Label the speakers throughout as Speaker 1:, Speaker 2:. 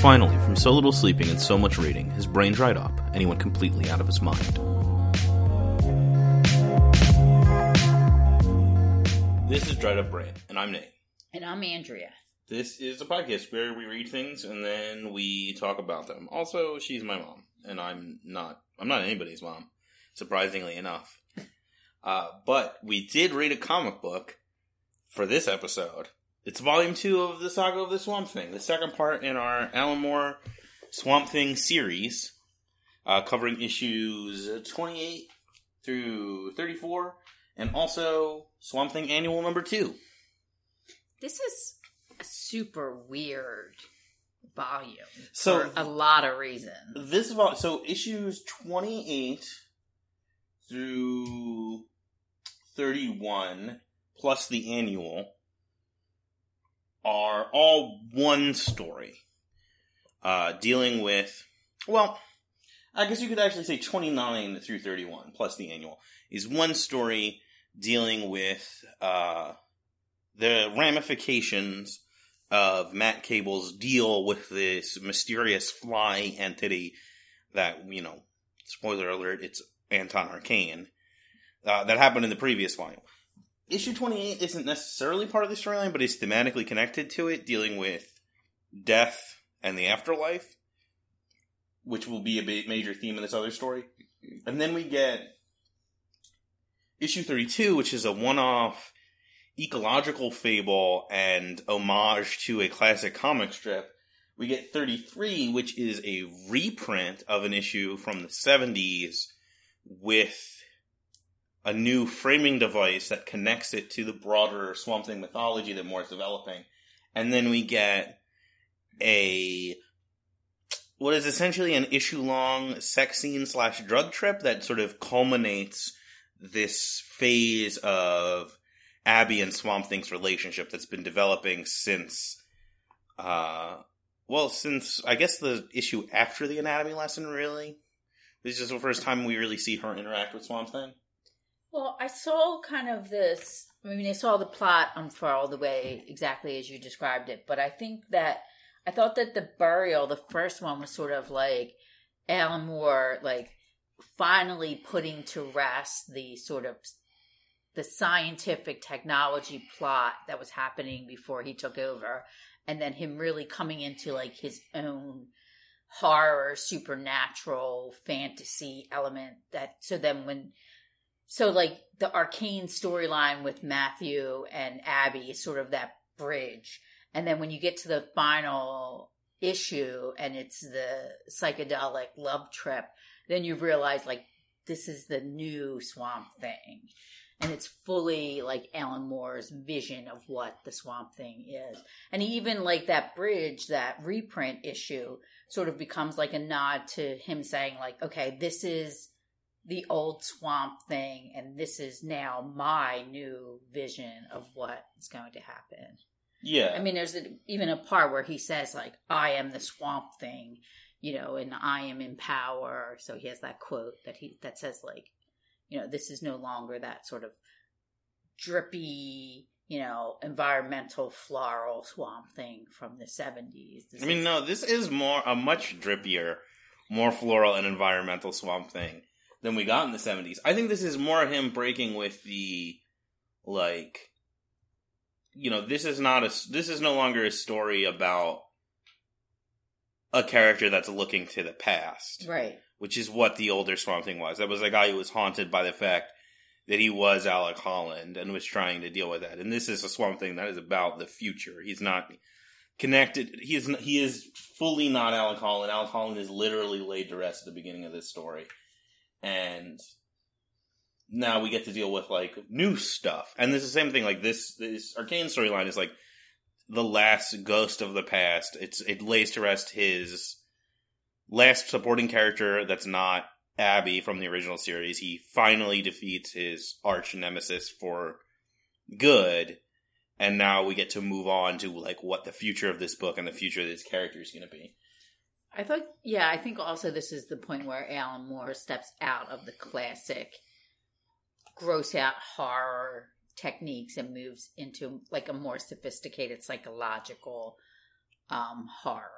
Speaker 1: Finally, from so little sleeping and so much reading, his brain dried up, and he went completely out of his mind. This is Dried Up Brain, and I'm Nate.
Speaker 2: And I'm Andrea.
Speaker 1: This is a podcast where we read things and then we talk about them. Also, she's my mom, and I'm not. I'm not anybody's mom, surprisingly enough. Uh, but we did read a comic book for this episode. It's volume two of the saga of the Swamp Thing, the second part in our Alan Moore Swamp Thing series, uh, covering issues 28 through 34, and also Swamp Thing Annual number two.
Speaker 2: This is a super weird volume
Speaker 1: So-
Speaker 2: for a lot of reasons.
Speaker 1: This vol- so issues 28 through 31 plus the annual are all one story uh dealing with well I guess you could actually say 29 through 31 plus the annual is one story dealing with uh the ramifications of Matt Cable's deal with this mysterious fly entity that, you know, spoiler alert, it's Anton Arcane, uh, that happened in the previous volume. Issue 28 isn't necessarily part of the storyline, but is thematically connected to it, dealing with death and the afterlife, which will be a major theme in this other story. And then we get issue 32, which is a one-off ecological fable and homage to a classic comic strip. We get 33, which is a reprint of an issue from the 70s with a new framing device that connects it to the broader Swamp Thing mythology that Moore's developing. And then we get a what is essentially an issue long sex scene slash drug trip that sort of culminates this phase of Abby and Swamp Thing's relationship that's been developing since, uh, well, since I guess the issue after the anatomy lesson, really. This is the first time we really see her interact with Swamp Thing.
Speaker 2: Well, I saw kind of this. I mean, I saw the plot unfurl the way exactly as you described it, but I think that I thought that the burial, the first one, was sort of like Alan Moore, like finally putting to rest the sort of the scientific technology plot that was happening before he took over, and then him really coming into like his own horror, supernatural fantasy element. That so then when so like the arcane storyline with Matthew and Abby sort of that bridge. And then when you get to the final issue and it's the psychedelic love trip, then you realize like this is the new swamp thing. And it's fully like Alan Moore's vision of what the swamp thing is. And even like that bridge, that reprint issue sort of becomes like a nod to him saying like, okay, this is the old swamp thing and this is now my new vision of what is going to happen.
Speaker 1: Yeah.
Speaker 2: i mean there's a, even a part where he says like i am the swamp thing you know and i am in power. So he has that quote that he that says like you know this is no longer that sort of drippy you know environmental floral swamp thing from the 70s This
Speaker 1: I mean,
Speaker 2: is-
Speaker 1: no, this is more a much drippier, more floral and environmental Swamp Thing than we got in the seventies. I think this is more of him breaking with the like, you know, this is not a this is no longer a story about a character that's looking to the past,
Speaker 2: right
Speaker 1: which is what the older Swamp Thing was. That was a guy who was haunted by the fact that he was Alec Holland and was trying to deal with that. And this is a Swamp Thing that is about the future. He's not connected. He is he is fully not Alec Holland. Alec Holland is literally laid to rest at the beginning of this story, and now we get to deal with like new stuff. And this is the same thing. Like this this arcane storyline is like the last ghost of the past. It's it lays to rest his last supporting character that's not Abby from the original series. He finally defeats his arch nemesis for good. And now we get to move on to like what the future of this book and the future of this character is going to be.
Speaker 2: I thought, yeah, I think also this is the point where Alan Moore steps out of the classic gross out horror techniques and moves into like a more sophisticated psychological um, horror.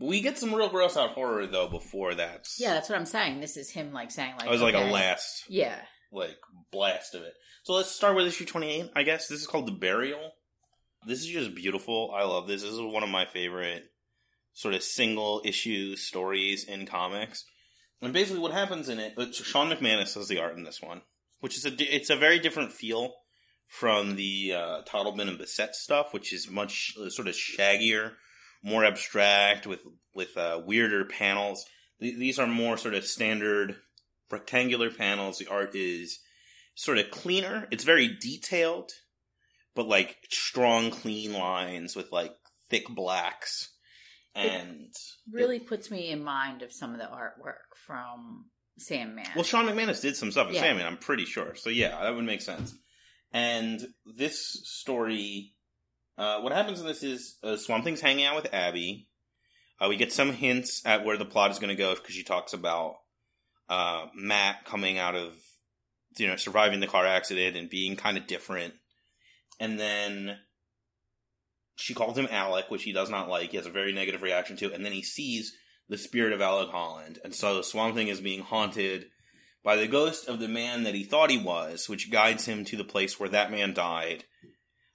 Speaker 1: We get some real gross out horror though before that.
Speaker 2: Yeah, that's what I'm saying. This is him like saying like
Speaker 1: it was like a last
Speaker 2: Yeah.
Speaker 1: like blast of it. So let's start with issue 28, I guess. This is called The Burial. This is just beautiful. I love this. This is one of my favorite sort of single issue stories in comics. And basically what happens in it, Shawn McManus does the art in this one, which is a it's a very different feel from the uh, Totleben and Bissette stuff, which is much uh, sort of shaggier, more abstract with with uh, weirder panels. Th- these are more sort of standard rectangular panels. The art is sort of cleaner. It's very detailed, but like strong, clean lines with like thick blacks. And
Speaker 2: Really puts me in mind of some of the artwork from Sandman.
Speaker 1: well, Shawn McManus did some stuff in
Speaker 2: Yeah.
Speaker 1: Sandman. I'm pretty sure. So yeah, that would make sense. And this story, uh, what happens in this is uh, Swamp Thing's hanging out with Abby. Uh, we get some hints at where the plot is going to go because she talks about uh, Matt coming out of, you know, surviving the car accident and being kind of different. And then she calls him Alec, which he does not like. He has a very negative reaction to. And then he sees the spirit of Alec Holland. And so Swamp Thing is being haunted by the ghost of the man that he thought he was, which guides him to the place where that man died.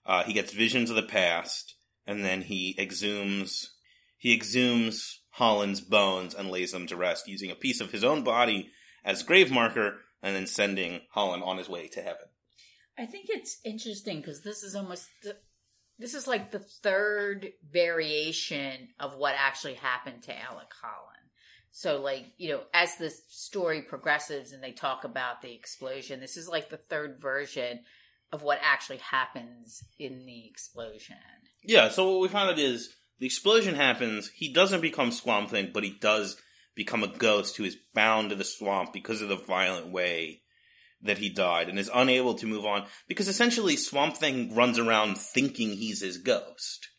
Speaker 1: Uh, he gets visions of the past, and then he exhumes he exhumes Holland's bones and lays them to rest using a piece of his own body as grave marker, and then sending Holland on his way to heaven.
Speaker 2: I think it's interesting because this is almost this is like the third variation of what actually happened to Alec Holland. So, like you know, as the story progresses and they talk about the explosion, this is like the third version of what actually happens in the explosion.
Speaker 1: Yeah, so what we found out is the explosion happens. He doesn't become Swamp Thing, but he does become a ghost who is bound to the swamp because of the violent way that he died and is unable to move on because essentially Swamp Thing runs around thinking he's his ghost.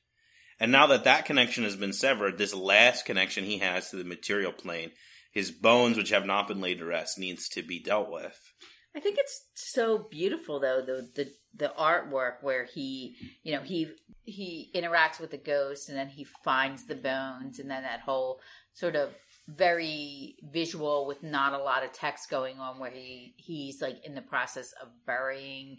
Speaker 1: And now that that connection has been severed, this last connection he has to the material plane, his bones, which have not been laid to rest, needs to be dealt with.
Speaker 2: I think it's so beautiful though the the the artwork where he you know he he interacts with the ghost and then he finds the bones and then that whole sort of very visual with not a lot of text going on where he he's like in the process of burying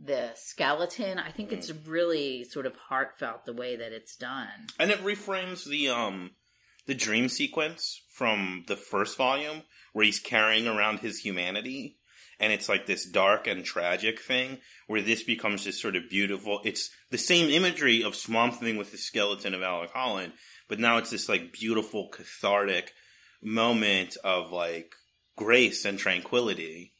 Speaker 2: the skeleton. I think it's really sort of heartfelt the way that it's done.
Speaker 1: And it reframes the um the dream sequence from the first volume where he's carrying around his humanity and it's like this dark and tragic thing where this becomes this sort of beautiful it's the same imagery of Swamp Thing with the skeleton of Alec Holland, but now it's this like beautiful cathartic moment of like grace and tranquility.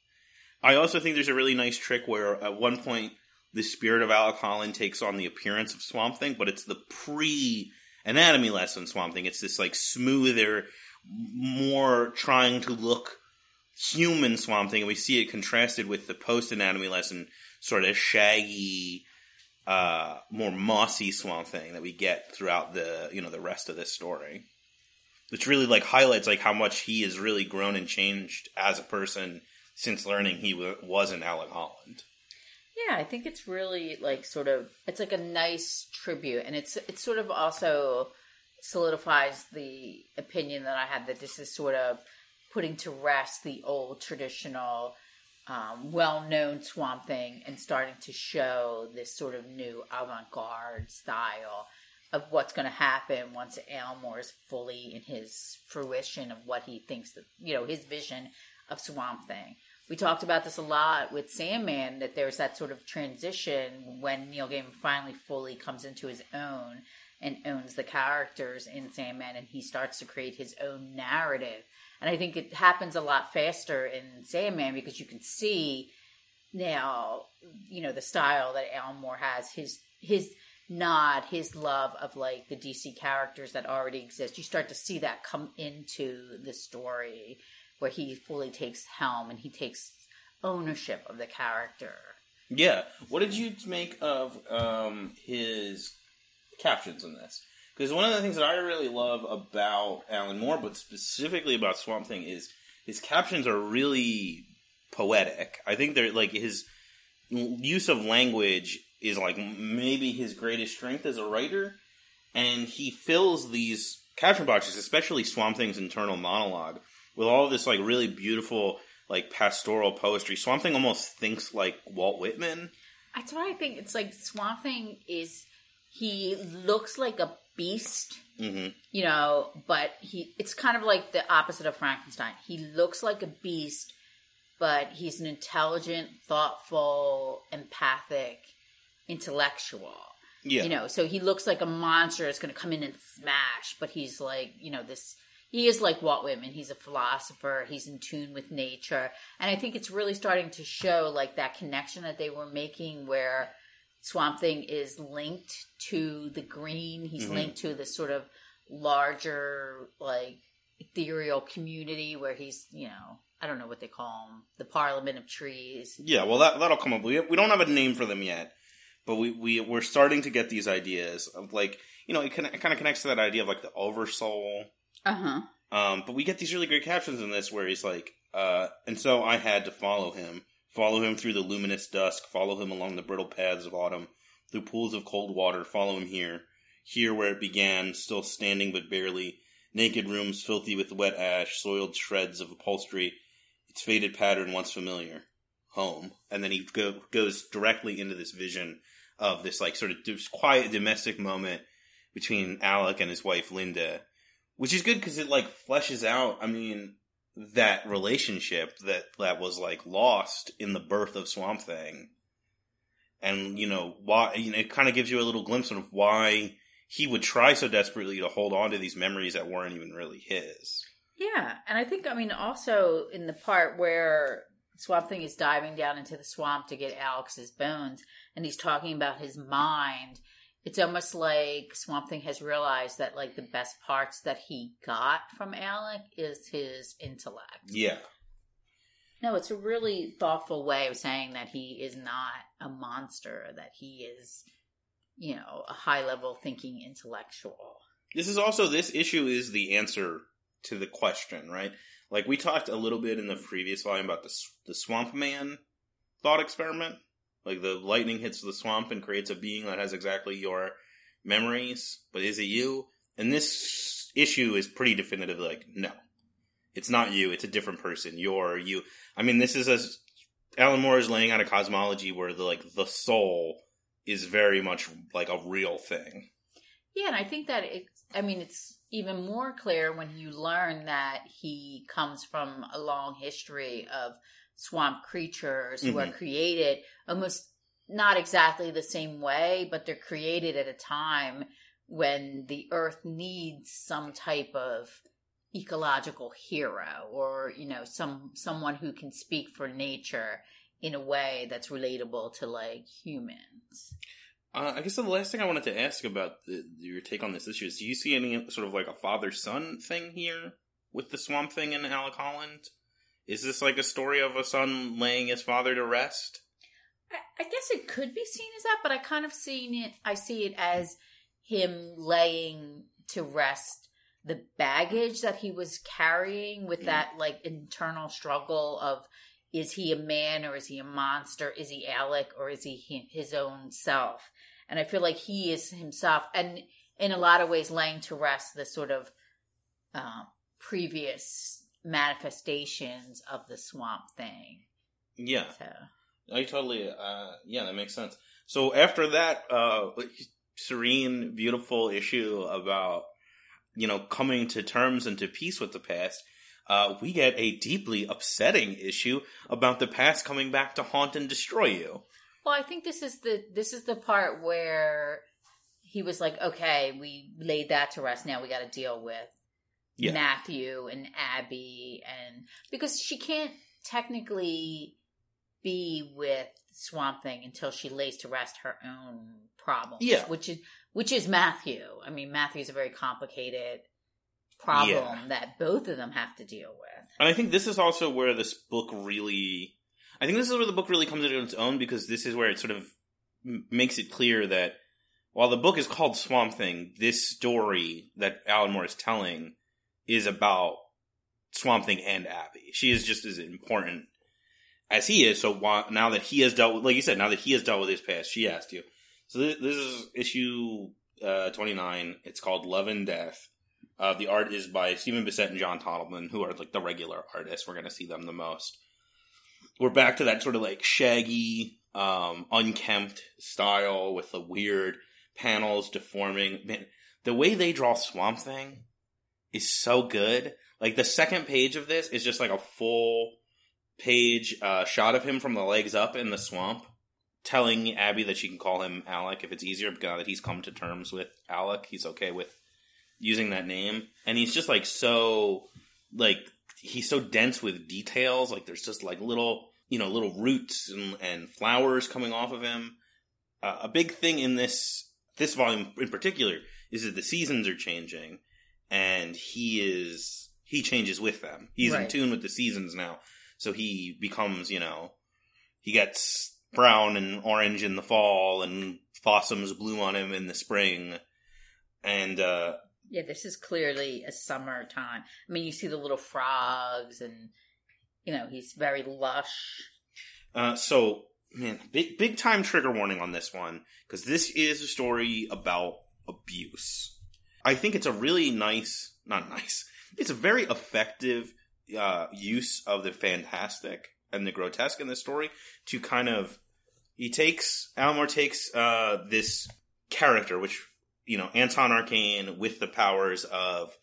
Speaker 1: I also think there's a really nice trick where at one point the spirit of Alec Holland takes on the appearance of Swamp Thing, but it's the pre anatomy lesson Swamp Thing. It's this like smoother, more trying to look human Swamp Thing, and we see it contrasted with the post anatomy lesson sort of shaggy, uh, more mossy Swamp Thing that we get throughout the you know the rest of this story. Which really like highlights like how much he has really grown and changed as a person since learning he w- was an Alec Holland.
Speaker 2: Yeah, I think it's really like sort of it's like a nice tribute, and it's it's sort of also solidifies the opinion that I had that this is sort of putting to rest the old traditional, um, well-known Swamp Thing and starting to show this sort of new avant-garde style of what's going to happen once Alan Moore is fully in his fruition of what he thinks that you know his vision of Swamp Thing we talked about this a lot with Sandman that there's that sort of transition when Neil Gaiman finally fully comes into his own and owns the characters in Sandman and he starts to create his own narrative. And I think it happens a lot faster in Sandman because you can see now, you know, the style that Alan has, his his nod, his love of like the DC characters that already exist. You start to see that come into the story where he fully takes helm and he takes ownership of the character.
Speaker 1: Yeah. What did you make of um, his captions in this? Because one of the things that I really love about Alan Moore, but specifically about Swamp Thing, is his captions are really poetic. I think they're like his use of language is like maybe his greatest strength as a writer. and he fills these caption boxes, especially Swamp Thing's internal monologue, with all this like really beautiful like pastoral poetry. Swamp Thing almost thinks like Walt Whitman.
Speaker 2: That's why I think it's like Swamp Thing is he looks like a beast,
Speaker 1: hmm
Speaker 2: you know, but he it's kind of like the opposite of Frankenstein. He looks like a beast, but he's an intelligent, thoughtful, empathic, intellectual.
Speaker 1: Yeah,
Speaker 2: You know, so he looks like a monster that's going to come in and smash, but he's like, you know, this. He is like Walt Whitman. He's a philosopher. He's in tune with nature, and I think it's really starting to show like that connection that they were making, where Swamp Thing is linked to the green. He's
Speaker 1: Mhm.
Speaker 2: linked to this sort of larger, like ethereal community where he's, you know, I don't know what they call him, the Parliament of Trees.
Speaker 1: yeah. Well, that that'll come up. We we don't have a name for them yet, but we we we're starting to get these ideas of like you know it, kind of connects to that idea of like the oversoul.
Speaker 2: Uh huh.
Speaker 1: Um, but we get these really great captions in this where he's like, uh, and so I had to follow him, follow him through the luminous dusk, follow him along the brittle paths of autumn, through pools of cold water, follow him here, here where it began, still standing but barely, naked rooms filthy with wet ash, soiled shreds of upholstery, its faded pattern once familiar, home. And then he go, goes directly into this vision of this like sort of quiet domestic moment between Alec and his wife Linda, which is good because it like fleshes out. I mean, that relationship that that was like lost in the birth of Swamp Thing, and you know why. You know, it kind of gives you a little glimpse of why he would try so desperately to hold on to these memories that weren't even really his.
Speaker 2: Yeah, and I think I mean also in the part where Swamp Thing is diving down into the swamp to get Alec's bones, and he's talking about his mind. It's almost like Swamp Thing has realized that like the best parts that he got from Alec is his intellect.
Speaker 1: Yeah,
Speaker 2: No, it's a really thoughtful way of saying that he is not a monster, that he is, you know, a high level thinking intellectual.
Speaker 1: this is also this issue is the answer to the question, right? Like we talked a little bit in the previous volume about the the Swamp Man thought experiment. Like the lightning hits the swamp and creates a being that has exactly your memories, but is it you? And this issue is pretty definitive. Like, no, it's not you. It's a different person. You're you. I mean, this is a Alan Moore is laying out a cosmology where the like the soul is very much like a real thing.
Speaker 2: Yeah, and I think that it. I mean, it's even more clear when you learn that he comes from a long history of swamp creatures who are
Speaker 1: Mhm.
Speaker 2: created almost not exactly the same way, but they're created at a time when the earth needs some type of ecological hero or, you know, some, someone who can speak for nature in a way that's relatable to like humans.
Speaker 1: Uh, I guess the last thing I wanted to ask about the, your take on this issue is: Do you see any sort of like a father son thing here with the Swamp Thing and Alec Holland? Is this like a story of a son laying his father to rest?
Speaker 2: I, I guess it could be seen as that, but I kind of seen it. I see it as him laying to rest the baggage that he was carrying with
Speaker 1: Mm.
Speaker 2: that like internal struggle of is he a man or is he a monster? Is he Alec or is he his own self? And I feel like he is himself, and in a lot of ways, laying to rest the sort of uh, previous manifestations of the swamp thing.
Speaker 1: Yeah,
Speaker 2: So.
Speaker 1: I totally. Uh, yeah, that makes sense. So after that, uh, serene, beautiful issue about you know coming to terms and to peace with the past. Uh, we get a deeply upsetting issue about the past coming back to haunt and destroy you.
Speaker 2: Well, I think this is the this is the part where he was like, "Okay, we laid that to rest. Now we got to deal with
Speaker 1: Yeah.
Speaker 2: Matthew and Abby, and because she can't technically be with Swamp Thing until she lays to rest her own problems.
Speaker 1: Yeah.
Speaker 2: which is which is Matthew. I mean, Matthew's a very complicated problem
Speaker 1: Yeah.
Speaker 2: that both of them have to deal with.
Speaker 1: And I think this is also where this book really, I think this is where the book really comes into its own because this is where it sort of m- makes it clear that while the book is called Swamp Thing, this story that Alan Moore is telling is about Swamp Thing and Abby. She is just as important as he is. So now that he has dealt with, like you said, now that he has dealt with his past, she has to. So this, this is issue uh, 29. It's called Love and Death. Uh, the art is by Stephen Bissette and John Totleben, who are like the regular artists. We're going to see them the most. We're back to that sort of like shaggy, um, unkempt style with the weird panels deforming. Man, the way they draw Swamp Thing is so good. Like the second page of this is just like a full page uh, shot of him from the legs up in the swamp, telling Abby that she can call him Alec if it's easier. Now that he's come to terms with Alec, he's okay with using that name, and he's just like so like he's so dense with details. Like there's just like little you know little roots and, and flowers coming off of him. Uh, a big thing in this this volume in particular is that the seasons are changing, and he is he changes with them. He's in tune with the seasons now, so he becomes you know he gets brown and orange in the fall, and blossoms bloom on him in the spring, and uh,
Speaker 2: Yeah, this is clearly a summer time. I mean, you see the little frogs, and you know he's very lush.
Speaker 1: Uh, so, man, big big time trigger warning on this one because this is a story about abuse. I think it's a really nice, not nice. It's a very effective uh, use of the fantastic and the grotesque in this story to kind of he takes Alan Moore takes uh, this character, which you know Anton Arcane with the powers of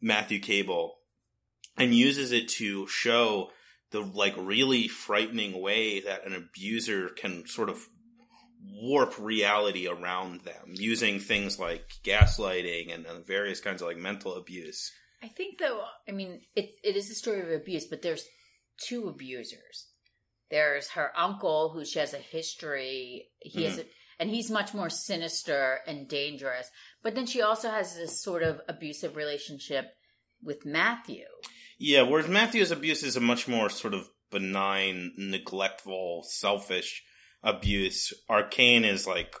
Speaker 1: Matthew Cable, and uses it to show the like really frightening way that an abuser can sort of warp reality around them using things like gaslighting and, and various kinds of like mental abuse.
Speaker 2: I think, though, I mean, it it is a story of abuse, but there's two abusers. There's her uncle, who she has a history. He has, mm-hmm. a, and he's much more sinister and dangerous. But then she also has this sort of abusive relationship with Matthew.
Speaker 1: Yeah, whereas Matthew's abuse is a much more sort of benign, neglectful, selfish abuse. Arcane is like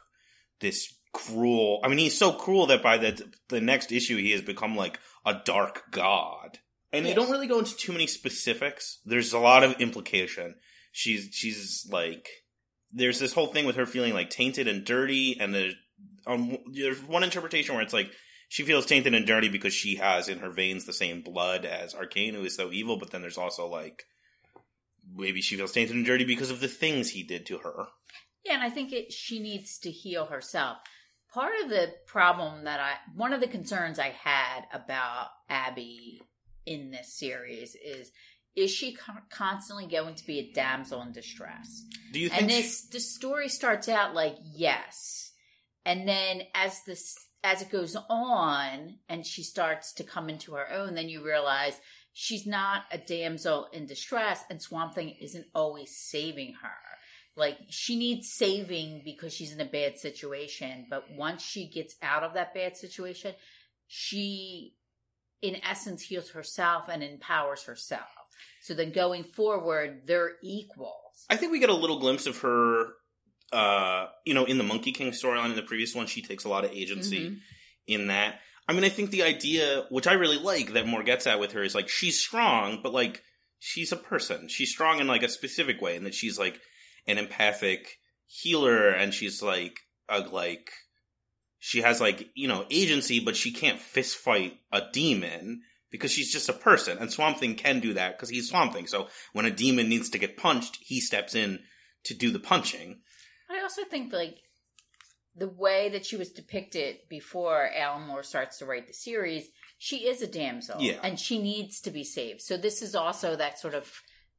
Speaker 1: this cruel. I mean, he's so cruel that by the the next issue, he has become like a dark god. And they don't really go into too many specifics. There's a lot of implication. She's she's like there's this whole thing with her feeling like tainted and dirty, and the um, there's one interpretation where it's like she feels tainted and dirty because she has in her veins the same blood as Arcane, who is so evil. But then there's also like maybe she feels tainted and dirty because of the things he did to her.
Speaker 2: Yeah, and I think it, she needs to heal herself. Part of the problem that I, one of the concerns I had about Abby in this series is, is she con- constantly going to be a damsel in distress?
Speaker 1: Do you think?
Speaker 2: And this the story starts out like yes, and then as this as it goes on, and she starts to come into her own, then you realize she's not a damsel in distress, and Swamp Thing isn't always saving her. Like she needs saving because she's in a bad situation, but once she gets out of that bad situation, she, in essence, heals herself and empowers herself. So then going forward, they're equals.
Speaker 1: I think we get a little glimpse of her. Uh, you know, in the Monkey King storyline, in the previous one, she takes a lot of agency
Speaker 2: Mhm.
Speaker 1: in that. I mean, I think the idea, which I really like, that Moore gets at with her is like she's strong, but like she's a person. She's strong in like a specific way, and that she's like an empathic healer, and she's like a like she has like you know agency, but she can't fist fight a demon because she's just a person. And Swamp Thing can do that because he's Swamp Thing. So when a demon needs to get punched, he steps in to do the punching.
Speaker 2: I also think like the way that she was depicted before Alan Moore starts to write the series, she is a damsel,
Speaker 1: Yeah.
Speaker 2: and she needs to be saved. So this is also that sort of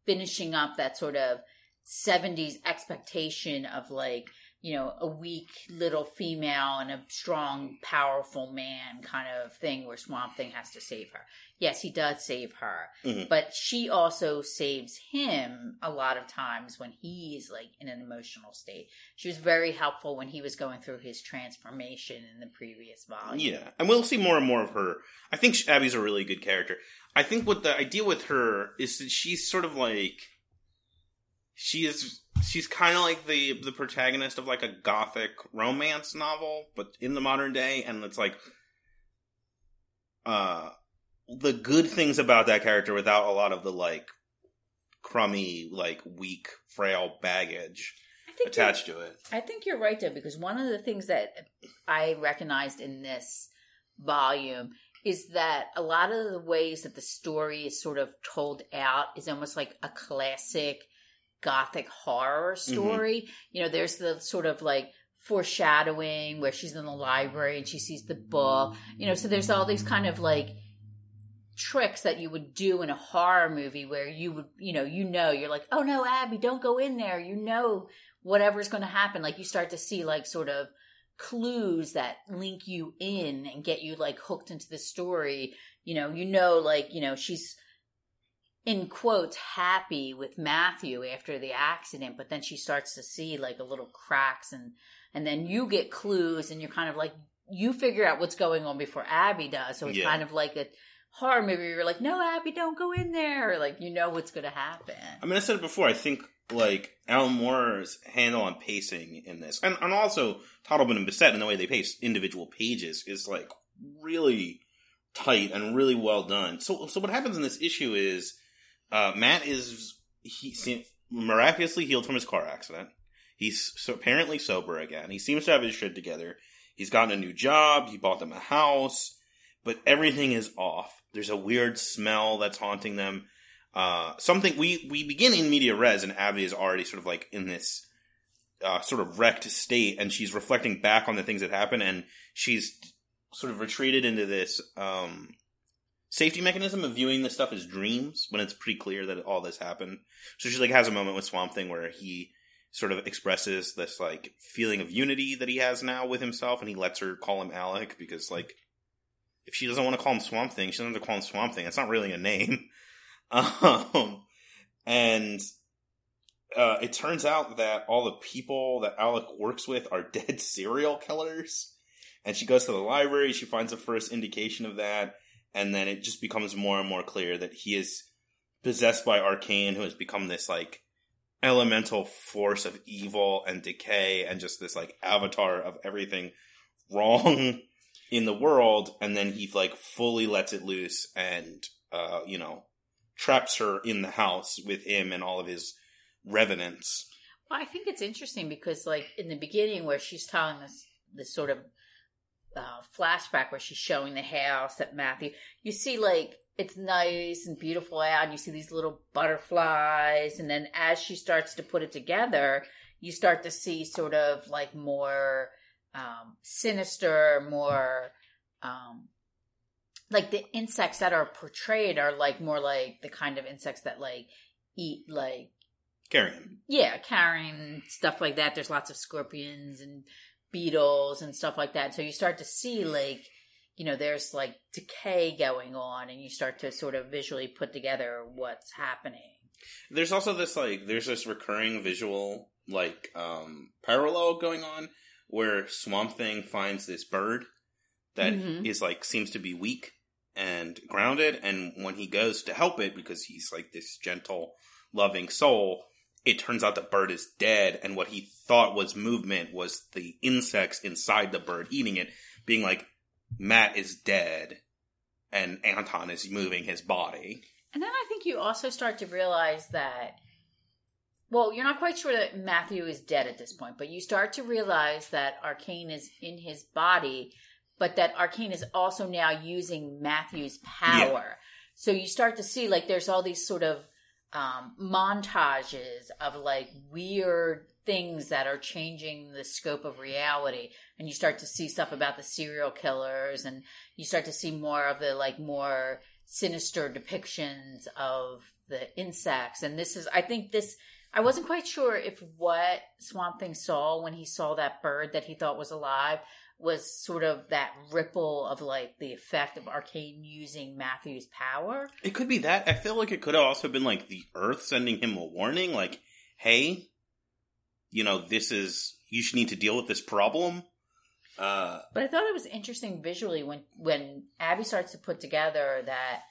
Speaker 2: finishing up that sort of '70s expectation of like you know a weak little female and a strong, powerful man kind of thing, where Swamp Thing has to save her. Yes, he does save her,
Speaker 1: Mhm.
Speaker 2: but she also saves him a lot of times when he's like in an emotional state. She was very helpful when he was going through his transformation in the previous volume.
Speaker 1: Yeah, and we'll see more and more of her. I think Abby's a really good character. I think what the idea with her is that she's sort of like she is she's kind of like the the protagonist of like a gothic romance novel, but in the modern day, and it's like uh the good things about that character without a lot of the like crummy, like weak, frail baggage.
Speaker 2: I think you're-
Speaker 1: attached to it.
Speaker 2: I think you're right though, because one of the things that I recognized in this volume is that a lot of the ways that the story is sort of told out is almost like a classic gothic horror mm-hmm. story. You know, there's the sort of like foreshadowing where she's in the library and she sees the book. You know, so there's all these kind of like tricks that you would do in a horror movie where you would, you know, you know, you're like, oh no, Abby, don't go in there. You know, whatever's going to happen. Like you start to see like sort of clues that link you in and get you like hooked into the story. You know, you know, like, you know, she's in quotes happy with Matthew after the accident, but then she starts to see like a little cracks and, and then you get clues and you're kind of like, you figure out what's going on before Abby does. So it's
Speaker 1: Yeah.
Speaker 2: kind of like a horror movie. You're like, no, Abby, don't go in there. Or like, you know what's going to happen.
Speaker 1: I mean, I said it before. I think like Alan Moore's handle on pacing in this, and, and also Totleben and Bissette in the way they pace individual pages is like really tight and really well done. So, so what happens in this issue is uh, Matt is he miraculously healed from his car accident. He's so apparently sober again. He seems to have his shit together. He's gotten a new job. He bought them a house, but everything is off. There's a weird smell that's haunting them uh, something we we begin in media res, and Abby is already sort of like in this uh, sort of wrecked state, and she's reflecting back on the things that happened, and she's sort of retreated into this um, safety mechanism of viewing this stuff as dreams when it's pretty clear that all this happened. So she like has a moment with Swamp Thing where he sort of expresses this like feeling of unity that he has now with himself, and he lets her call him Alec because like if she doesn't want to call him Swamp Thing, she doesn't have to call him Swamp Thing. It's not really a name. Um, and uh, it turns out that all the people that Alec works with are dead serial killers. And she goes to the library, she finds the first indication of that, and then it just becomes more and more clear that he is possessed by Arcane, who has become this like elemental force of evil and decay and just this like avatar of everything wrong in the world. And then he like fully lets it loose and uh you know traps her in the house with him and all of his revenants.
Speaker 2: Well, I think it's interesting because, like, in the beginning, where she's telling this this sort of uh, flashback where she's showing the house that Matthew, you see, like, it's nice and beautiful out, and you see these little butterflies, and then as she starts to put it together, you start to see sort of like more um, sinister, more um, like the insects that are portrayed are like more like the kind of insects that like eat like
Speaker 1: carrion
Speaker 2: yeah, carrion stuff like that. There's lots of scorpions and beetles and stuff like that. So you start to see like, you know, there's like decay going on and you start to sort of visually put together what's happening.
Speaker 1: there's also this like there's this recurring visual like um parallel going on where swamp thing finds this bird that is
Speaker 2: Mhm.
Speaker 1: like seems to be weak and grounded and when he goes to help it because he's like this gentle loving soul it turns out the bird is dead and what he thought was movement was the insects inside the bird eating it being like matt is dead and anton is moving his body
Speaker 2: And then I think you also start to realize that, well, you're not quite sure that Matthew is dead at this point, but you start to realize that Arcane is in his body, but that Arcane is also now using Matthew's power. So you start to see like there's all these sort of um, montages of like weird things that are changing the scope of reality. And you start to see stuff about the serial killers and you start to see more of the like more sinister depictions of the insects. And this is i think this i wasn't quite sure if what swamp thing saw when he saw that bird that he thought was alive was sort of that ripple of like the effect of arcane using matthew's power
Speaker 1: It could be that. I feel like it could have also been like the Earth sending him a warning, like, "Hey, you know, this is you should need to deal with this problem." Uh,
Speaker 2: But I thought it was interesting visually when when Abby starts to put together that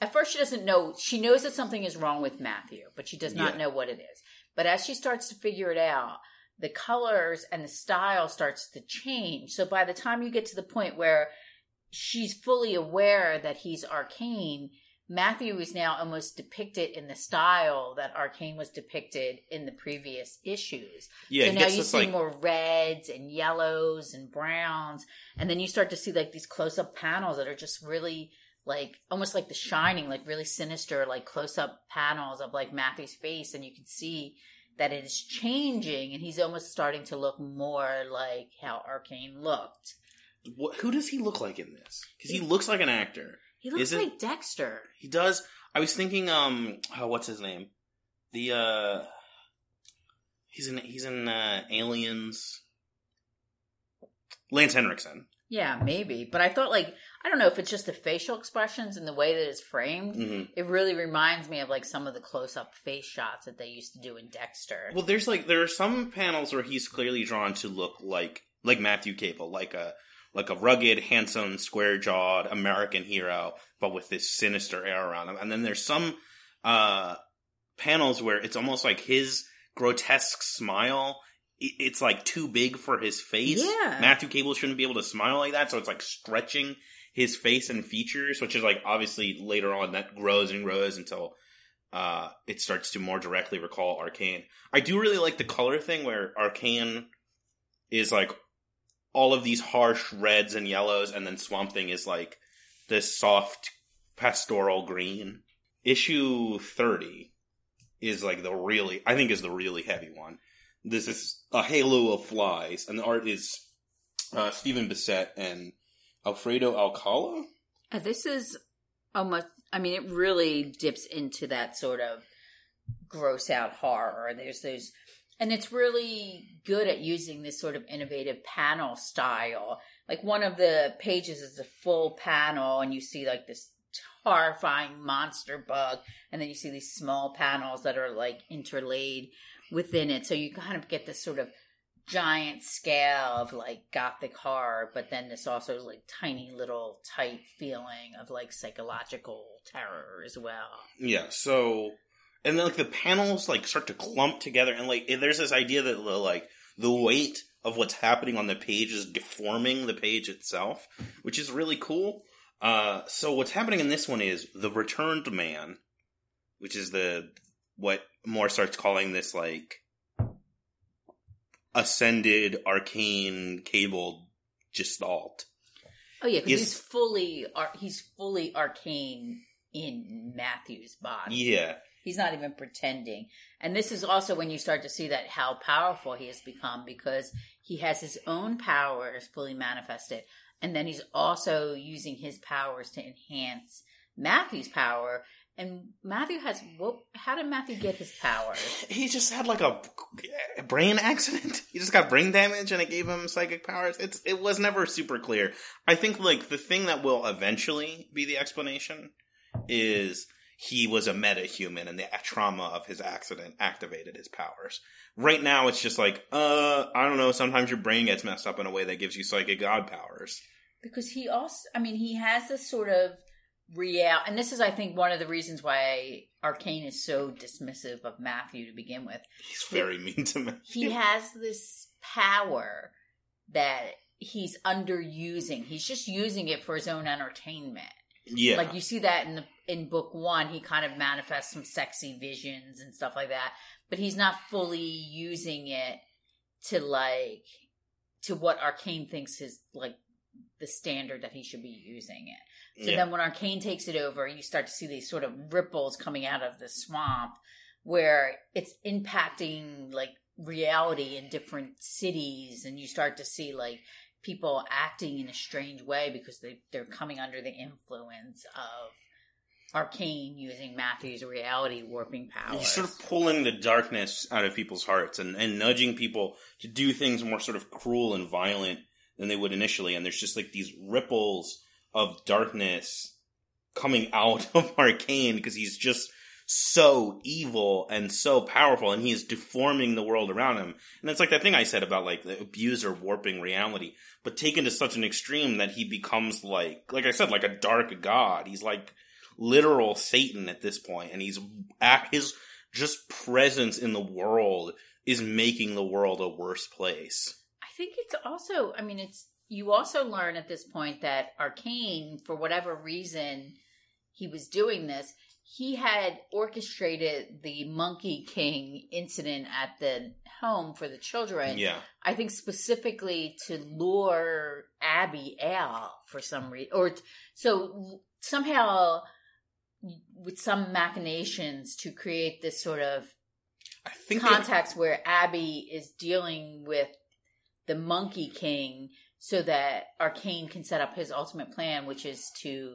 Speaker 2: at first she doesn't know she knows that something is wrong with Matthew, but she does not
Speaker 1: Yeah.
Speaker 2: know what it is. But as she starts to figure it out, the colors and the style starts to change. So by the time you get to the point where she's fully aware that he's arcane, Matthew is now almost depicted in the style that Arcane was depicted in the previous issues.
Speaker 1: Yeah,
Speaker 2: so now you see
Speaker 1: like
Speaker 2: more reds and yellows and browns, and then you start to see like these close up panels that are just really like almost like The Shining, like really sinister, like close up panels of like Matthew's face, and you can see that it is changing, and he's almost starting to look more like how Arcane looked.
Speaker 1: what, who does he look like in this? Because he looks like an actor.
Speaker 2: He looks
Speaker 1: Is it-
Speaker 2: like Dexter.
Speaker 1: He does. I was thinking, um, oh, what's his name? The uh, he's in he's in uh, Aliens. Lance Henriksen.
Speaker 2: Yeah, maybe. But I thought like I don't know if it's just the facial expressions and the way that it's framed.
Speaker 1: hmm
Speaker 2: It really reminds me of like some of the close up face shots that they used to do in Dexter.
Speaker 1: Well, there's like there are some panels where he's clearly drawn to look like like Matthew Cable, like a like a rugged, handsome, square jawed American hero, but with this sinister air around him. And then there's some uh panels where it's almost like his grotesque smile. It's like too big for his face.
Speaker 2: Yeah.
Speaker 1: Matthew Cable shouldn't be able to smile like that, so it's like stretching his face and features, which is like obviously later on that grows and grows until uh, it starts to more directly recall Arcane. I do really like the color thing where Arcane is like all of these harsh reds and yellows, and then Swamp Thing is like this soft pastoral green. Issue 30 is like the really, I think is the really heavy one. This is a halo of flies, and the art is uh, Stephen Bissette and Alfredo Alcala.
Speaker 2: Uh, this is almost, I mean, it really dips into that sort of gross out horror. There's those, and it's really good at using this sort of innovative panel style. Like one of the pages is a full panel, and you see like this horrifying monster bug, and then you see these small panels that are like interlaid within it. So you kind of get this sort of giant scale of like gothic horror, but then this also like tiny little tight feeling of like psychological terror as well.
Speaker 1: Yeah, so and then like the panels like start to clump together and like there's this idea that the, like the weight of what's happening on the page is deforming the page itself, which is really cool. Uh so what's happening in this one is the returned man, which is the what Moore starts calling this like ascended arcane cable gestalt.
Speaker 2: Oh yeah, because he's fully ar- he's fully arcane in Matthew's body.
Speaker 1: Yeah.
Speaker 2: He's not even pretending. And this is also when you start to see that how powerful he has become because he has his own powers fully manifested. And then he's also using his powers to enhance Matthew's power. And Matthew has, what, how did Matthew get his powers?
Speaker 1: he just had like a brain accident. He just got brain damage and it gave him psychic powers. It's it was never super clear. I think like the thing that will eventually be the explanation is he was a metahuman and the trauma of his accident activated his powers. Right now it's just like, uh, I don't know, sometimes your brain gets messed up in a way that gives you psychic god powers.
Speaker 2: Because he also, I mean, he has this sort of real, and this is, I think, one of the reasons why Arcane is so dismissive of Matthew to begin with.
Speaker 1: He's very mean to me.
Speaker 2: He has this power that he's underusing. He's just using it for his own entertainment.
Speaker 1: Yeah.
Speaker 2: Like you see that in the in book one, he kind of manifests some sexy visions and stuff like that, but he's not fully using it to like to what Arcane thinks is like the standard that he should be using it. So
Speaker 1: yeah.
Speaker 2: then when Arcane takes it over, you start to see these sort of ripples coming out of the swamp where it's impacting like reality in different cities and you start to see like people acting in a strange way because they, they're coming under the influence of Arcane using Matthew's reality warping powers.
Speaker 1: You're sort of pulling the darkness out of people's hearts and, and nudging people to do things more sort of cruel and violent than they would initially. And there's just like these ripples of darkness coming out of Arcane because he's just so evil and so powerful and he is deforming the world around him. And it's like that thing I said about like the abuser warping reality, but taken to such an extreme that he becomes like, like I said, like a dark god. He's like literal Satan at this point, and he's act his just presence in the world is making the world a worse place.
Speaker 2: I think it's also, I mean, it's, you also learn at this point that Arcane, for whatever reason, he was doing this, he had orchestrated the Monkey King incident at the home for the children.
Speaker 1: Yeah.
Speaker 2: I think specifically to lure Abby out for some reason, or t- so somehow with some machinations to create this sort of
Speaker 1: I think
Speaker 2: context where Abby is dealing with the Monkey King so that Arcane can set up his ultimate plan, which is to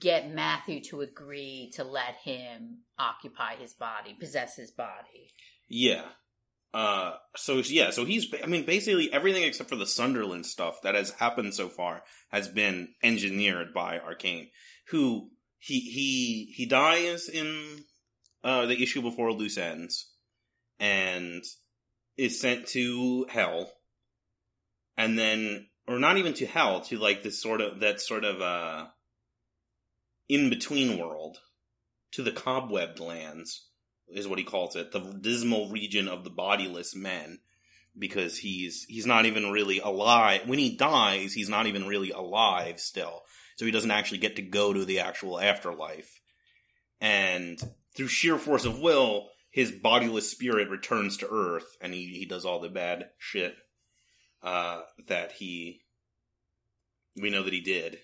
Speaker 2: get Matthew to agree to let him occupy his body, possess his body.
Speaker 1: Yeah. Uh, so yeah, so he's, I mean, basically everything except for the Sunderland stuff that has happened so far has been engineered by Arcane, who he, he, he dies in, uh, the issue before Loose Ends and is sent to hell and then, or not even to hell, to like this sort of, that sort of, uh, in between world to the cobwebbed lands is what he calls it, the dismal region of the bodiless men, because he's he's not even really alive. When he dies, he's not even really alive still, so he doesn't actually get to go to the actual afterlife. And through sheer force of will, his bodiless spirit returns to Earth, and he he does all the bad shit uh, that he we know that he did.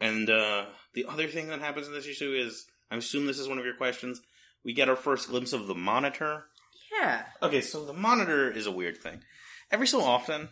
Speaker 1: And uh, the other thing that happens in this issue is, I assume this is one of your questions we get our first glimpse of the monitor.
Speaker 2: Yeah.
Speaker 1: Okay, so the monitor is a weird thing. Every so often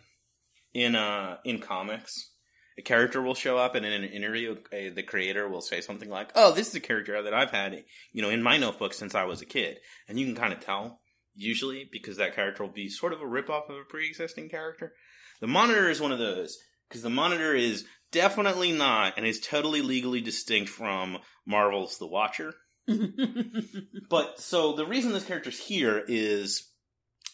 Speaker 1: in uh in comics, a character will show up and in an interview uh, the creator will say something like, "Oh, this is a character that I've had, you know, in my notebook since I was a kid." And you can kind of tell usually because that character will be sort of a ripoff of a pre-existing character. The monitor is one of those because the monitor is definitely not and is totally legally distinct from Marvel's The Watcher. But so the reason this character's here is,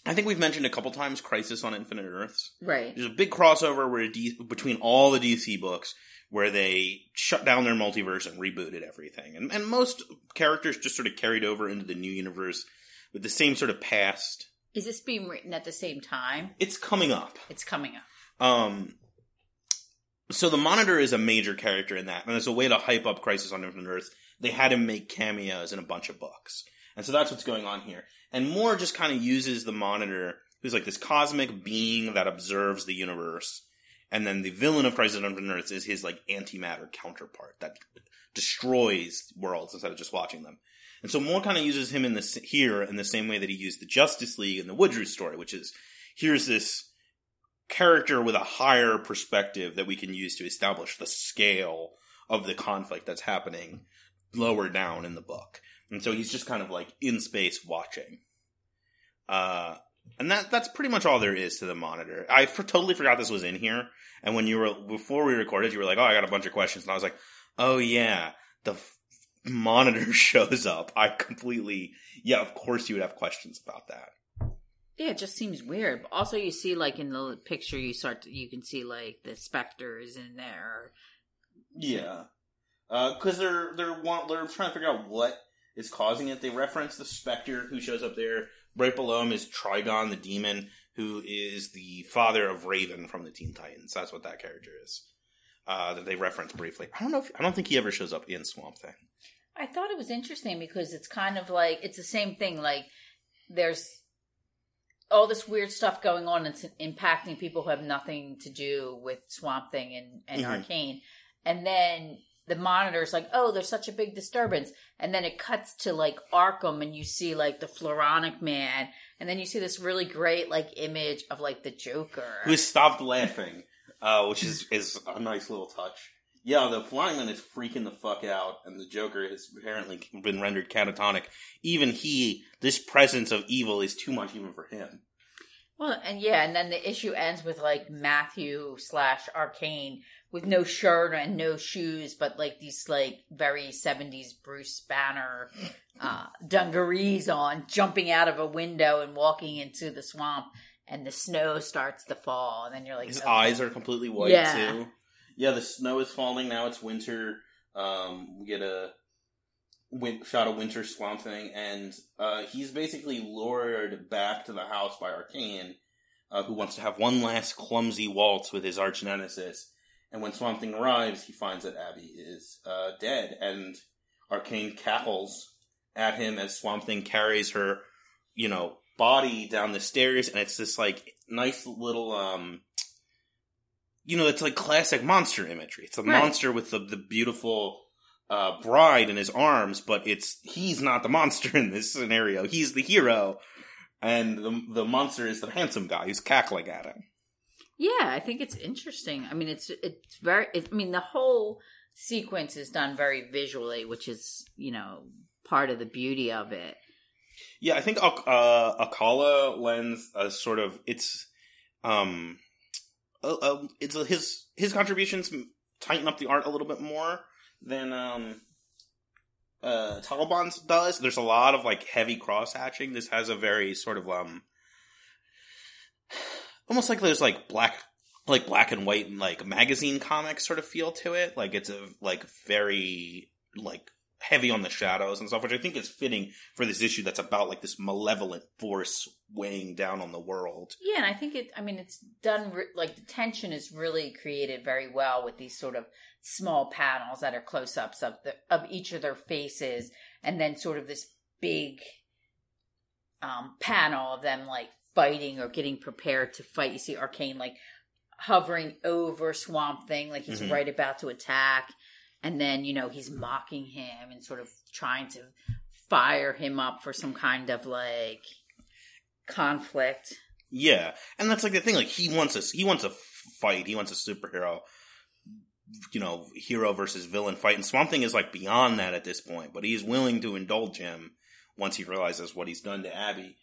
Speaker 1: I think we've mentioned a couple times Crisis on Infinite Earths.
Speaker 2: right.
Speaker 1: There's a big crossover where D- between all the DC books where they shut down their multiverse and rebooted everything, and and most characters just sort of carried over into the new universe with the same sort of past.
Speaker 2: Is this being written at the same time?
Speaker 1: It's coming up.
Speaker 2: It's coming up.
Speaker 1: Um, so the Monitor is a major character in that, and as a way to hype up Crisis on Infinite Earths, they had him make cameos in a bunch of books, and so that's what's going on here. And Moore just kind of uses the Monitor, who's like this cosmic being that observes the universe, and then the villain of Crisis on Infinite Earths is his like antimatter counterpart that destroys worlds instead of just watching them. And so Moore kind of uses him in this here in the same way that he used the Justice League in the Woodrue story, which is here's this character with a higher perspective that we can use to establish the scale of the conflict that's happening lower down in the book. And so he's just kind of like in space watching. Uh, and that that's pretty much all there is to the monitor. I for, totally forgot this was in here. And when you were before we recorded, you were like, "Oh, I got a bunch of questions," and I was like, "Oh yeah, the monitor shows up." I completely, yeah, of course you would have questions about that.
Speaker 2: Yeah, it just seems weird. But also, you see, like in the picture, you start to, you can see like the specters in there.
Speaker 1: Yeah, because they're they're want they're trying to figure out what is causing it. They reference the Spectre who shows up there. Right below him is Trigon the demon, who is the father of Raven from the Teen Titans. That's what that character is. Uh, that they reference briefly. I don't know. If, I don't think he ever shows up in Swamp Thing.
Speaker 2: I thought it was interesting because it's kind of like it's the same thing. Like there's all this weird stuff going on that's impacting people who have nothing to do with Swamp Thing and, and
Speaker 1: Mhm.
Speaker 2: Arcane, and then the monitor's like, "Oh, there's such a big disturbance," and then it cuts to like Arkham, and you see like the Floronic Man, and then you see this really great like image of like the Joker.
Speaker 1: Who stopped laughing, uh, which is is a nice little touch. Yeah, the flying man is freaking the fuck out, and the Joker has apparently been rendered catatonic. Even he, this presence of evil is too much even for him.
Speaker 2: Well, and yeah, and then the issue ends with like Matthew slash Arcane with no shirt and no shoes, but like these like very seventies Bruce Banner uh, dungarees on, jumping out of a window and walking into the swamp, and the snow starts to fall, and then you're like,
Speaker 1: His
Speaker 2: okay.
Speaker 1: eyes are completely white
Speaker 2: Yeah.
Speaker 1: too. Yeah, the snow is falling now. It's winter. Um, we get a win- shot of winter swamp thing, and uh, he's basically lured back to the house by Arcane, uh, who wants to have one last clumsy waltz with his arch nemesis. And when Swamp Thing arrives, he finds that Abby is uh, dead, and Arcane cackles at him as Swamp Thing carries her, you know, body down the stairs, and it's this like nice little, um, you know, it's like classic monster imagery. It's a
Speaker 2: Right.
Speaker 1: monster with the, the beautiful uh, bride in his arms, but it's he's not the monster in this scenario. He's the hero, and the the monster is the handsome guy who's cackling at him.
Speaker 2: Yeah, I think it's interesting. I mean, it's it's very. It, I mean, the whole sequence is done very visually, which is you know part of the beauty of it.
Speaker 1: Yeah, I think uh, Alcala lends a sort of it's um uh, uh, it's a, his his contributions tighten up the art a little bit more than um uh Totleben's does. There's a lot of like heavy cross hatching. This has a very sort of um almost like there's like black like black and white and like magazine comic sort of feel to it. Like it's a like very like heavy on the shadows and stuff, which I think is fitting for this issue that's about like this malevolent force weighing down on the world.
Speaker 2: Yeah, and I think it. I mean, it's done re- like the tension is really created very well with these sort of small panels that are close ups of the of each of their faces, and then sort of this big um panel of them like fighting or getting prepared to fight. You see Arcane like hovering over Swamp Thing, like he's
Speaker 1: Mhm.
Speaker 2: right about to attack, and then you know he's mocking him and sort of trying to fire him up for some kind of like conflict.
Speaker 1: Yeah, and that's like the thing. Like he wants a he wants a fight. He wants a superhero, you know, hero versus villain fight. And Swamp Thing is like beyond that at this point, but he's willing to indulge him once he realizes what he's done to Abby.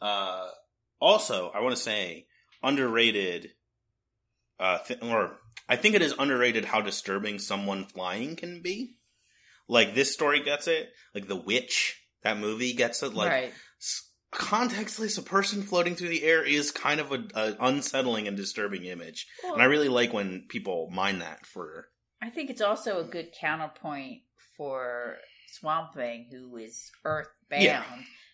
Speaker 1: Uh, also, I want to say underrated. Uh, th- or I think it is underrated how disturbing someone flying can be. Like this story gets it. Like the witch, that movie gets it. Like
Speaker 2: right.
Speaker 1: s- contextless, a person floating through the air is kind of a, a unsettling and disturbing image,
Speaker 2: Well,
Speaker 1: and I really like when people mind that for.
Speaker 2: I think it's also a good counterpoint for Swamp Thing, who is earth bound.
Speaker 1: Yeah.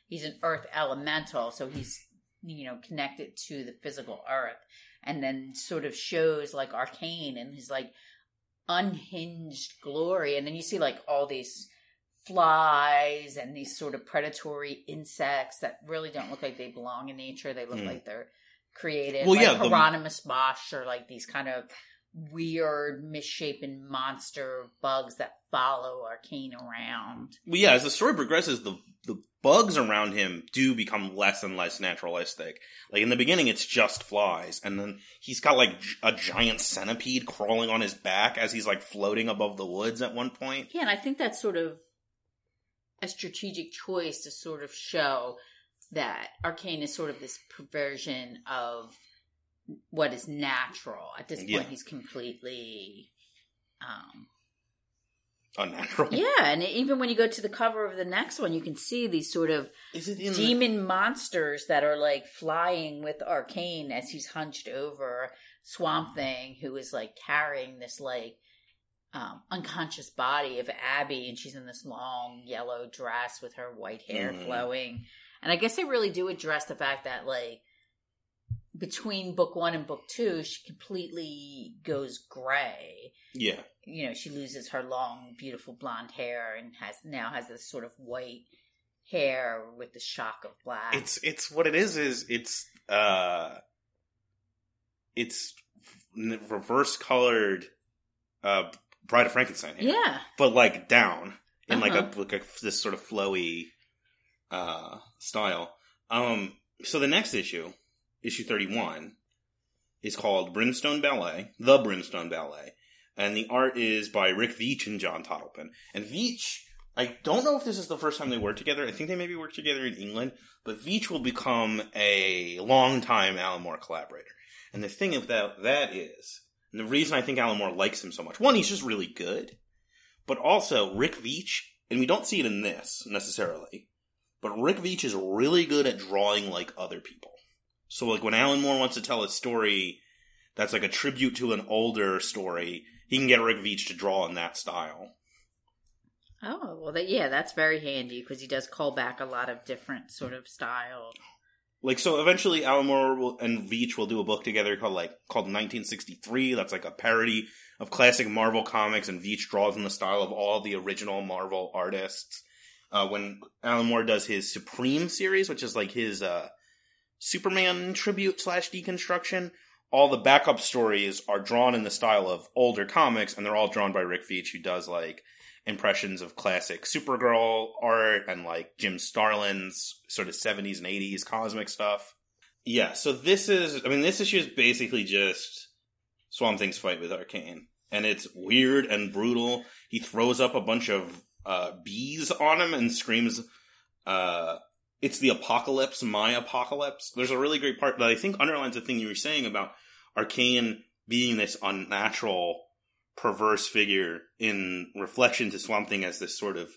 Speaker 2: He's an earth elemental, so he's you know connected to the physical earth, and then sort of shows like arcane and his like unhinged glory, and then you see like all these flies and these sort of predatory insects that really don't look like they belong in nature. They look
Speaker 1: Mm.
Speaker 2: like they're created.
Speaker 1: Well,
Speaker 2: like
Speaker 1: yeah, the-
Speaker 2: Hieronymus Bosch or like these kind of weird, misshapen monster bugs that follow Arcane around.
Speaker 1: Well, yeah, as the story progresses, the the bugs around him do become less and less naturalistic. Like in the beginning, it's just flies, and then he's got like a giant centipede crawling on his back as he's like floating above the woods at one point.
Speaker 2: Yeah, and I think that's sort of a strategic choice to sort of show that Arcane is sort of this perversion of what is natural. At this point,
Speaker 1: Yeah.
Speaker 2: he's completely. Um,
Speaker 1: Unnatural.
Speaker 2: yeah, and even when you go to the cover of the next one, you can see these sort of
Speaker 1: in? the-
Speaker 2: demon monsters that are like flying with Arcane as he's hunched over Swamp Thing, who is like carrying this like um, unconscious body of Abby, and she's in this long yellow dress with her white hair
Speaker 1: Mhm.
Speaker 2: flowing. And I guess they really do address the fact that like between book one and book two, she completely goes gray.
Speaker 1: Yeah.
Speaker 2: you know she loses her long beautiful blonde hair and has now has this sort of white hair with the shock of black.
Speaker 1: It's it's what it is is it's uh it's reverse colored uh bride of frankenstein hair,
Speaker 2: yeah.
Speaker 1: But like down in like
Speaker 2: Uh-huh.
Speaker 1: a like a, this sort of flowy uh style. Um so the next issue issue 31 is called brimstone ballet the brimstone ballet and the art is by rick veitch and john Totleben and veitch I don't know if this is the first time they worked together. I think they maybe worked together in England, but Veitch will become a longtime Alan Moore collaborator. And the thing about that is, and the reason I think Alan Moore likes him so much, one, he's just really good, but also Rick Veitch, and we don't see it in this necessarily, but Rick Veitch is really good at drawing like other people. So like when Alan Moore wants to tell a story that's like a tribute to an older story, he can get Rick Veitch to draw in that style.
Speaker 2: oh well that yeah that's very handy because he does call back a lot of different sort of style
Speaker 1: like so eventually Alan Moore will, and Veitch will do a book together called like called 1963. That's like a parody of classic Marvel comics, and Veitch draws in the style of all the original Marvel artists. Uh, when Alan Moore does his Supreme series, which is like his uh, Superman tribute slash deconstruction, all the backup stories are drawn in the style of older comics, and they're all drawn by Rick Veitch, who does like impressions of classic Supergirl art and like Jim Starlin's sort of 70s and 80s cosmic stuff. Yeah, so this is, I mean, this issue is basically just Swamp Thing's fight with Arcane. And it's weird and brutal. He throws up a bunch of uh, bees on him and screams, uh, it's the apocalypse, my apocalypse. There's a really great part that I think underlines the thing you were saying about Arcane being this unnatural perverse figure in reflection to Swamp Thing as this sort of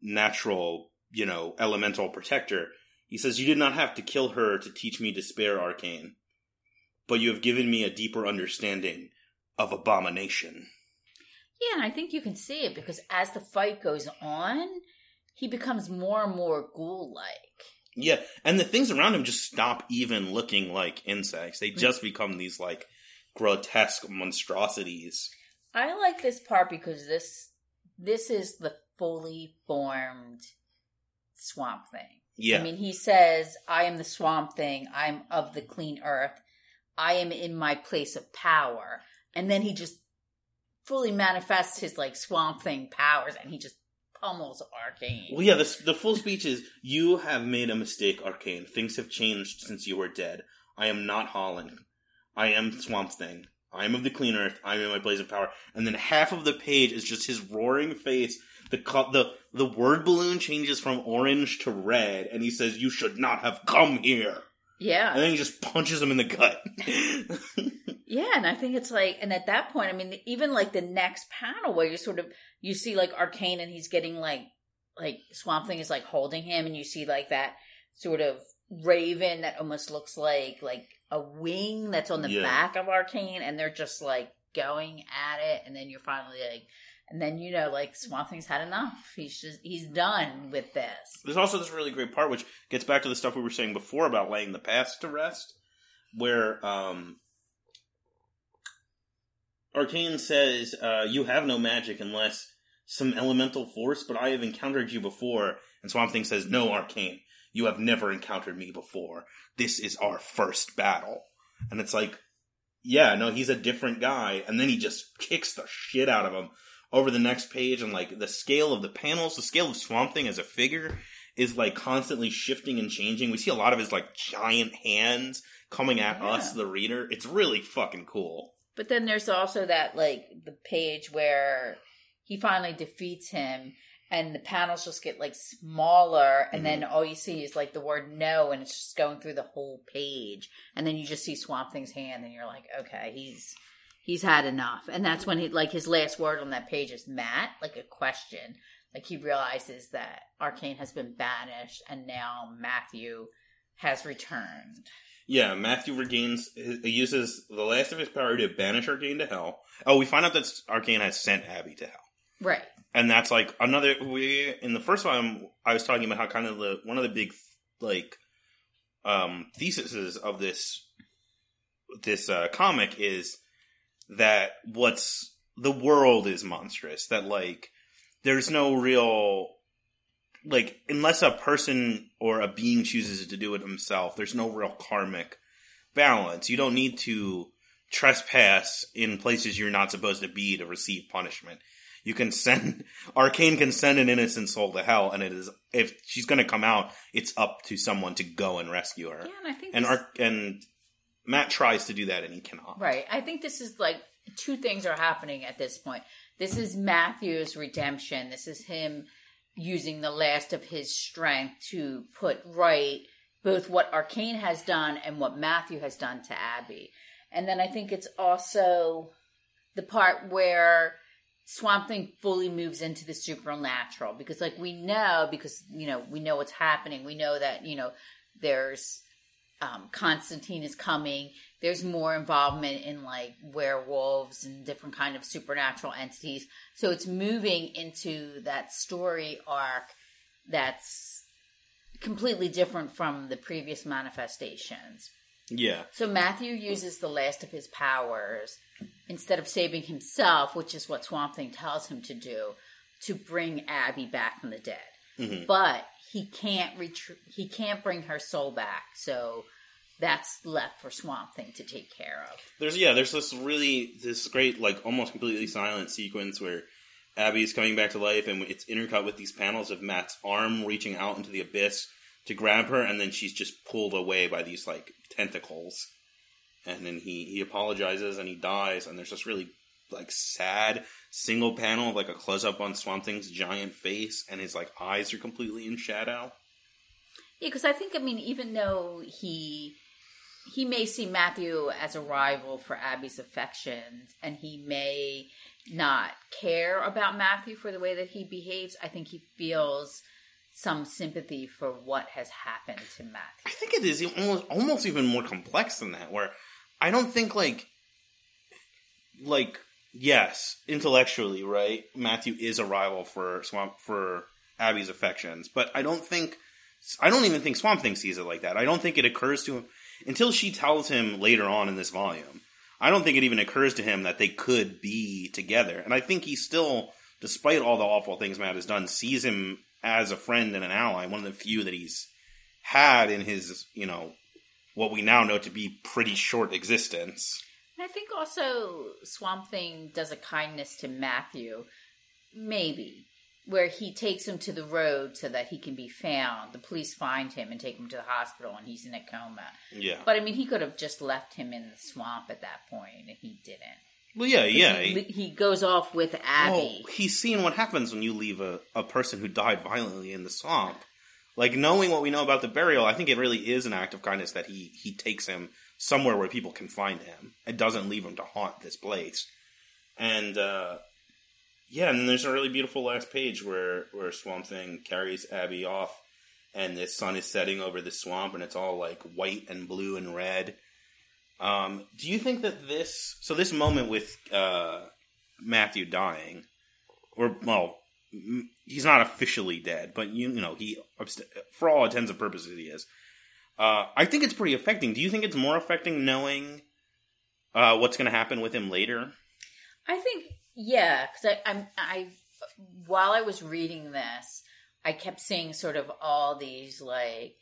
Speaker 1: natural, you know, elemental protector. He says, You did not have to kill her to teach me to spare Arcane, but you have given me a deeper understanding of abomination.
Speaker 2: Yeah, and I think you can see it because as the fight goes on, he becomes more and more ghoul like.
Speaker 1: Yeah, and the things around him just stop even looking like insects. They just become these like grotesque monstrosities.
Speaker 2: I like this part because this this is the fully formed swamp thing.
Speaker 1: Yeah.
Speaker 2: I mean, he says, I am the swamp thing. I'm of the clean earth. I am in my place of power. And then he just fully manifests his like swamp thing powers and he just pummels Arcane.
Speaker 1: Well, yeah, the, the full speech is You have made a mistake, Arcane. Things have changed since you were dead. I am not Holland. I am Swamp Thing. I am of the clean earth. I am in my place of power. And then half of the page is just his roaring face. The co- the the word balloon changes from orange to red, and he says, "You should not have come here."
Speaker 2: yeah.
Speaker 1: And then he just punches him in the gut.
Speaker 2: Yeah, and I think it's like, and at that point, I mean, even like the next panel where you sort of you see like Arcane and he's getting like like Swamp Thing is like holding him, and you see like that sort of raven that almost looks like like a wing that's on the
Speaker 1: Yeah.
Speaker 2: back of Arcane, and they're just like going at it, and then you're finally like, and then you know like Swamp Thing's had enough. He's just he's done with this.
Speaker 1: There's also this really great part, which gets back to the stuff we were saying before about laying the past to rest, where um, Arcane says, uh, "You have no magic unless some elemental force, but I have encountered you before." And Swamp Thing says, "No, Arcane, you have never encountered me before. This is our first battle." And it's like, yeah, no, he's a different guy, and then he just kicks the shit out of him over the next page, and like the scale of the panels, the scale of Swamp Thing as a figure is like constantly shifting and changing. We see a lot of his like giant hands coming at
Speaker 2: Yeah.
Speaker 1: us, the reader. It's really fucking cool.
Speaker 2: But then there's also that like the page where he finally defeats him and the panels just get like smaller and mm-hmm. then all you see is like the word no and it's just going through the whole page and then you just see Swamp Thing's hand and you're like, okay, he's he's had enough. And that's when he like his last word on that page is Matt, like a question. Like he realizes that Arcane has been banished and now Matthew has returned.
Speaker 1: Yeah, Matthew regains, he uses the last of his power to banish Arcane to hell. Oh, we find out that Arcane has sent Abby to hell.
Speaker 2: Right.
Speaker 1: and that's like another we in the first one i was talking about how kind of the one of the big like um theses of this this uh comic is that what's the world is monstrous that like there's no real like unless a person or a being chooses to do it himself there's no real karmic balance you don't need to trespass in places you're not supposed to be to receive punishment you can send arcane can send an innocent soul to hell and it is if she's going to come out it's up to someone to go and rescue her
Speaker 2: Yeah, and I think
Speaker 1: and
Speaker 2: this-
Speaker 1: Ar- and matt tries to do that and he cannot
Speaker 2: Right. I think this is like two things are happening at this point. This is Matthew's redemption. This is him using the last of his strength to put right both what Arcane has done and what Matthew has done to Abby. And then I think it's also the part where Swamp Thing fully moves into the supernatural because, like, we know because you know we know what's happening. We know that you know there's um, Constantine is coming. There's more involvement in like werewolves and different kind of supernatural entities. So it's moving into that story arc that's completely different from the previous manifestations.
Speaker 1: Yeah.
Speaker 2: So Matthew uses the last of his powers instead of saving himself, which is what Swamp Thing tells him to do, to bring Abby back from the dead.
Speaker 1: Mhm.
Speaker 2: But he can't retr- he can't bring her soul back. So that's left for Swamp Thing to take care of.
Speaker 1: There's yeah, there's this really this great like almost completely silent sequence where Abby's coming back to life and it's intercut with these panels of Matt's arm reaching out into the abyss to grab her and then she's just pulled away by these like tentacles. And then he he apologizes and he dies and there's this really like sad single panel of like a close up on Swamp Thing's giant face and his like eyes are completely in shadow.
Speaker 2: Yeah, because I think I mean, even though he he may see Matthew as a rival for Abby's affections, and he may not care about Matthew for the way that he behaves, I think he feels some sympathy for what has happened to Matthew.
Speaker 1: I think it is almost, almost even more complex than that. Where I don't think like, like yes, intellectually, right? Matthew is a rival for Swamp for Abby's affections, but I don't think I don't even think Swamp Thing sees it like that. I don't think it occurs to him until she tells him later on in this volume. I don't think it even occurs to him that they could be together, and I think he still, despite all the awful things Matt has done, sees him as a friend and an ally. One of the few that he's had in his, you know, what we now know to be pretty short existence.
Speaker 2: I think also Swamp Thing does a kindness to Matthew, maybe, where he takes him to the road so that he can be found. The police find him and take him to the hospital, and he's in a coma.
Speaker 1: Yeah.
Speaker 2: But I mean, he could have just left him in the swamp at that point, and he didn't.
Speaker 1: Well, yeah, yeah.
Speaker 2: He, he goes off with Abby.
Speaker 1: Well, he's seen what happens when you leave a, a person who died violently in the swamp. Like knowing what we know about the burial, I think it really is an act of kindness that he he takes him somewhere where people can find him. It doesn't leave him to haunt this place. And uh, yeah, and there's a really beautiful last page where where Swamp Thing carries Abby off, and the sun is setting over the swamp, and it's all like white and blue and red. Um, do you think that this so this moment with uh, Matthew dying, or well, he's not officially dead, but you, you know he for all intents and purposes he is. Uh, I think it's pretty affecting. Do you think it's more affecting knowing uh, what's going to happen with him later?
Speaker 2: I think, yeah, because I'm, I, while I was reading this, I kept seeing sort of all these like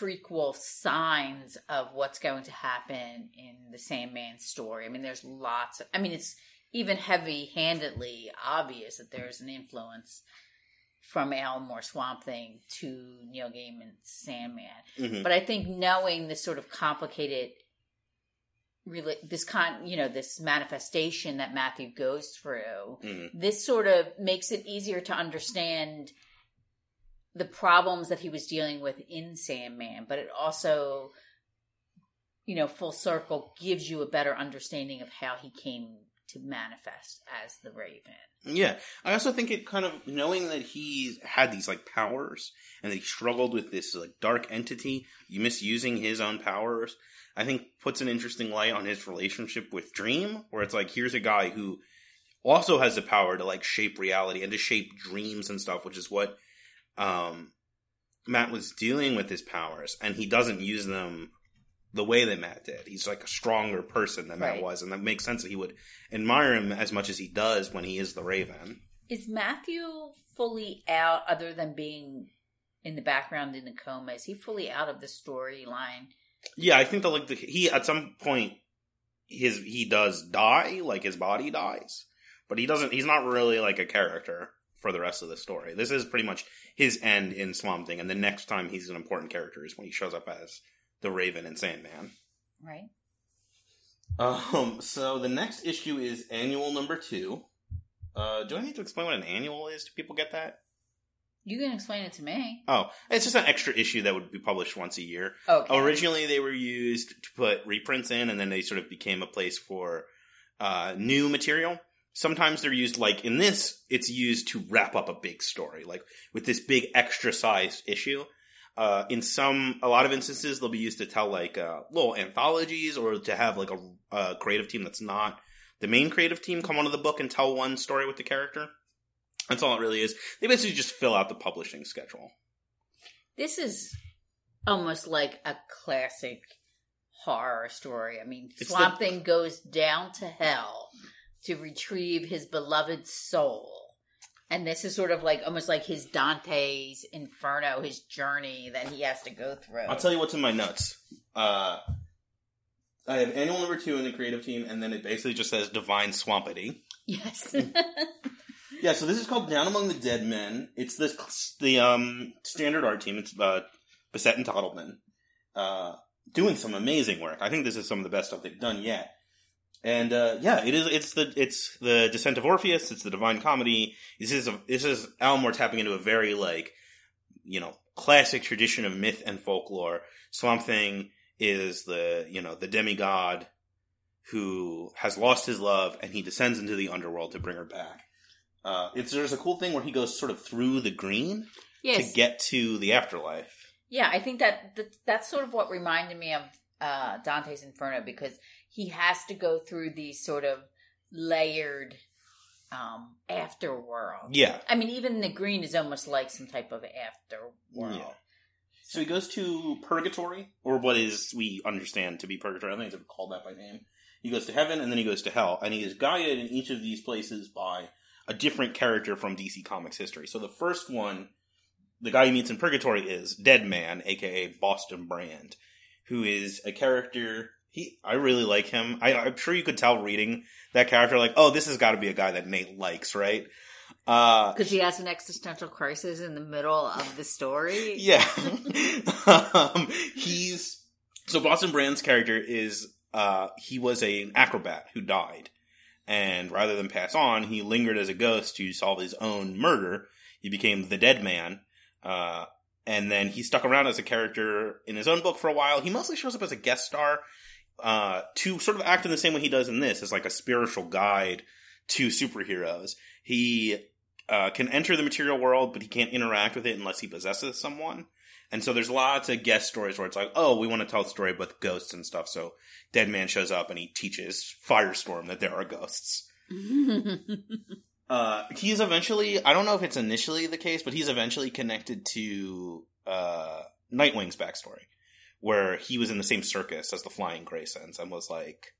Speaker 2: prequel signs of what's going to happen in the Sandman story. I mean, there's lots of, I mean, it's even heavy handedly obvious that there's an influence from Alan Moore Swamp Thing to Neil Gaiman's Sandman.
Speaker 1: Mhm.
Speaker 2: But I think knowing this sort of complicated this con you know this manifestation that Matthew goes through
Speaker 1: Mhm.
Speaker 2: this sort of makes it easier to understand the problems that he was dealing with in Sandman but it also you know full circle gives you a better understanding of how he came to manifest as the raven
Speaker 1: Yeah, I also think it kind of knowing that he had these like powers and that he struggled with this like dark entity, misusing his own powers. I think puts an interesting light on his relationship with Dream, where it's like here's a guy who also has the power to like shape reality and to shape dreams and stuff, which is what um, Matt was dealing with his powers, and he doesn't use them the way that Matt did. He's like a stronger person than Matt was, and that makes sense that he would admire him as much as he does when he is the Raven.
Speaker 2: is Matthew fully out other than being in the background in the coma is he fully out of the storyline
Speaker 1: Yeah, I think that like the, he at some point his he does die, like his body dies, but he doesn't. He's not really like a character for the rest of the story. This is pretty much his end in Swamp Thing, and the next time he's an important character is when he shows up as the Raven and Sandman.
Speaker 2: right
Speaker 1: Um. So the next issue is annual number two. Uh, do I need to explain what an annual is? Do people get that?
Speaker 2: You can explain it to me
Speaker 1: Oh, it's just an extra issue that would be published once a year.
Speaker 2: okay
Speaker 1: Originally, they were used to put reprints in, and then they sort of became a place for uh, new material. Sometimes they're used, like in this, it's used to wrap up a big story, like with this big extra sized issue. Uh, in some, a lot of instances, they'll be used to tell like uh, little anthologies or to have like a, a creative team that's not the main creative team come onto the book and tell one story with the character. That's all it really is. They basically just fill out the publishing schedule.
Speaker 2: This is almost like a classic horror story. I mean,
Speaker 1: It's
Speaker 2: Swamp
Speaker 1: the-
Speaker 2: Thing goes down to hell to retrieve his beloved soul. And this is sort of like almost like his Dante's Inferno, his journey that he has to go through.
Speaker 1: I'll tell you what's in my notes. Uh, I have annual number two in the creative team, and then it basically just says Divine Swampity.
Speaker 2: yes.
Speaker 1: Yeah, so this is called Down Among the Dead Men. It's the the um, standard art team. It's uh, Bissette and Totleben uh, doing some amazing work. I think this is some of the best stuff they've done yet. And uh, yeah, it is. It's the it's the Descent of Orpheus. It's the Divine Comedy. This is a, this is Alan Moore tapping into a very like you know classic tradition of myth and folklore. Swamp Thing is the you know the demigod who has lost his love and he descends into the underworld to bring her back. Uh, it's there's a cool thing where he goes sort of through the green
Speaker 2: yes.
Speaker 1: to get to the afterlife.
Speaker 2: Yeah, I think that, that that's sort of what reminded me of uh, Dante's Inferno because he has to go through these sort of layered um, afterworld.
Speaker 1: Yeah.
Speaker 2: I mean, even the green is almost like some type of afterworld.
Speaker 1: Yeah. So he goes to purgatory, or what is we understand to be purgatory. I think it's ever called that by name. He goes to heaven, and then he goes to hell, and he is guided in each of these places by a different character from DC Comics history. So the first one, the guy he meets in purgatory is Dead Man, aka Boston Brand, who is a character. He, I really like him. I, I'm sure you could tell reading that character, like, oh, this has got to be a guy that Nate likes, right? Uh,
Speaker 2: Because he has an existential crisis in the middle of the story.
Speaker 1: yeah. um, he's so Boston Brand's character is uh he was a, an acrobat who died. And rather than pass on, he lingered as a ghost to solve his own murder. He became the dead man. Uh and then he stuck around as a character in his own book for a while. He mostly shows up as a guest star uh, to sort of act in the same way he does in this, as like a spiritual guide to superheroes. He uh, can enter the material world, but he can't interact with it unless he possesses someone. And so there's lots of guest stories where it's like, oh, we want to tell a story with ghosts and stuff. So Dead Man shows up and he teaches Firestorm that there are ghosts. Uh, he's eventually, I don't know if it's initially the case, but he's eventually connected to uh, Nightwing's backstory, where he was in the same circus as the Flying Graysons and was like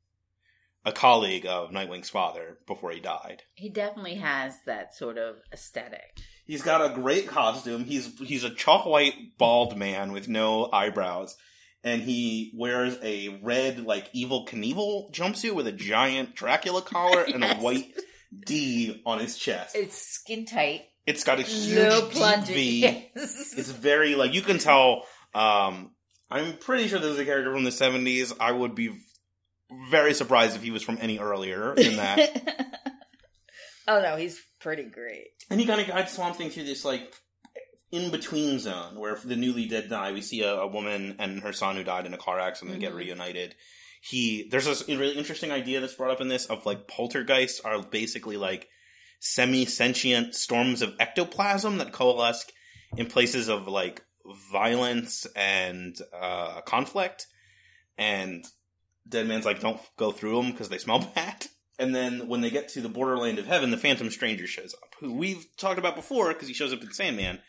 Speaker 1: a colleague of Nightwing's father before he died.
Speaker 2: he definitely has that sort of aesthetic.
Speaker 1: He's got a great costume. He's he's a chalk white bald man with no eyebrows, and he wears a red like evil Knievel jumpsuit with a giant Dracula collar and a white D on his chest.
Speaker 2: It's skin tight,
Speaker 1: It's got a huge
Speaker 2: no plunging.
Speaker 1: V.
Speaker 2: Yes.
Speaker 1: It's very like you can tell. Um, I'm pretty sure this is a character from the 70s. I would be very surprised if he was from any earlier than that.
Speaker 2: oh no, he's pretty great.
Speaker 1: and he kind of guides Swamp Thing through this like in between zone where the newly dead die. We see a, a woman and her son who died in a car accident get
Speaker 2: Mhm.
Speaker 1: reunited. He there's this really interesting idea that's brought up in this of like poltergeists are basically like semi sentient storms of ectoplasm that coalesce in places of like violence and uh, conflict. And Dead Man's like, don't go through them because they smell bad. And then when they get to the borderland of heaven, the Phantom Stranger shows up, who we've talked about before because he shows up in Sandman.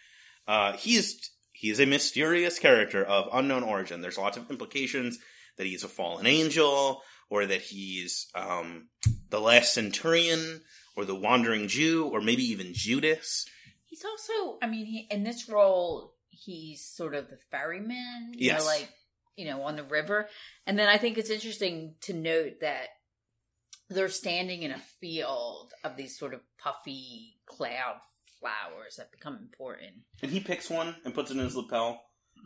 Speaker 1: Uh, he's he's a mysterious character of unknown origin. There's lots of implications that he's a fallen angel, or that he's um, the last centurion, or the wandering Jew, or maybe even Judas.
Speaker 2: He's also, I mean, he in this role, he's sort of the ferryman,
Speaker 1: Yes.
Speaker 2: know, like you know, on the river. And then I think it's interesting to note that they're standing in a field of these sort of puffy cloud flowers that become important.
Speaker 1: And he picks one and puts it in his lapel.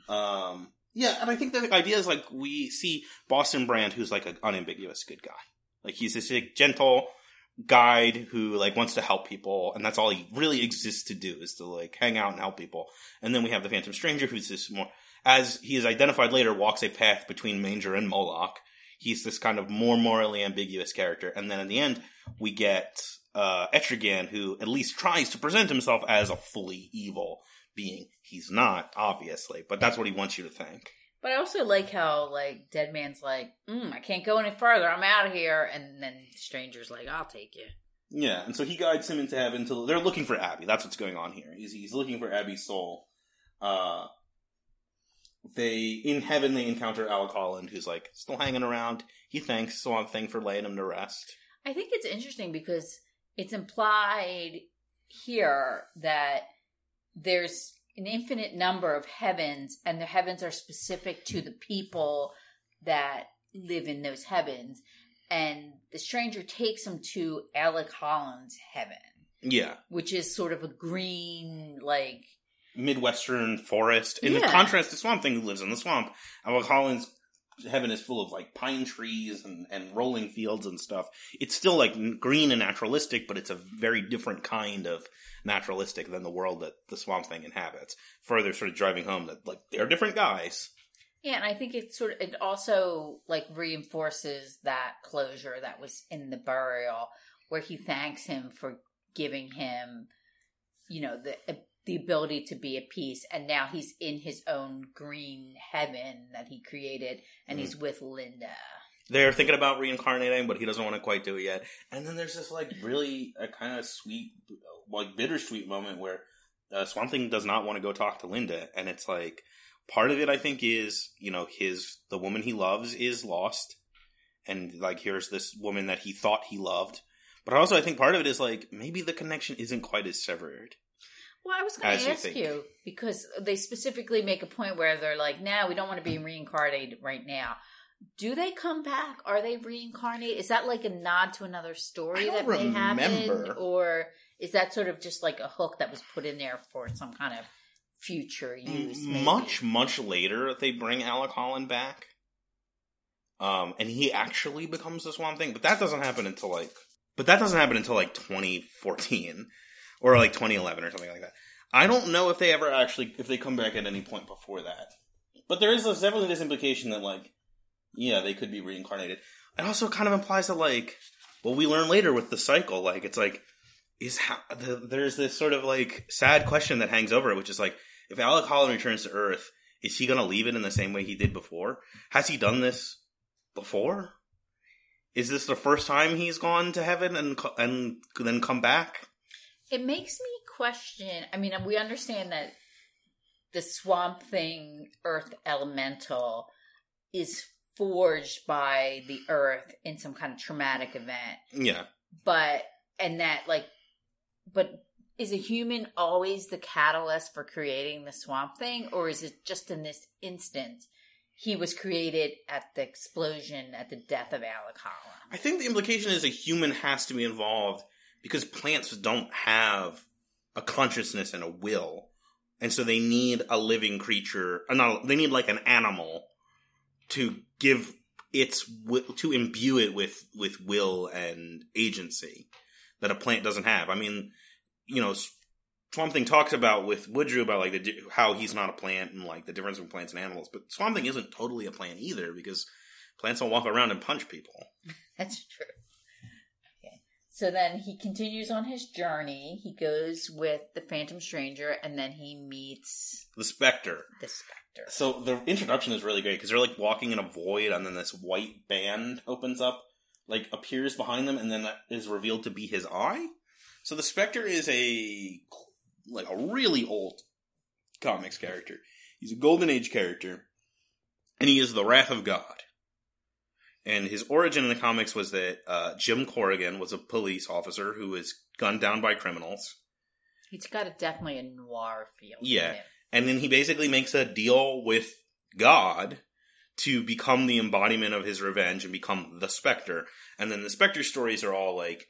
Speaker 1: Um, yeah, and I think the idea is like we see Boston Brand, who's like an unambiguous good guy. Like he's this like, gentle guide who like wants to help people, and that's all he really exists to do is to like hang out and help people. And then we have the Phantom Stranger, who's this more, as he is identified later, walks a path between Manger and Moloch. He's this kind of more morally ambiguous character, and then in the end, we get uh, Etrigan, who at least tries to present himself as a fully evil being. He's not, obviously, but that's what he wants you to think.
Speaker 2: But I also like how like Dead Man's like, mm, I can't go any further. I'm out of here. And then Stranger's like, I'll take you.
Speaker 1: Yeah, and so he guides him into heaven. To they're looking for Abby. That's what's going on here. He's he's looking for Abby's soul. Uh, they in heaven they encounter Alec Holland, who's like still hanging around. He thanks Swamp Thing for laying him to rest.
Speaker 2: I think it's interesting because it's implied here that there's an infinite number of heavens, and the heavens are specific to the people that live in those heavens. And the stranger takes him to Alec Holland's heaven,
Speaker 1: Yeah,
Speaker 2: which is sort of a green, like
Speaker 1: midwestern forest. In
Speaker 2: Yeah.
Speaker 1: contrast to Swamp Thing, who lives in the swamp, Alec Holland's heaven is full of like pine trees and, and rolling fields and stuff. It's still like green and naturalistic, but it's a very different kind of naturalistic than the world that the Swamp Thing inhabits. Further, sort of driving home that like they're different guys.
Speaker 2: Yeah, and I think it sort of it also like reinforces that closure that was in the burial where he thanks him for giving him, you know, the the ability to be at peace, and now he's in his own green heaven that he created, and he's with Linda.
Speaker 1: They're thinking about reincarnating, but he doesn't want to quite do it yet. And then there's this like really a kind of sweet, like bittersweet moment where uh, Swamp Thing does not want to go talk to Linda, and it's like part of it. I think is you know his the woman he loves is lost, and like here's this woman that he thought he loved. But also, I think part of it is like maybe the connection isn't quite as severed.
Speaker 2: Well, I was going to ask
Speaker 1: think.
Speaker 2: you because they specifically make a point where they're like, "No, we don't want to be reincarnated right now." Do they come back? Are they reincarnated? Is that like a nod to another story that may happen, or is that sort of just like a hook that was put in there for some kind of future use? maybe?
Speaker 1: Much, much later, they bring Alec Holland back. Um, and he actually becomes the Swamp Thing, but that doesn't happen until like, but that doesn't happen until like 2014 or like 2011 or something like that. I don't know if they ever actually, if they come back at any point before that. But there is definitely this implication that like, yeah, they could be reincarnated. It also kind of implies that like, well, we learn later with the cycle, like it's like, is how the, there's this sort of like sad question that hangs over it, which is like, if Alec Holland returns to Earth, is he going to leave it in the same way he did before? Has he done this before? Is this the first time he's gone to heaven and and then come back?
Speaker 2: It makes me question. I mean, we understand that the Swamp Thing Earth Elemental is forged by the Earth in some kind of traumatic event,
Speaker 1: Yeah,
Speaker 2: but and that like, but is a human always the catalyst for creating the Swamp Thing, or is it just in this instance? He was created at the explosion at the death of Alec Holland.
Speaker 1: I think the implication is a human has to be involved because plants don't have a consciousness and a will, and so they need a living creature. Uh, not they need like an animal to give its wi- to imbue it with with will and agency that a plant doesn't have. I mean, you know, Swamp Thing talks about with Woodrue about like the how he's not a plant and like the difference between plants and animals, but Swamp Thing isn't totally a plant either because plants don't walk around and punch people.
Speaker 2: That's true. So then he continues on his journey. He goes with the Phantom Stranger and then he meets
Speaker 1: The Spectre.
Speaker 2: the Spectre.
Speaker 1: So the introduction is really great because they're like walking in a void, and then this white band opens up, like appears behind them, and then that is revealed to be his eye. So the Spectre is a like a really old comics character. He's a Golden Age character, and he is the Wrath of God. And his origin in the comics was that uh, Jim Corrigan was a police officer who was gunned down by criminals.
Speaker 2: He's got a, definitely a noir feel.
Speaker 1: Yeah. And then he basically makes a deal with God to become the embodiment of his revenge and become the Spectre. And then the Spectre stories are all like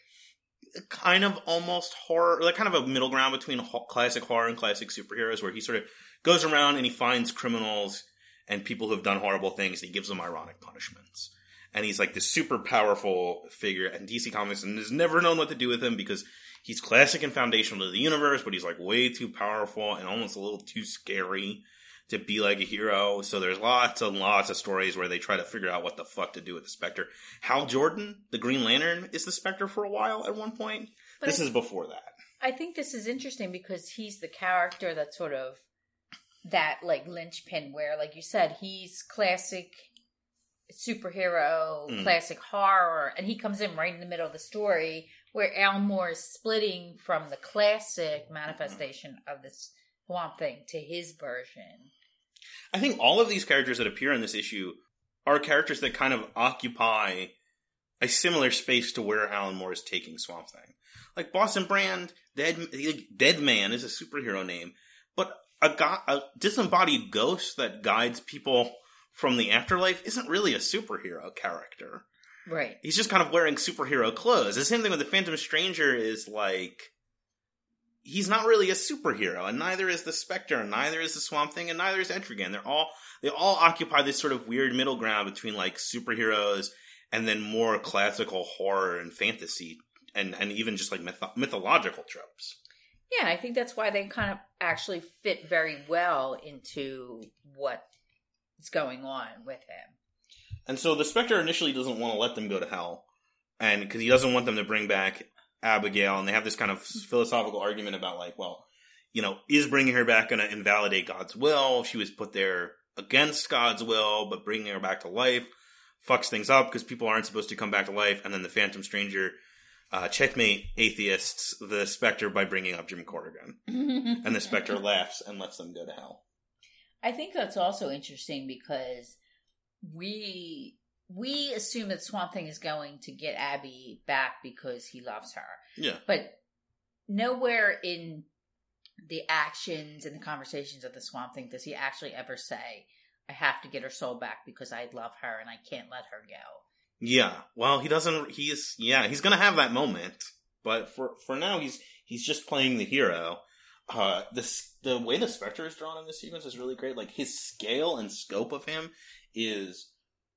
Speaker 1: kind of almost horror, like kind of a middle ground between ho- classic horror and classic superheroes, where he sort of goes around and he finds criminals and people who have done horrible things and he gives them ironic punishments. And he's like this super powerful figure, and DC Comics and has never known what to do with him because he's classic and foundational to the universe, but he's like way too powerful and almost a little too scary to be like a hero. So there's lots and lots of stories where they try to figure out what the fuck to do with the Spectre. Hal Jordan, the Green Lantern, is the Spectre for a while at one point.
Speaker 2: But
Speaker 1: this is before that.
Speaker 2: I think this is interesting because he's the character that sort of that like linchpin where, like you said, he's classic superhero,
Speaker 1: Mm.
Speaker 2: classic horror, and he comes in right in the middle of the story where Al Moore is splitting from the classic manifestation of this Swamp Thing to his version.
Speaker 1: I think all of these characters that appear in this issue are characters that kind of occupy a similar space to where Alan Moore is taking Swamp Thing. Like Boston Brand, Dead Dead Man is a superhero name, but a, go- a disembodied ghost that guides people from the afterlife isn't really a superhero character.
Speaker 2: Right.
Speaker 1: He's just kind of wearing superhero clothes. The same thing with the Phantom Stranger is like he's not really a superhero, and neither is the Spectre, and neither is the Swamp Thing, and neither is Etrigan. They're all they all occupy this sort of weird middle ground between like superheroes and then more classical horror and fantasy, and and even just like myth- mythological tropes.
Speaker 2: Yeah, I think that's why they kind of actually fit very well into what is going on with him.
Speaker 1: And so the Spectre initially doesn't want to let them go to hell, and because he doesn't want them to bring back Abigail, and they have this kind of philosophical argument about like, well, you know, is bringing her back going to invalidate God's will? She was put there against God's will, but bringing her back to life fucks things up because people aren't supposed to come back to life. And then the Phantom Stranger uh, checkmate atheists the Spectre by bringing up Jim Corrigan, and the Spectre laughs and lets them go to hell.
Speaker 2: I think that's also interesting because we we assume that Swamp Thing is going to get Abby back because he loves her.
Speaker 1: Yeah.
Speaker 2: But nowhere in the actions and the conversations of the Swamp Thing does he actually ever say, I have to get her soul back because I love her and I can't let her go.
Speaker 1: Yeah. Well, he doesn't. He's yeah. He's gonna have that moment, but for for now, he's he's just playing the hero. Uh, this the way the Spectre is drawn in this sequence is really great. Like his scale and scope of him is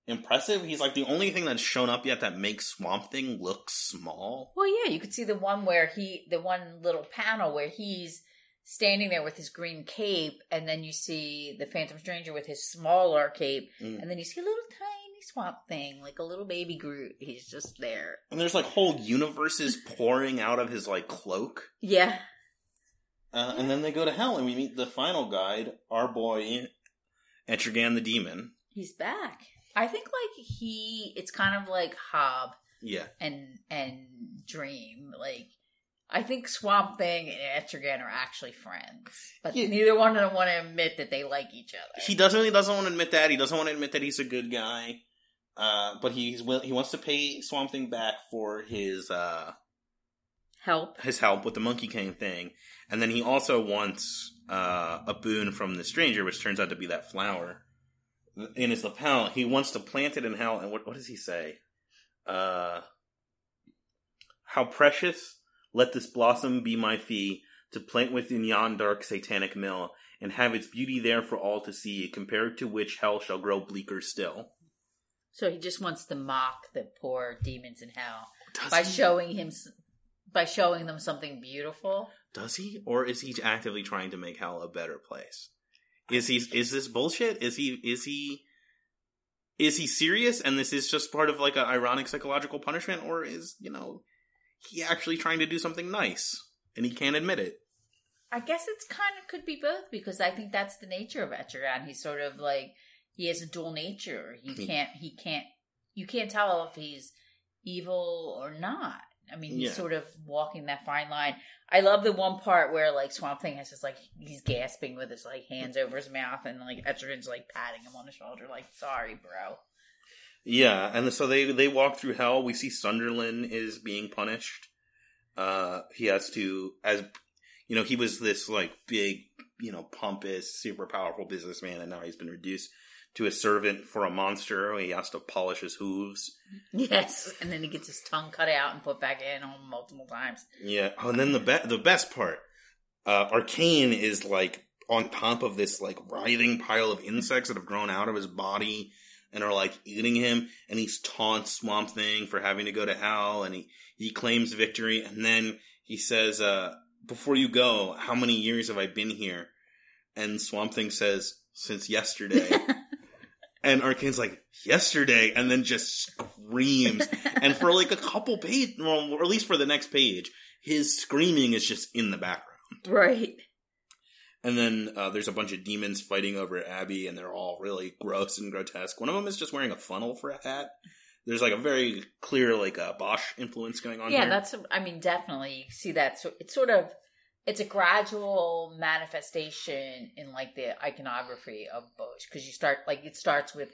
Speaker 1: impressive. He's like the only thing that's shown up yet that makes Swamp Thing look small.
Speaker 2: Well, yeah, you could see the one where he, the one little panel where he's standing there with his green cape, and then you see the Phantom Stranger with his smaller cape,
Speaker 1: Mm.
Speaker 2: and then you see a little tiny swamp thing, like a little baby Groot. He's just there.
Speaker 1: And there's like whole universes pouring out of his like cloak.
Speaker 2: Yeah.
Speaker 1: Uh, and then they go to hell, and we meet the final guide, our boy Etrigan the Demon.
Speaker 2: He's back. I think like he, it's kind of like Hob
Speaker 1: Yeah,
Speaker 2: and and Dream. Like I think Swamp Thing and Etrigan are actually friends, but
Speaker 1: Yeah.
Speaker 2: neither one of them want to admit that they like each other.
Speaker 1: he doesn't. He doesn't want to admit that. He doesn't want to admit that he's a good guy. Uh, but he's will. He wants to pay Swamp Thing back for his uh,
Speaker 2: Help.
Speaker 1: his help with the Monkey King thing, and then he also wants uh, a boon from the stranger, which turns out to be that flower in his lapel. He wants to plant it in hell, and what what does he say? Uh, how precious! Let this blossom be my fee to plant within yon dark satanic mill, and have its beauty there for all to see. Compared to which hell shall grow bleaker still.
Speaker 2: So he just wants to mock the poor demons in hell
Speaker 1: Does
Speaker 2: by
Speaker 1: he?
Speaker 2: showing him by showing them something beautiful.
Speaker 1: Does he, or is he actively trying to make hell a better place? Is he? Is this bullshit? Is he? Is he? Is he serious? And this is just part of like an ironic psychological punishment, or is you know he actually trying to do something nice and he can't admit it?
Speaker 2: I guess it's kind of could be both because I think that's the nature of Etrigan. He's sort of like he has a dual nature. He
Speaker 1: Hmm.
Speaker 2: can't. He can't. You can't tell if he's evil or not. I mean, he's
Speaker 1: Yeah.
Speaker 2: sort of walking that fine line. I love the one part where like Swamp Thing has just like he's gasping with his like hands over his mouth, and like Etrigan's like patting him on the shoulder, like "Sorry, bro."
Speaker 1: Yeah, and so they they walk through hell. We see Sunderland is being punished. Uh, he has to, as you know, he was this like big, you know, pompous, super powerful businessman, and now he's been reduced to a servant for a monster. He has to polish his hooves.
Speaker 2: Yes, and then he gets his tongue cut out and put back in on multiple times.
Speaker 1: Yeah. Oh, and then the be- the best part, uh, Arcane is like on top of this like writhing pile of insects that have grown out of his body and are like eating him, and he's taunts Swamp Thing for having to go to hell, and he he claims victory, and then he says, uh, "Before you go, how many years have I been here?" And Swamp Thing says, "Since yesterday." And Arcane's like, yesterday, and then just screams. and for like a couple page, well, or at least for the next page, his screaming is just in the background.
Speaker 2: right.
Speaker 1: And then uh, there's a bunch of demons fighting over Abby, and they're all really gross and grotesque. One of them is just wearing a funnel for a hat. There's like a very clear like uh, Bosch influence going on
Speaker 2: yeah,
Speaker 1: here.
Speaker 2: that's. I mean, definitely you see that. So it's sort of it's a gradual manifestation in like the iconography of Bosch because you start like it starts with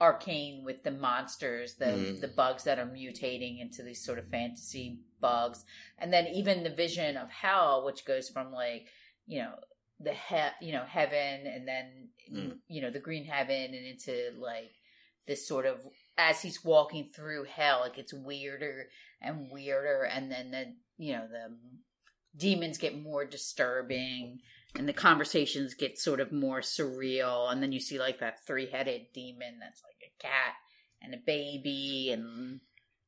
Speaker 2: arcane with the monsters the
Speaker 1: Mhm.
Speaker 2: the bugs that are mutating into these sort of fantasy bugs and then even the vision of hell which goes from like you know the he- you know heaven and then
Speaker 1: Mm.
Speaker 2: you know the green heaven and into like this sort of as he's walking through hell it gets weirder and weirder and then the you know the demons get more disturbing and the conversations get sort of more surreal and then you see like that three-headed demon that's like a cat and a baby and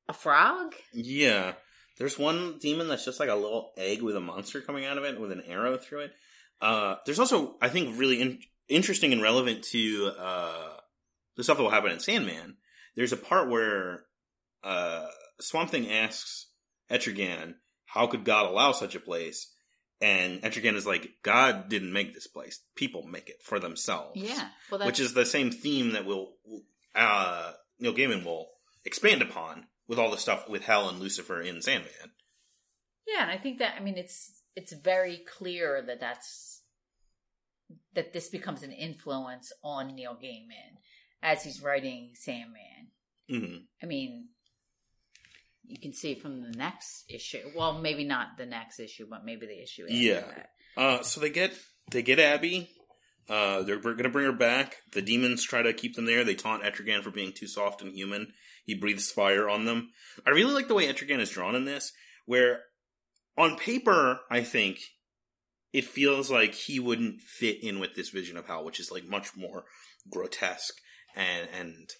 Speaker 2: a frog
Speaker 1: Yeah. There's one demon that's just like a little egg with a monster coming out of it with an arrow through it. Uh, there's also, I think, really in- interesting and relevant to uh, the stuff that will happen in Sandman. There's a part where uh, Swamp Thing asks Etrigan, how could God allow such a place? And Etrigan is like, God didn't make this place. People make it for themselves.
Speaker 2: yeah well that's
Speaker 1: Which is the same theme that will uh, Neil Gaiman will expand upon with all the stuff with Hell and Lucifer in Sandman.
Speaker 2: Yeah, and I think that I mean it's it's very clear that that's that this becomes an influence on Neil Gaiman as he's writing Sandman.
Speaker 1: hmm
Speaker 2: I mean, you can see from the next issue. Well, maybe not the next issue, but maybe the issue. After
Speaker 1: Yeah.
Speaker 2: that.
Speaker 1: Uh, so they get they get Abby. Uh, they're going to bring her back. The demons try to keep them there. They taunt Etrigan for being too soft and human. He breathes fire on them. I really like the way Etrigan is drawn in this, where on paper, I think it feels like he wouldn't fit in with this vision of hell, which is like much more grotesque and and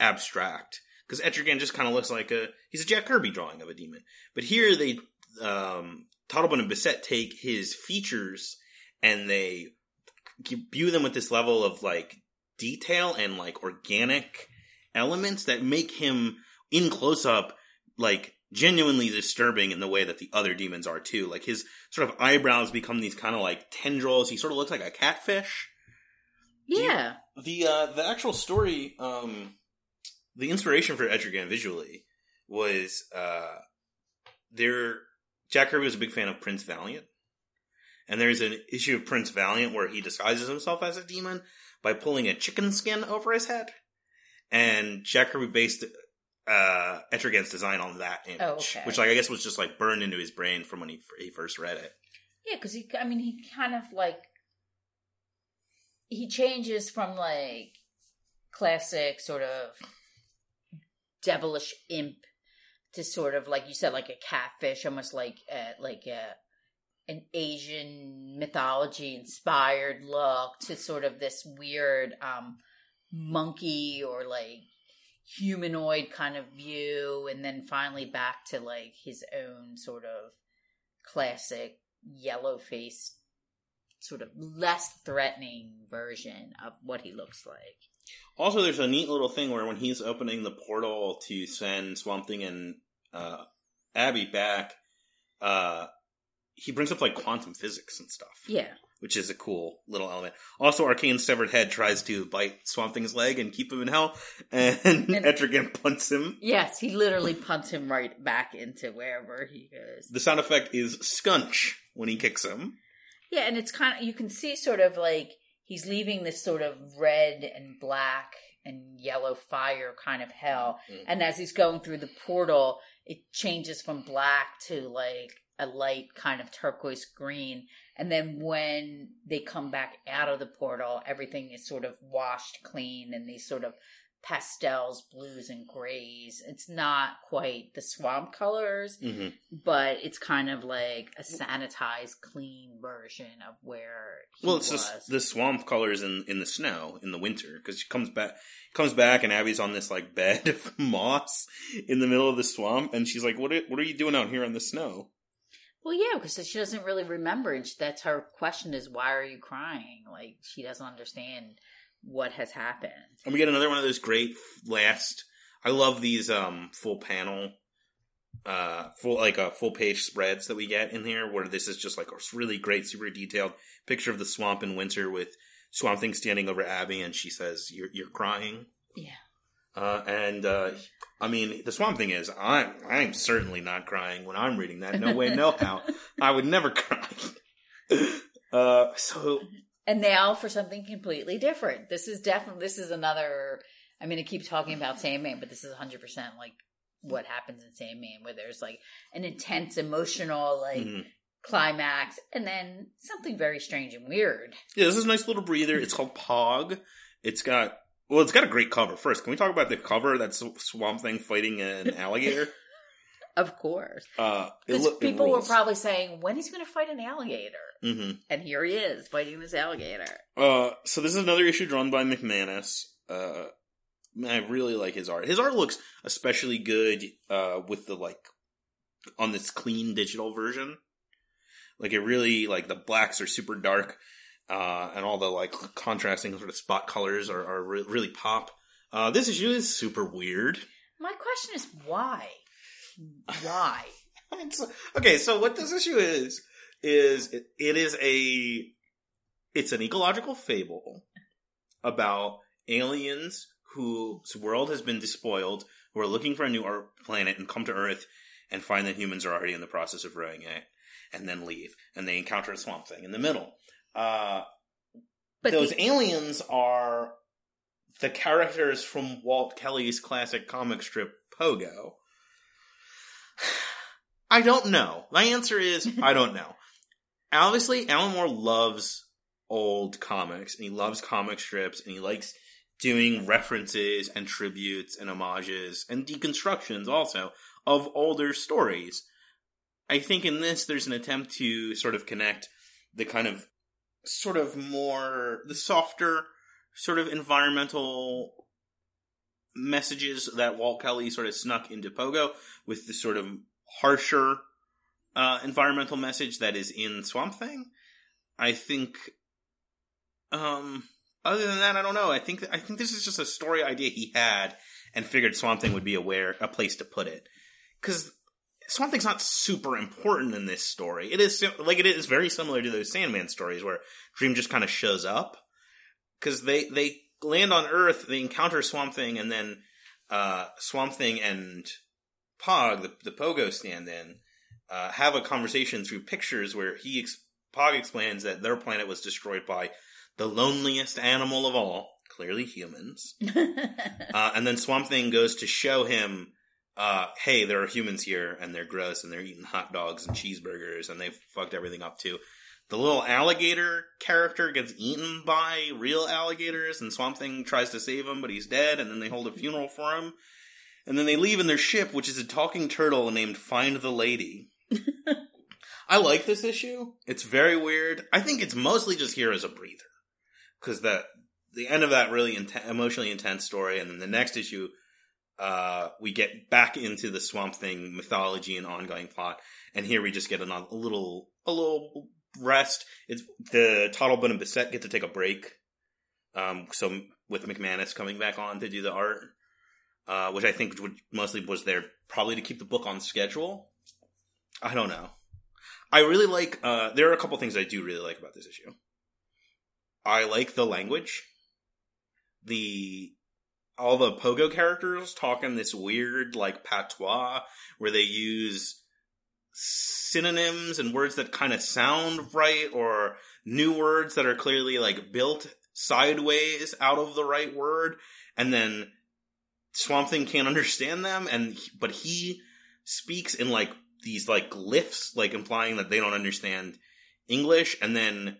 Speaker 1: abstract. Because Etrigan just kind of looks like a he's a Jack Kirby drawing of a demon. But here they um Totleben and Bissette take his features and they imbue them with this level of like detail and like organic elements that make him in close up like genuinely disturbing in the way that the other demons are too. Like his sort of eyebrows become these kind of like tendrils. He sort of looks like a catfish. you-
Speaker 2: Yeah.
Speaker 1: The uh the actual story, um the inspiration for Etrigan visually was uh there Jack Kirby was a big fan of Prince Valiant. And there's an issue of Prince Valiant where he disguises himself as a demon by pulling a chicken skin over his head. And Jack Kirby based uh Etrigan's design on that image.
Speaker 2: Oh, okay.
Speaker 1: Which like I guess was just like burned into his brain from when he he first read it.
Speaker 2: Yeah, because he, I mean, he kind of like he changes from like classic sort of devilish imp to sort of like you said, like a catfish, almost like uh, like a an Asian mythology inspired look to sort of this weird um monkey or like humanoid kind of view and then finally back to like his own sort of classic yellow faced sort of less threatening version of what he looks like.
Speaker 1: Also, there's a neat little thing where when he's opening the portal to send Swamp Thing and uh, Abby back, uh, he brings up like quantum physics and stuff,
Speaker 2: Yeah.
Speaker 1: which is a cool little element. Also, Arcane's severed head tries to bite Swamp Thing's leg and keep him in hell, and,
Speaker 2: And-
Speaker 1: Etrigan punts him.
Speaker 2: Yes, he literally punts him right back into wherever he goes.
Speaker 1: The sound effect is scunch when he kicks him.
Speaker 2: Yeah, and it's kind of you can see sort of like he's leaving this sort of red and black and yellow fire kind of hell.
Speaker 1: Mm.
Speaker 2: And as he's going through the portal, it changes from black to like a light kind of turquoise green. And then when they come back out of the portal, everything is sort of washed clean and these sort of pastels, blues and grays. It's not quite the swamp colors,
Speaker 1: hmm
Speaker 2: but it's kind of like a sanitized, clean version of where he
Speaker 1: Well, it's
Speaker 2: was.
Speaker 1: just the swamp colors in in the snow in the winter because she comes back comes back and Abby's on this like bed of moss in the middle of the swamp and she's like, "What are, what are you doing out here in the snow?"
Speaker 2: Well, yeah, because she doesn't really remember. and she- That's her question: is why are you crying? Like she doesn't understand what has happened.
Speaker 1: And we get another one of those great last. I love these um full panel, uh, full like a full page spreads that we get in here where this is just like a really great, super detailed picture of the swamp in winter with Swamp Thing standing over Abby and she says, "You're you're crying."
Speaker 2: Yeah.
Speaker 1: Uh, and uh, I mean, the Swamp Thing is, I'm I'm certainly not crying when I'm reading that. No way, no how. I would never cry. uh, so
Speaker 2: and now for something completely different. This is definitely this is another. I mean, I keep talking about Sandman, but this is 100 percent like what happens in Sandman, where there's like an intense emotional like
Speaker 1: mhm.
Speaker 2: climax, and then something very strange and weird.
Speaker 1: yeah, this is a nice little breather. It's called Pog. It's got well, it's got a great cover. First, can we talk about the cover? That's Swamp Thing fighting an alligator.
Speaker 2: Of course,
Speaker 1: Uh,
Speaker 2: because
Speaker 1: loo- it
Speaker 2: people were probably saying when is he going to fight an alligator,
Speaker 1: Mhm.
Speaker 2: and here he is fighting this alligator.
Speaker 1: Uh, so this is another issue drawn by McManus. Uh, I really like his art. His art looks especially good uh, with the like on this clean digital version. Like it really like the blacks are super dark, uh, and all the like contrasting sort of spot colors are, are re- really pop. Uh, this issue is super weird.
Speaker 2: My question is why? Why?
Speaker 1: It's- okay, so what this issue is is it, it is a it's an ecological fable about aliens whose world has been despoiled, who are looking for a new planet and come to Earth and find that humans are already in the process of ruining it, and then leave, and they encounter a swamp thing in the middle. Uh,
Speaker 2: But
Speaker 1: those
Speaker 2: the-
Speaker 1: aliens are the characters from Walt Kelly's classic comic strip Pogo. I don't know. My answer is I don't know. Obviously, Alan Moore loves old comics and he loves comic strips and he likes doing references and tributes and homages and deconstructions also of older stories. I think in this there's an attempt to sort of connect the kind of sort of more the softer sort of environmental messages that Walt Kelly sort of snuck into Pogo with the sort of harsher uh, environmental message that is in Swamp Thing. I think um other than that I don't know. I think I think this is just a story idea he had and figured Swamp Thing would be aware a place to put it. Cuz Swamp Thing's not super important in this story. It is like it is very similar to those Sandman stories where Dream just kind of shows up because they they land on Earth, they encounter Swamp Thing, and then uh, Swamp Thing and Pog, the, the Pogo stand-in, uh, have a conversation through pictures where he ex- Pog explains that their planet was destroyed by the loneliest animal of all, clearly humans. Uh, and then Swamp Thing goes to show him, uh, hey, there are humans here, and they're gross, and they're eating hot dogs and cheeseburgers, and they've fucked everything up too. The little alligator character gets eaten by real alligators, and Swamp Thing tries to save him, but he's dead, and then they hold a funeral for him. And then they leave in their ship, which is a talking turtle named Find the Lady. I like this issue. It's very weird. I think it's mostly just here as a breather. Because the, the end of that really emotionally intense story, and then the next issue, uh, we get back into the Swamp Thing mythology and ongoing plot. And here we just get another, a little, a little rest. It's the Totleben and Bissette get to take a break. Um, so with McManus coming back on to do the art, uh, which I think would, mostly was there probably to keep the book on schedule. I don't know. I really like. Uh, there are a couple things I do really like about this issue. I like the language. The all the pogo characters talk in this weird like patois where they use synonyms and words that kind of sound right or new words that are clearly like built sideways out of the right word and then Swamp Thing can't understand them and but he speaks in like these like glyphs like implying that they don't understand English and then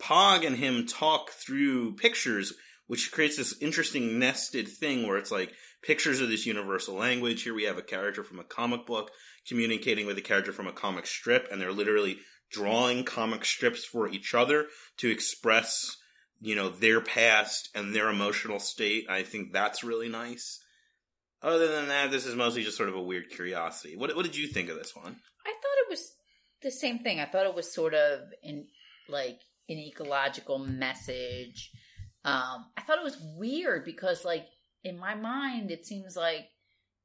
Speaker 1: Pog and him talk through pictures which creates this interesting nested thing where it's like pictures of this universal language. Here we have a character from a comic book communicating with a character from a comic strip and they're literally drawing comic strips for each other to express you know their past and their emotional state i think that's really nice other than that this is mostly just sort of a weird curiosity what, what did you think of this one
Speaker 2: I thought it was the same thing. I thought it was sort of in like an ecological message. Um, I thought it was weird because, like, in my mind, it seems like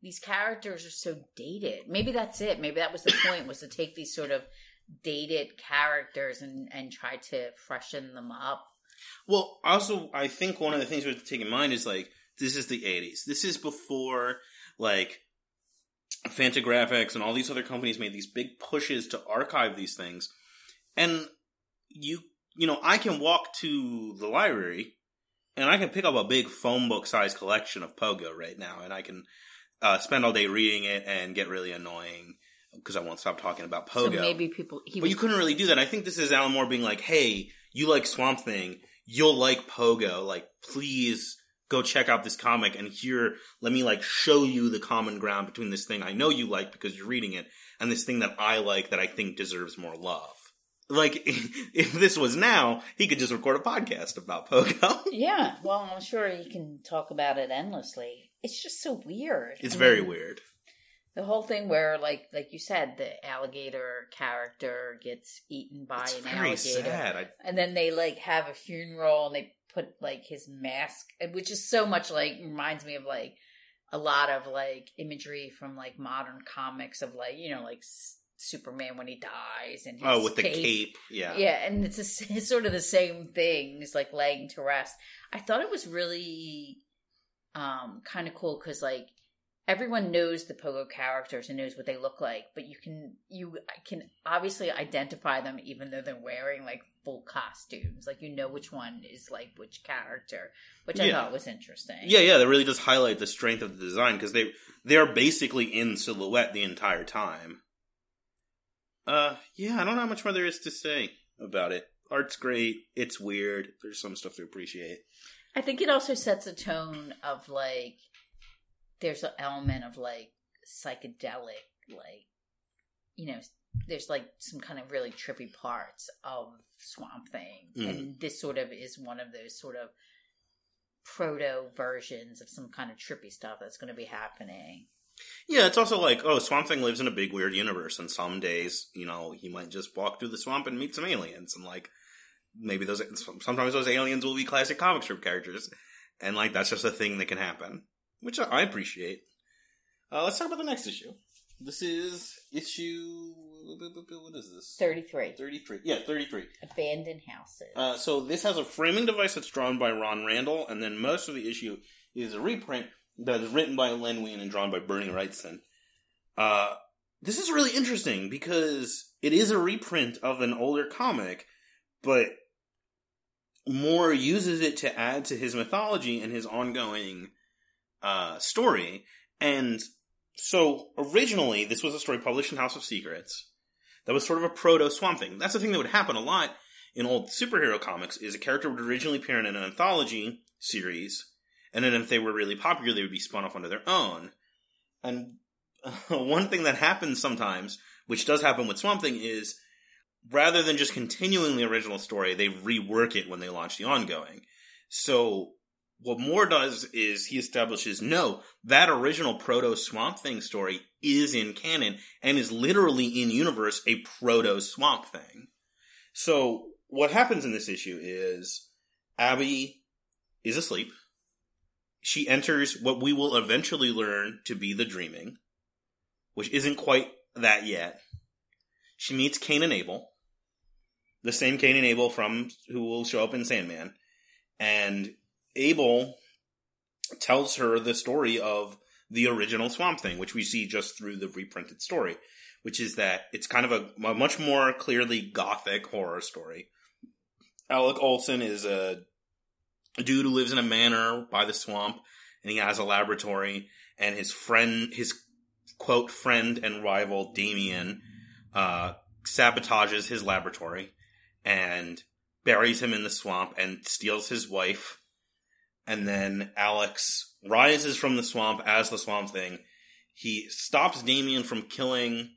Speaker 2: these characters are so dated. Maybe that's it. Maybe that was the point was to take these sort of dated characters and and try to freshen them up.
Speaker 1: Well, also, I think one of the things we have to take in mind is like this is the '80s. This is before like Fantagraphics and all these other companies made these big pushes to archive these things, and you you know I can walk to the library and I can pick up a big phone book size collection of Pogo right now, and I can uh, spend all day reading it and get really annoying because I won't stop talking about Pogo.
Speaker 2: So maybe people. He
Speaker 1: but
Speaker 2: was,
Speaker 1: you couldn't really do that. I think this is Alan Moore being like, "Hey, you like Swamp Thing, you'll like Pogo. Like, please go check out this comic and here, let me like show you the common ground between this thing I know you like because you're reading it and this thing that I like that I think deserves more love." Like, if this was now, he could just record a podcast about Pogo.
Speaker 2: Yeah, well, I'm sure he can talk about it endlessly. It's just so weird.
Speaker 1: It's
Speaker 2: I
Speaker 1: very
Speaker 2: mean,
Speaker 1: weird.
Speaker 2: The whole thing where, like, like you said, the alligator character gets eaten by
Speaker 1: It's
Speaker 2: an alligator,
Speaker 1: sad.
Speaker 2: And then they like have a funeral and they put like his mask, which is so much like reminds me of like a lot of like imagery from like modern comics of like you know like Superman when he dies and
Speaker 1: oh, with the cape. Yeah.
Speaker 2: yeah, and it's, a it's sort of the same thing. It's like laying to rest. I thought it was really um kind of cool because like everyone knows the pogo characters and knows what they look like, but you can you can obviously identify them even though they're wearing like full costumes. Like you know which one is like which character, which I thought was interesting.
Speaker 1: Yeah, yeah, that really does highlight the strength of the design because they they are basically in silhouette the entire time. Uh, yeah, I don't know how much more there is to say about it. Art's great. It's weird. There's some stuff to appreciate.
Speaker 2: I think it also sets a tone of like there's an element of like psychedelic, like you know, there's like some kind of really trippy parts of Swamp Thing,
Speaker 1: Mm.
Speaker 2: and this sort of is one of those sort of proto versions of some kind of trippy stuff that's going to be happening.
Speaker 1: Yeah, it's also like, oh, Swamp Thing lives in a big weird universe, and some days, you know, he might just walk through the swamp and meet some aliens, and like, maybe those sometimes those aliens will be classic comic strip characters, and like that's just a thing that can happen, which I appreciate. Uh, let's talk about the next issue. This is issue. What is this?
Speaker 2: Thirty three,
Speaker 1: 33. Yeah, 33.
Speaker 2: abandoned houses.
Speaker 1: Uh, so this has a framing device that's drawn by Ron Randall, and then most of the issue is a reprint that is written by Len Wein and drawn by Bernie Wrightson. Uh, this is really interesting because it is a reprint of an older comic, but Moore uses it to add to his mythology and his ongoing uh, story. And so originally, this was a story published in House of Secrets that was sort of a proto Swamp Thing. That's the thing that would happen a lot in old superhero comics. Is a character would originally appear in an anthology series, and then if they were really popular, they would be spun off onto their own. And one thing that happens sometimes, which does happen with Swamp Thing, is rather than just continuing the original story, they rework it when they launch the ongoing. So what Moore does is he establishes no, that original proto Swamp Thing story is in canon and is literally in universe a proto Swamp Thing. So what happens in this issue is Abby is asleep. She enters what we will eventually learn to be the dreaming, which isn't quite that yet. She meets Cain and Abel, the same Cain and Abel from who will show up in Sandman, and Abel tells her the story of the original Swamp Thing, which we see just through the reprinted story, which is that it's kind of a, a much more clearly gothic horror story. Alec Olsen is a, a dude who lives in a manor by the swamp, and he has a laboratory, and his friend, his quote friend and rival Damien, uh, sabotages his laboratory and buries him in the swamp and steals his wife. And then Alex rises from the swamp as the swamp thing. He stops Damien from killing.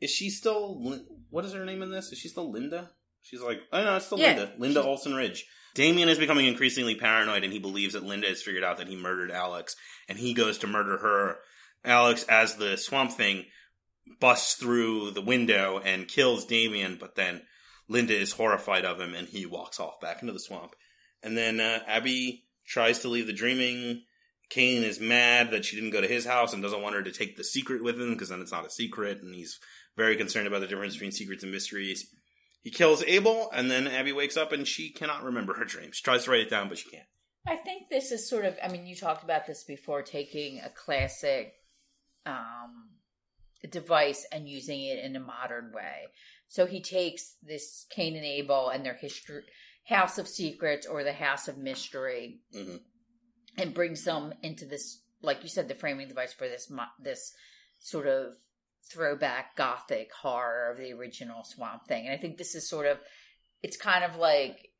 Speaker 1: Is she still? What is her name in this? Is she still Linda? She's like, oh no, it's still
Speaker 2: Yeah,
Speaker 1: Linda. Linda
Speaker 2: she-
Speaker 1: Olsen Ridge. Damien is becoming increasingly paranoid, and he believes that Linda has figured out that he murdered Alex, and he goes to murder her. Alex, as the swamp thing, busts through the window and kills Damien, but then Linda is horrified of him, and he walks off back into the swamp. And then uh, Abby tries to leave the dreaming. Cain is mad that she didn't go to his house and doesn't want her to take the secret with him because then it's not a secret, and he's very concerned about the difference between secrets and mysteries. He kills Abel, and then Abby wakes up and she cannot remember her dream. She tries to write it down, but she can't.
Speaker 2: I think this is sort of. I mean, you talked about this before, taking a classic, um, device and using it in a modern way. So he takes this Cain and Abel and their history, House of Secrets or the House of Mystery,
Speaker 1: hmm
Speaker 2: and brings them into this, like you said, the framing device for this this sort of throwback gothic horror of the original Swamp Thing. And I think this is sort of, it's kind of like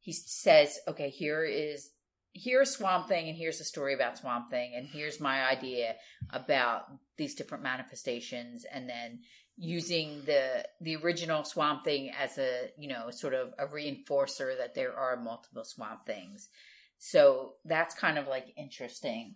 Speaker 2: he says, okay, here is here's Swamp Thing, and here's a story about Swamp Thing, and here's my idea about these different manifestations, and then using the the original Swamp Thing as a you know sort of a reinforcer that there are multiple Swamp Things. So that's kind of like interesting.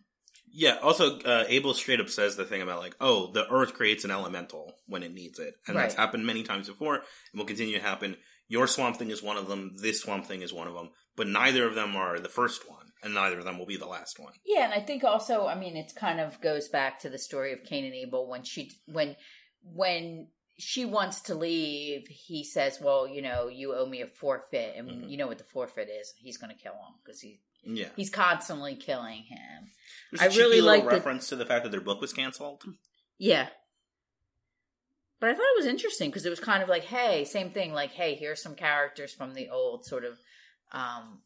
Speaker 1: Yeah. Also, uh, Abel straight up says the thing about like, oh, the Earth creates an elemental when it needs it, and that's happened many times before, and will continue to happen. Your Swamp Thing is one of them. This Swamp Thing is one of them, but neither of them are the first one, and neither of them will be the last one.
Speaker 2: Yeah, and I think also, I mean, it kind of goes back to the story of Cain and Abel when she when when she wants to leave, he says, "Well, you know, you owe me a forfeit, and
Speaker 1: Mhm.
Speaker 2: you know what the forfeit is. He's going to kill him because he
Speaker 1: Yeah.
Speaker 2: he's constantly killing him."
Speaker 1: There's
Speaker 2: I really like the-
Speaker 1: reference to the fact that their book was canceled.
Speaker 2: Yeah. But I thought it was interesting because it was kind of like, hey, same thing, like, hey, here's some characters from the old sort of um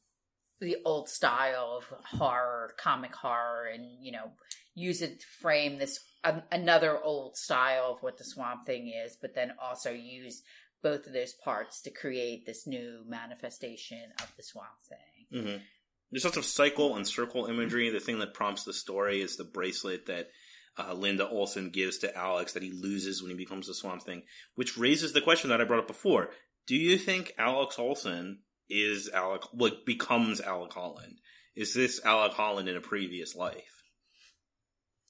Speaker 2: the old style of horror, comic horror, and you know, use it to frame this an another old style of what the swamp thing is, but then also use both of those parts to create this new manifestation of the swamp thing.
Speaker 1: hmm There's lots of cycle and circle imagery. The thing that prompts the story is the bracelet that uh, Linda Olsen gives to Alex that he loses when he becomes the Swamp Thing, which raises the question that I brought up before. Do you think Alex Olsen is Alec, like, becomes Alec Holland? Is this Alec Holland in a previous life?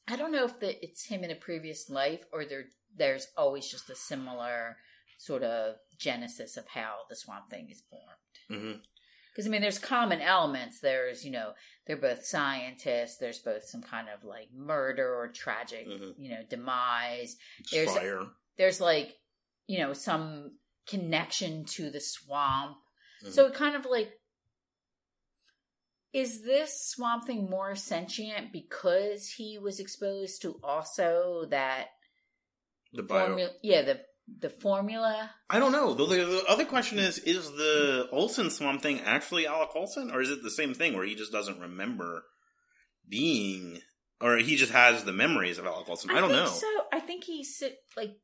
Speaker 2: I don't know if the, it's him in a previous life or there there's always just a similar sort of genesis of how the swamp thing is formed.
Speaker 1: hmm
Speaker 2: Because I mean, there's common elements. There's you know they're both scientists. There's both some kind of like murder or tragic
Speaker 1: Mhm.
Speaker 2: you know demise. There's-
Speaker 1: Fire.
Speaker 2: There's like you know some connection to the swamp.
Speaker 1: Mhm.
Speaker 2: So it kind of like is this swamp thing more sentient because he was exposed to also that
Speaker 1: the bio.
Speaker 2: formula? Yeah, the the formula.
Speaker 1: I don't know. The, the other question is: Is the Olsen Swamp Thing actually Alec Olsen, or is it the same thing where he just doesn't remember being, or he just has the memories of Alec Olsen? I, don't
Speaker 2: think
Speaker 1: know.
Speaker 2: So I think he's like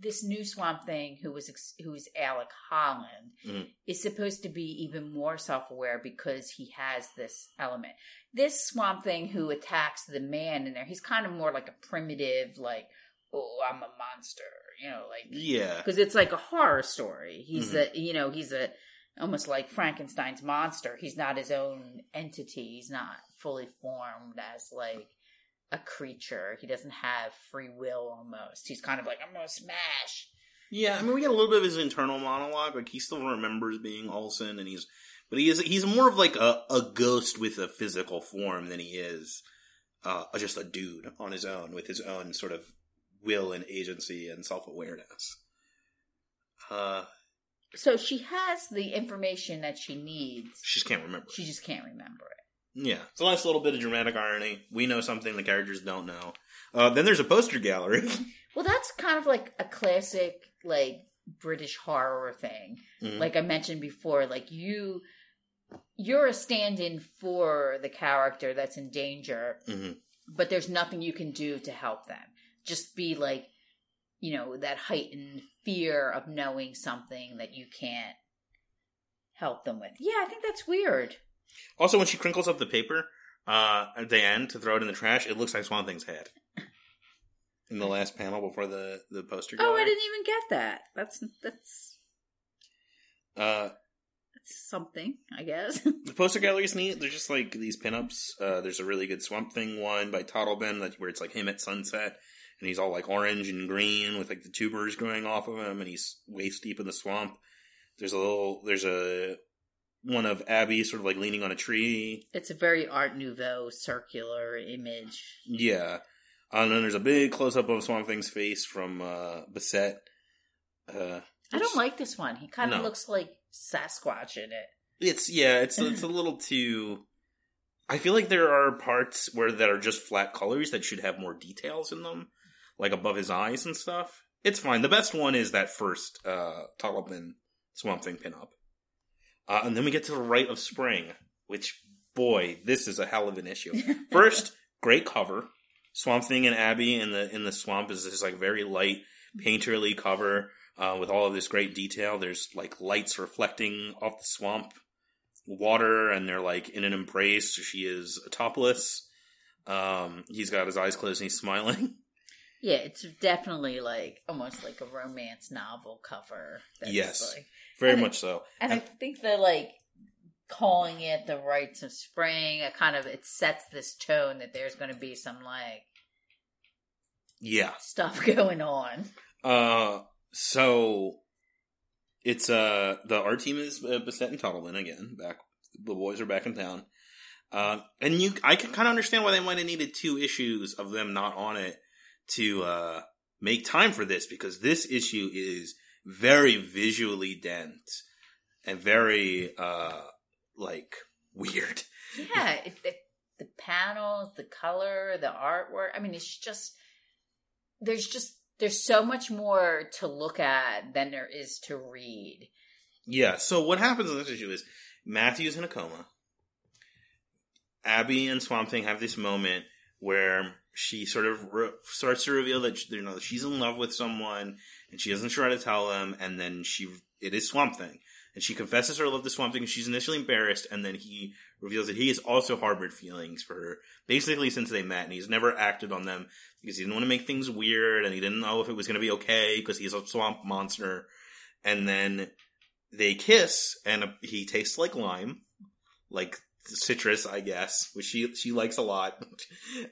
Speaker 2: this new swamp thing who was ex- who's Alec Holland
Speaker 1: Mhm.
Speaker 2: is supposed to be even more self-aware because he has this element. This swamp thing who attacks the man in there, he's kind of more like a primitive, like, oh, I'm a monster, you know, like
Speaker 1: Yeah,
Speaker 2: because it's like a horror story. He's
Speaker 1: Mhm.
Speaker 2: a, you know, he's a almost like Frankenstein's monster. He's not his own entity. He's not fully formed as like a creature. He doesn't have free will almost. He's kind of like I'm gonna smash.
Speaker 1: yeah. I mean, we get a little bit of his internal monologue. Like he still remembers being Olsen, and he's, but he is he's more of like a, a ghost with a physical form than he is uh, just a dude on his own with his own sort of will and agency and self awareness. Uh,
Speaker 2: So she has the information that she needs.
Speaker 1: she just can't remember.
Speaker 2: She just can't remember it.
Speaker 1: Yeah, it's a nice little bit of dramatic irony. We know something the characters don't know. Uh, then there's a poster gallery.
Speaker 2: Well, that's kind of like a classic like British horror thing.
Speaker 1: Mhm.
Speaker 2: like I mentioned before, like you you're a stand-in for the character that's in danger,
Speaker 1: Mhm.
Speaker 2: but there's nothing you can do to help them. Just be like, you know, that heightened fear of knowing something that you can't help them with. Yeah, I think that's weird.
Speaker 1: Also, when she crinkles up the paper uh, at the end to throw it in the trash, it looks like Swamp Thing's head. In the last panel before the, the poster
Speaker 2: Oh,
Speaker 1: gallery.
Speaker 2: I didn't even get that. That's that's
Speaker 1: Uh,
Speaker 2: that's something, I guess.
Speaker 1: the poster gallery is neat. They're just like these pinups. Uh, there's a really good Swamp Thing one by Totleben that where it's like him at sunset, and he's all like orange and green with like the tubers growing off of him, and he's waist deep in the swamp. There's a little. There's a one of Abby sort of like leaning on a tree.
Speaker 2: it's a very Art Nouveau circular image.
Speaker 1: Yeah. And then there's a big close up of Swamp Thing's face from uh Bissette. Uh
Speaker 2: I don't like this one. He kind of
Speaker 1: No.
Speaker 2: looks like Sasquatch in it.
Speaker 1: it's yeah, it's it's a little too I feel like there are parts where that are just flat colors that should have more details in them. like above his eyes and stuff. It's fine. The best one is that first uh Totleben Swamp Thing pinup. Uh, and then we get to the Rite of Spring, which boy, this is a hell of an issue. First, great cover. Swamp Thing and Abby in the in the swamp is this like very light painterly cover uh, with all of this great detail. There's like lights reflecting off the swamp water, and they're like in an embrace. She is topless. Um, he's got his eyes closed and he's smiling.
Speaker 2: Yeah, it's definitely like almost like a romance novel cover. That's
Speaker 1: Yes.
Speaker 2: like-
Speaker 1: Very
Speaker 2: And I-
Speaker 1: much so.
Speaker 2: and I think that like calling it the rites of spring, it kind of it sets this tone that there's going to be some like
Speaker 1: Yeah.
Speaker 2: stuff going on.
Speaker 1: Uh, so it's uh the art team is uh, Bissette in Totleben again. Back, the boys are back in town. Uh, and you, I can kind of understand why they might have needed two issues of them not on it to uh make time for this because this issue is very visually dense and very uh like weird.
Speaker 2: Yeah, it, the panels, the color, the artwork. I mean, it's just there's just there's so much more to look at than there is to read.
Speaker 1: Yeah. So what happens in this issue is Matthew's in a coma. Abby and Swamp Thing have this moment where she sort of re- starts to reveal that you know she's in love with someone and she sure how to tell them, and then she it is Swamp Thing, and she confesses her love to Swamp Thing. and She's initially embarrassed, and then he reveals that he has also harbored feelings for her, basically since they met, and he's never acted on them because he didn't want to make things weird, and he didn't know if it was going to be okay because he's a swamp monster, and then they kiss, and he tastes like lime, like citrus, I guess, which she she likes a lot.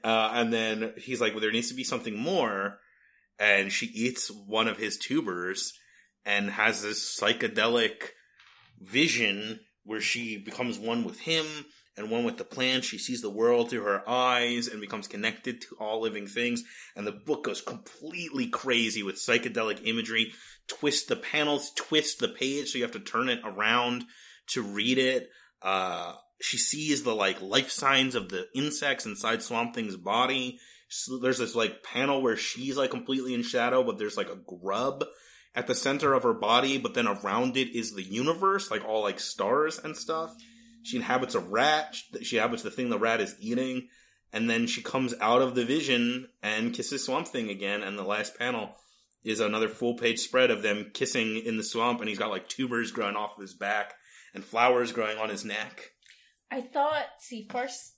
Speaker 1: Uh, and then he's like, "Well, there needs to be something more," and she eats one of his tubers and has this psychedelic vision where she becomes one with him and one with the plant. She sees the world through her eyes and becomes connected to all living things. And the book goes completely crazy with psychedelic imagery. Twist the panels, twist the page, so you have to turn it around to read it. Uh, she sees the like life signs of the insects inside Swamp Thing's body. So there's this like panel where she's like completely in shadow, but there's like a grub at the center of her body, but then around it is the universe, like all like stars and stuff. She inhabits a rat. She inhabits the thing the rat is eating. And then she comes out of the vision and kisses Swamp Thing again. And the last panel is another full page spread of them kissing in the swamp. And he's got like tubers growing off of his back and flowers growing on his neck.
Speaker 2: I thought, see, first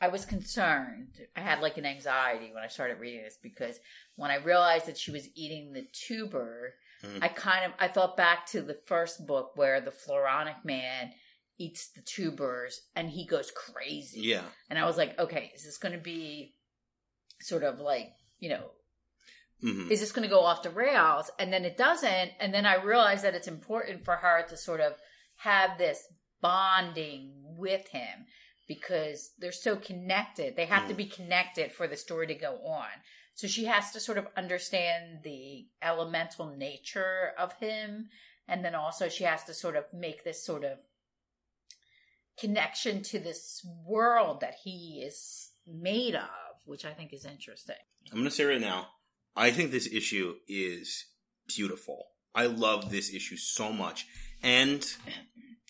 Speaker 2: I was concerned. I had like an anxiety when I started reading this because when I realized that she was eating the tuber,
Speaker 1: Mhm.
Speaker 2: I kind of I thought back to the first book where the Floronic man eats the tubers and he goes crazy.
Speaker 1: Yeah.
Speaker 2: And I was like, okay, is this going to be sort of like, you know,
Speaker 1: hmm
Speaker 2: is this going to go off the rails? And then it doesn't. And then I realized that it's important for her to sort of have this bonding with him because they're so connected. They have to
Speaker 1: Mm.
Speaker 2: be connected for the story to go on. So she has to sort of understand the elemental nature of him. And then also she has to sort of make this sort of connection to this world that he is made of, which I think is interesting.
Speaker 1: I'm going to say right now, I think this issue is beautiful. I love this issue so much. And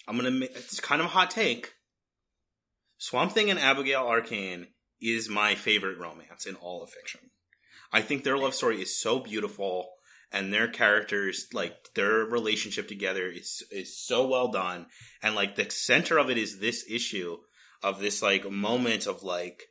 Speaker 1: I'm going to make it's kind of a hot take. Swamp Thing and Abigail Arcane is my favorite romance in all of fiction. I think their love story is so beautiful and their characters like their relationship together is is so well done and like the center of it is this issue of this like moment of like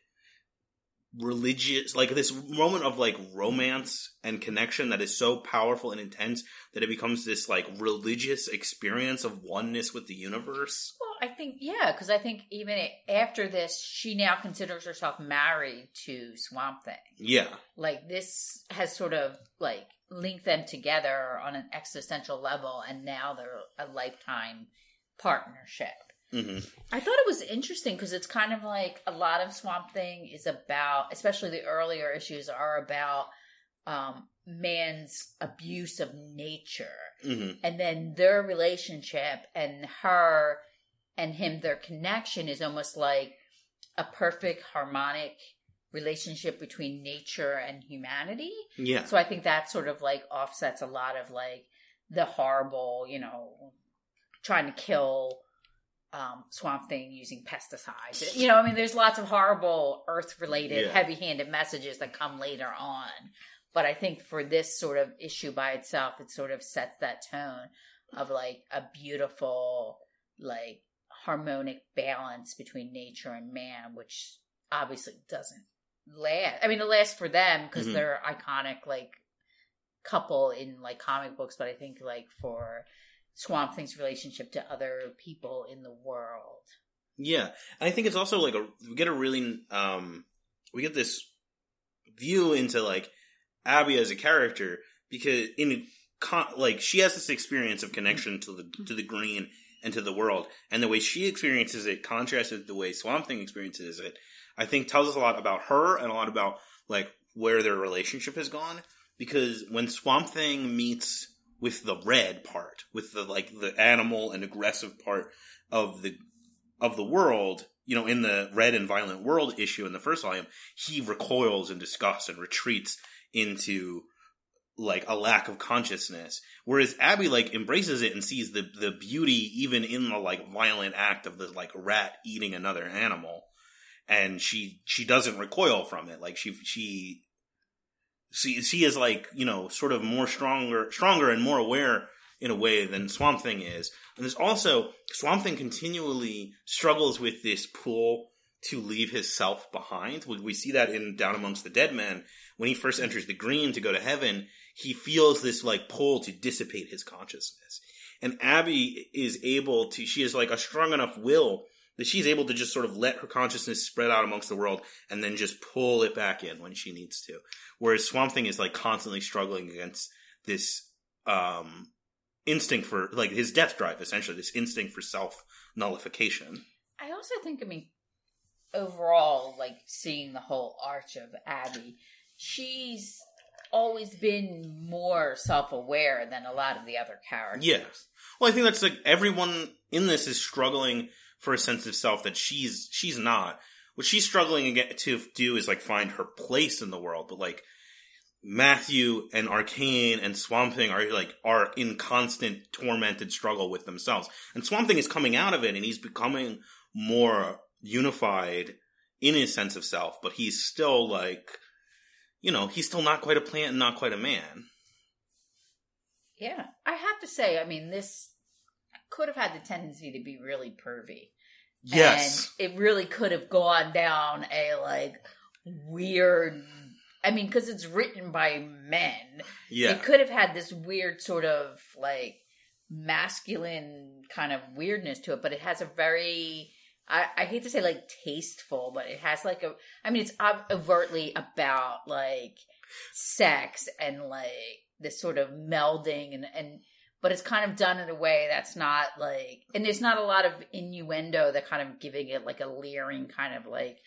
Speaker 1: religious like this moment of like romance and connection that is so powerful and intense that it becomes this like religious experience of oneness with the universe
Speaker 2: Well, I think yeah, because I think even after this, she now considers herself married to Swamp Thing.
Speaker 1: yeah
Speaker 2: Like this has sort of like linked them together on an existential level, and now they're a lifetime partnership.
Speaker 1: Hmm
Speaker 2: I thought it was interesting because it's kind of like a lot of Swamp Thing is about, especially the earlier issues are about um, man's abuse of nature
Speaker 1: hmm
Speaker 2: and then their relationship and her and him their connection is almost like a perfect harmonic relationship between nature and humanity.
Speaker 1: Yeah.
Speaker 2: So I think that sort of like offsets a lot of like the horrible, you know, trying to kill um, Swamp Thing using pesticides. You know, I mean, there's lots of horrible Earth related,
Speaker 1: Yeah.
Speaker 2: heavy handed messages that come later on. But I think for this sort of issue by itself, it sort of sets that tone of like a beautiful, like harmonic balance between nature and man, which obviously doesn't last. I mean, it lasts for them because
Speaker 1: Mhm.
Speaker 2: they're iconic, like couple in like comic books, but I think like for Swamp Thing's relationship to other people in the world.
Speaker 1: Yeah, and I think it's also like a we get a really um we get this view into like Abby as a character because in con- like she has this experience of connection to the to the green and to the world, and the way she experiences it contrasted with the way Swamp Thing experiences it. I think tells us a lot about her and a lot about like where their relationship has gone because when Swamp Thing meets with the red part, with the like the animal and aggressive part of the of the world, you know, in the red and violent world issue in the first volume, he recoils in disgust and retreats into like a lack of consciousness. Whereas Abby like embraces it and sees the the beauty even in the like violent act of the like rat eating another animal. And she she doesn't recoil from it. Like she she she she is like, you know, sort of more stronger stronger and more aware in a way than Swamp Thing is. And there's also Swamp Thing continually struggles with this pull to leave his self behind. We, we see that in Down Amongst the Dead Men. When he first enters the green to go to heaven, he feels this like pull to dissipate his consciousness. And Abby is able to, she is like a strong enough will that she's able to just sort of let her consciousness spread out amongst the world and then just pull it back in when she needs to. Whereas Swamp Thing is like constantly struggling against this, um, instinct for like his death drive essentially this instinct for self nullification
Speaker 2: I also think, I mean, overall, like seeing the whole arch of Abby, she's always been more self aware than a lot of the other characters.
Speaker 1: yeah well i think that's like everyone in this is struggling for a sense of self that she's she's not. What she's struggling to do is like find her place in the world but like matthew and arcane and swamp thing are like are in constant tormented struggle with themselves. And swamp thing is coming out of it and he's becoming more unified in his sense of self but he's still like you know he's still not quite a plant and not quite a man.
Speaker 2: Yeah. I have to say, I mean, this could have had the tendency to be really pervy.
Speaker 1: yes
Speaker 2: And it really could have gone down a like weird. I mean, because it's written by men,
Speaker 1: yeah
Speaker 2: it could have had this weird sort of like masculine kind of weirdness to it, but it has a very. I, I hate to say like tasteful, but it has like a. I mean, it's overtly about like sex and like this sort of melding and and but it's kind of done in a way that's not like and there's not a lot of innuendo that kind of giving it like a leering kind of like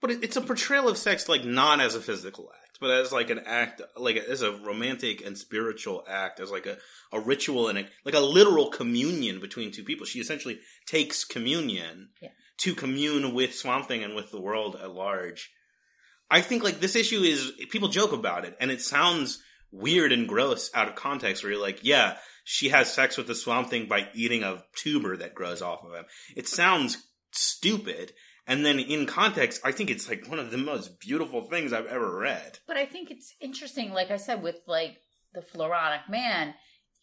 Speaker 1: But it's a portrayal of sex, like not as a physical act, but as like an act, like as a romantic and spiritual act, as like a, a ritual and a, like a literal communion between two people. She essentially takes communion
Speaker 2: Yeah.
Speaker 1: to commune with Swamp Thing and with the world at large. I think like this issue is people joke about it, and it sounds weird and gross out of context. Where you're like, yeah, she has sex with the Swamp Thing by eating a tuber that grows off of him. It sounds stupid. And then in context, I think it's like one of the most beautiful things I've ever read.
Speaker 2: but i think it's interesting like i said with like the floronic man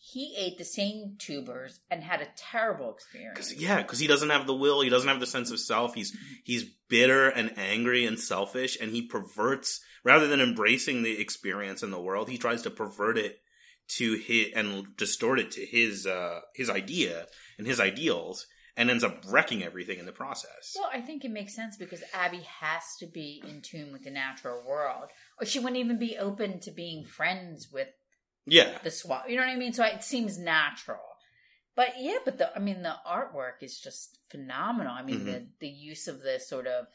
Speaker 2: he ate the same tubers and had a terrible experience
Speaker 1: Cause, yeah, because he doesn't have the will, he doesn't have the sense of self. He's he's bitter and angry and selfish, and he perverts rather than embracing the experience in the world. He tries to pervert it to his and distort it to his uh, his idea and his ideals, and ends up wrecking everything in the process.
Speaker 2: Well, I think it makes sense because Abby has to be in tune with the natural world, or she wouldn't even be open to being friends with
Speaker 1: Yeah,
Speaker 2: the swap. You know what I mean? So it seems natural. But yeah, but the I mean the artwork is just phenomenal. I mean the mm-hmm. the use of the sort of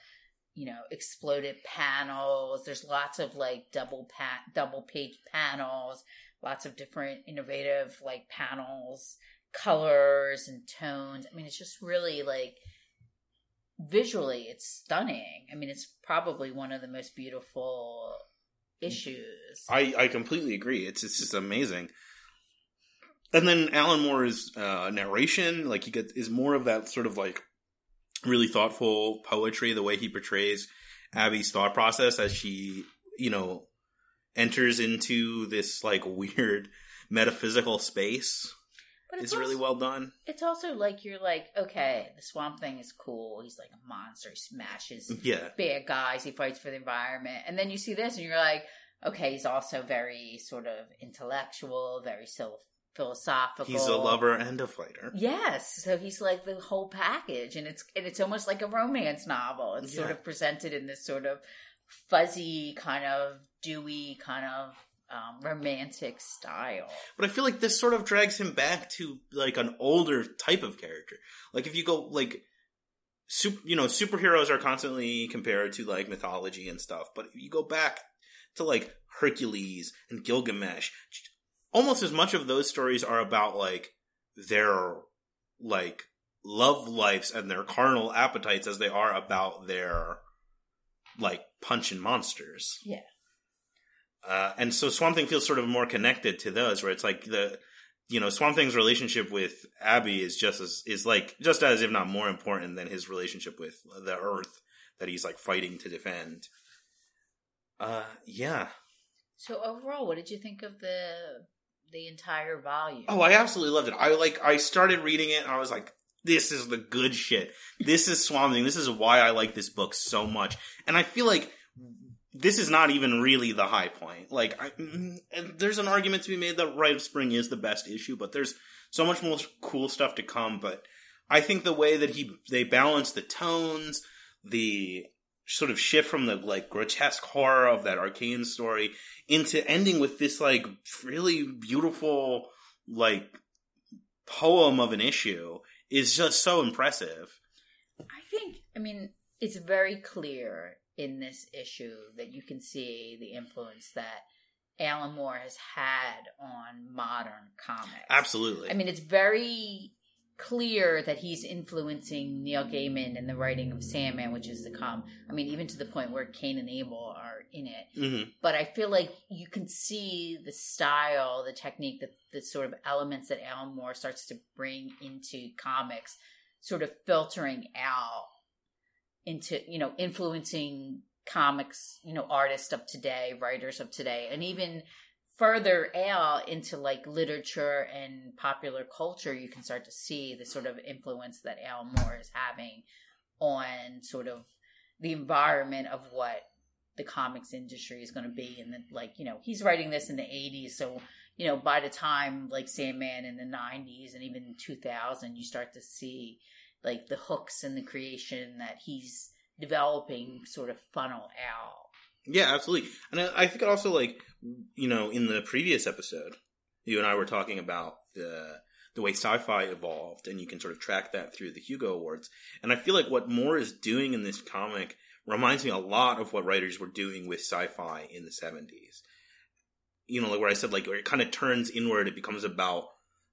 Speaker 2: you know exploded panels. There's lots of like double pat double page panels, lots of different innovative like panels, colors and tones. I mean it's just really like visually it's stunning. I mean, it's probably one of the most beautiful issues.
Speaker 1: I, I completely agree. It's it's just amazing. And then Alan Moore's uh, narration, like he gets, is more of that sort of like really thoughtful poetry. The way he portrays Abby's thought process as she, you know, enters into this like weird metaphysical space
Speaker 2: but
Speaker 1: is
Speaker 2: also,
Speaker 1: really well done.
Speaker 2: It's also like you're like, okay, the Swamp Thing is cool. He's like a monster. He smashes
Speaker 1: Yeah,
Speaker 2: bad guys. He fights for the environment. And then you see this, and you're like, okay, he's also very sort of intellectual, very so philosophical.
Speaker 1: he's a lover and a fighter.
Speaker 2: Yes, so he's like the whole package, and it's and it's almost like a romance novel. It's sort of presented in this sort of fuzzy, kind of dewy, kind of um, romantic style.
Speaker 1: But I feel like this sort of drags him back to like an older type of character. Like if you go like super, you know, superheroes are constantly compared to like mythology and stuff. But if you go back to like Hercules and Gilgamesh, almost as much of those stories are about like their like love lives and their carnal appetites as they are about their like punching monsters.
Speaker 2: Yeah.
Speaker 1: Uh, and so Swamp Thing feels sort of more connected to those, where it's like the, you know, Swamp Thing's relationship with Abby is just as is like just as if not more important than his relationship with the Earth that he's like fighting to defend. Uh, yeah.
Speaker 2: So overall, what did you think of the the entire volume?
Speaker 1: Oh, I absolutely loved it. I like I started reading it and I was like, this is the good shit. This is Swamp Thing. This is why I like this book so much. And I feel like this is not even really the high point. Like, I, mm, there's an argument to be made that Rite of Spring is the best issue, but there's so much more cool stuff to come. But I think the way that he they balance the tones, the sort of shift from the like grotesque horror of that arcane story into ending with this like really beautiful like poem of an issue is just so impressive.
Speaker 2: I think, I mean, it's very clear in this issue that you can see the influence that Alan Moore has had on modern comics.
Speaker 1: Absolutely.
Speaker 2: I mean, it's very clear that he's influencing Neil Gaiman in the writing of Sandman, which is the com. I mean, even to the point where Cain and Abel are in it.
Speaker 1: hmm
Speaker 2: But I feel like you can see the style, the technique, the, the sort of elements that Alan Moore starts to bring into comics, sort of filtering out into, you know, influencing comics, you know, artists of today, writers of today, and even further out into like literature and popular culture, you can start to see the sort of influence that Alan Moore is having on sort of the environment of what the comics industry is going to be and then like you know he's writing this in the 80s so you know by the time like sandman in the 90s and even 2000 you start to see like the hooks and the creation that he's developing sort of funnel out
Speaker 1: Yeah, absolutely. And I, I think also like you know in the previous episode, you and I were talking about the the way sci-fi evolved, and you can sort of track that through the Hugo Awards. And I feel like what Moore is doing in this comic reminds me a lot of what writers were doing with sci-fi in the seventies. You know, like where I said like where it kind of turns inward, it becomes about